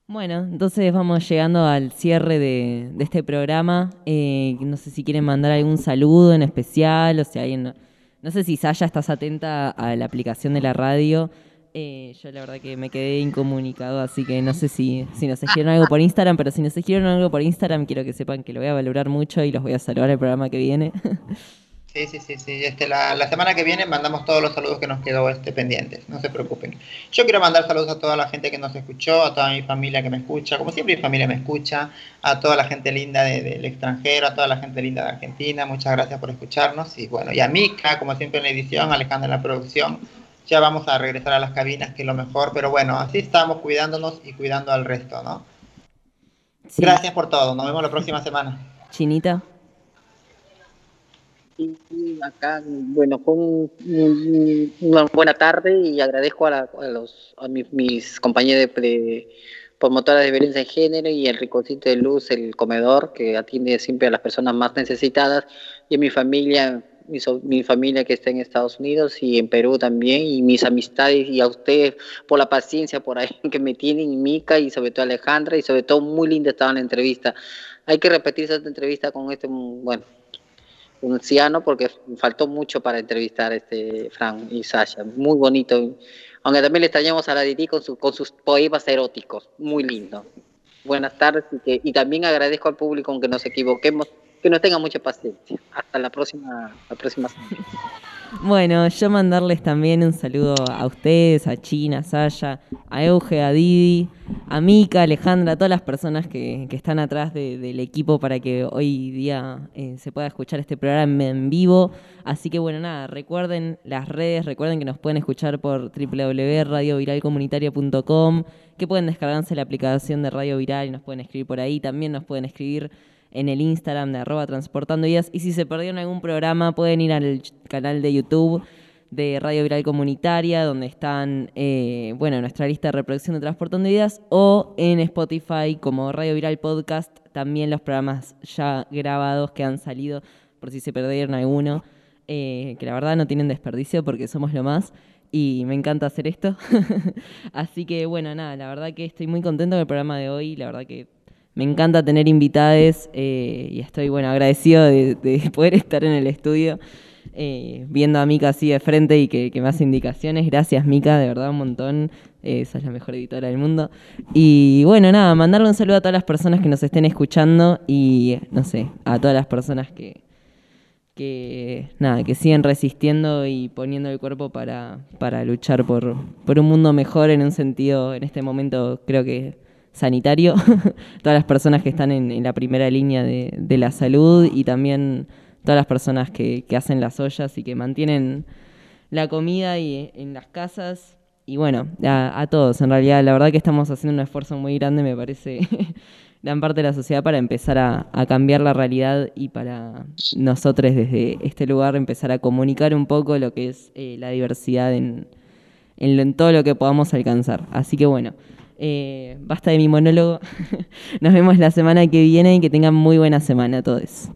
Bueno, entonces vamos llegando al cierre de, de este programa. Eh, no sé si quieren mandar algún saludo en especial, o si alguien... No, sé si Saya estás atenta a la aplicación de la radio. Eh, yo la verdad que me quedé incomunicado, así que no sé si, si nos escribieron algo por Instagram, pero si nos escribieron algo por Instagram, quiero que sepan que lo voy a valorar mucho y los voy a saludar el programa que viene. Sí, sí, sí, sí. Este, la, la semana que viene mandamos todos los saludos que nos quedó este, pendientes, no se preocupen. Yo quiero mandar saludos a toda la gente que nos escuchó, a toda mi familia que me escucha, como siempre mi familia me escucha, a toda la gente linda de- del extranjero, a toda la gente linda de Argentina, muchas gracias por escucharnos. Y bueno, y a Mika, como siempre en la edición, Alejandra en la producción. Ya vamos a regresar a las cabinas, que es lo mejor, pero bueno, así estamos cuidándonos y cuidando al resto, ¿no? Sí. Gracias por todo, nos vemos la próxima semana. Chinita. Sí, acá, bueno, fue un- un- una buena tarde y agradezco a, la- a los, a mis, compañeros de, de promotoras de violencia de género y el Ricocito de Luz, el comedor, que atiende siempre a las personas más necesitadas, y a mi familia, mi, so- mi familia que está en Estados Unidos y en Perú también, y mis amistades, y a ustedes por la paciencia por ahí que me tienen, Mica, y sobre todo Alejandra, y sobre todo muy linda estaba la entrevista. Hay que repetir esa entrevista con este, bueno, un anciano porque faltó mucho para entrevistar a este Fran y Sasha. Muy bonito. Aunque también le extrañamos a la Didi con, su- con sus poemas eróticos. Muy lindo. Buenas tardes y también agradezco al público aunque nos equivoquemos, que nos tenga mucha paciencia. Hasta la próxima, la próxima semana. Bueno, yo mandarles también un saludo a ustedes, a China, a Saya, a Euge, a Didi, a Mika, a Alejandra, a todas las personas que, que están atrás de- del equipo para que hoy día eh, se pueda escuchar este programa en vivo. Así que bueno, nada, recuerden las redes, recuerden que nos pueden escuchar por www.radioviralcomunitaria.com, que pueden descargarse la aplicación de Radio Viral y nos pueden escribir por ahí, también nos pueden escribir en el Instagram de arroba transportando ideas. Y si se perdieron algún programa, pueden ir al canal de YouTube de Radio Viral Comunitaria, donde están, eh, bueno, nuestra lista de reproducción de Transportando Ideas, o en Spotify como Radio Viral Podcast, también los programas ya grabados que han salido, por si se perdieron alguno, eh, que la verdad no tienen desperdicio porque somos lo más. Y me encanta hacer esto. Así que bueno, nada, la verdad que estoy muy contento con el programa de hoy. La verdad que me encanta tener invitades eh, y estoy bueno agradecido de, de poder estar en el estudio eh, viendo a Mica así de frente y que, que me hace indicaciones. Gracias Mica, de verdad un montón. Eh, sos la mejor editora del mundo. Y bueno, nada, mandarle un saludo a todas las personas que nos estén escuchando y no sé, a todas las personas que, que nada, que siguen resistiendo y poniendo el cuerpo para, para luchar por, por un mundo mejor en un sentido, en este momento creo que sanitario, todas las personas que están en, la primera línea de, la salud y también todas las personas que, hacen las ollas y que mantienen la comida y, en las casas. Y bueno, a, todos, en realidad, la verdad que estamos haciendo un esfuerzo muy grande, me parece, gran parte de la sociedad para empezar a, cambiar la realidad y para nosotros desde este lugar empezar a comunicar un poco lo que es eh, la diversidad en, en todo lo que podamos alcanzar. Así que bueno, eh, basta de mi monólogo. Nos vemos la semana que viene y que tengan muy buena semana a todos.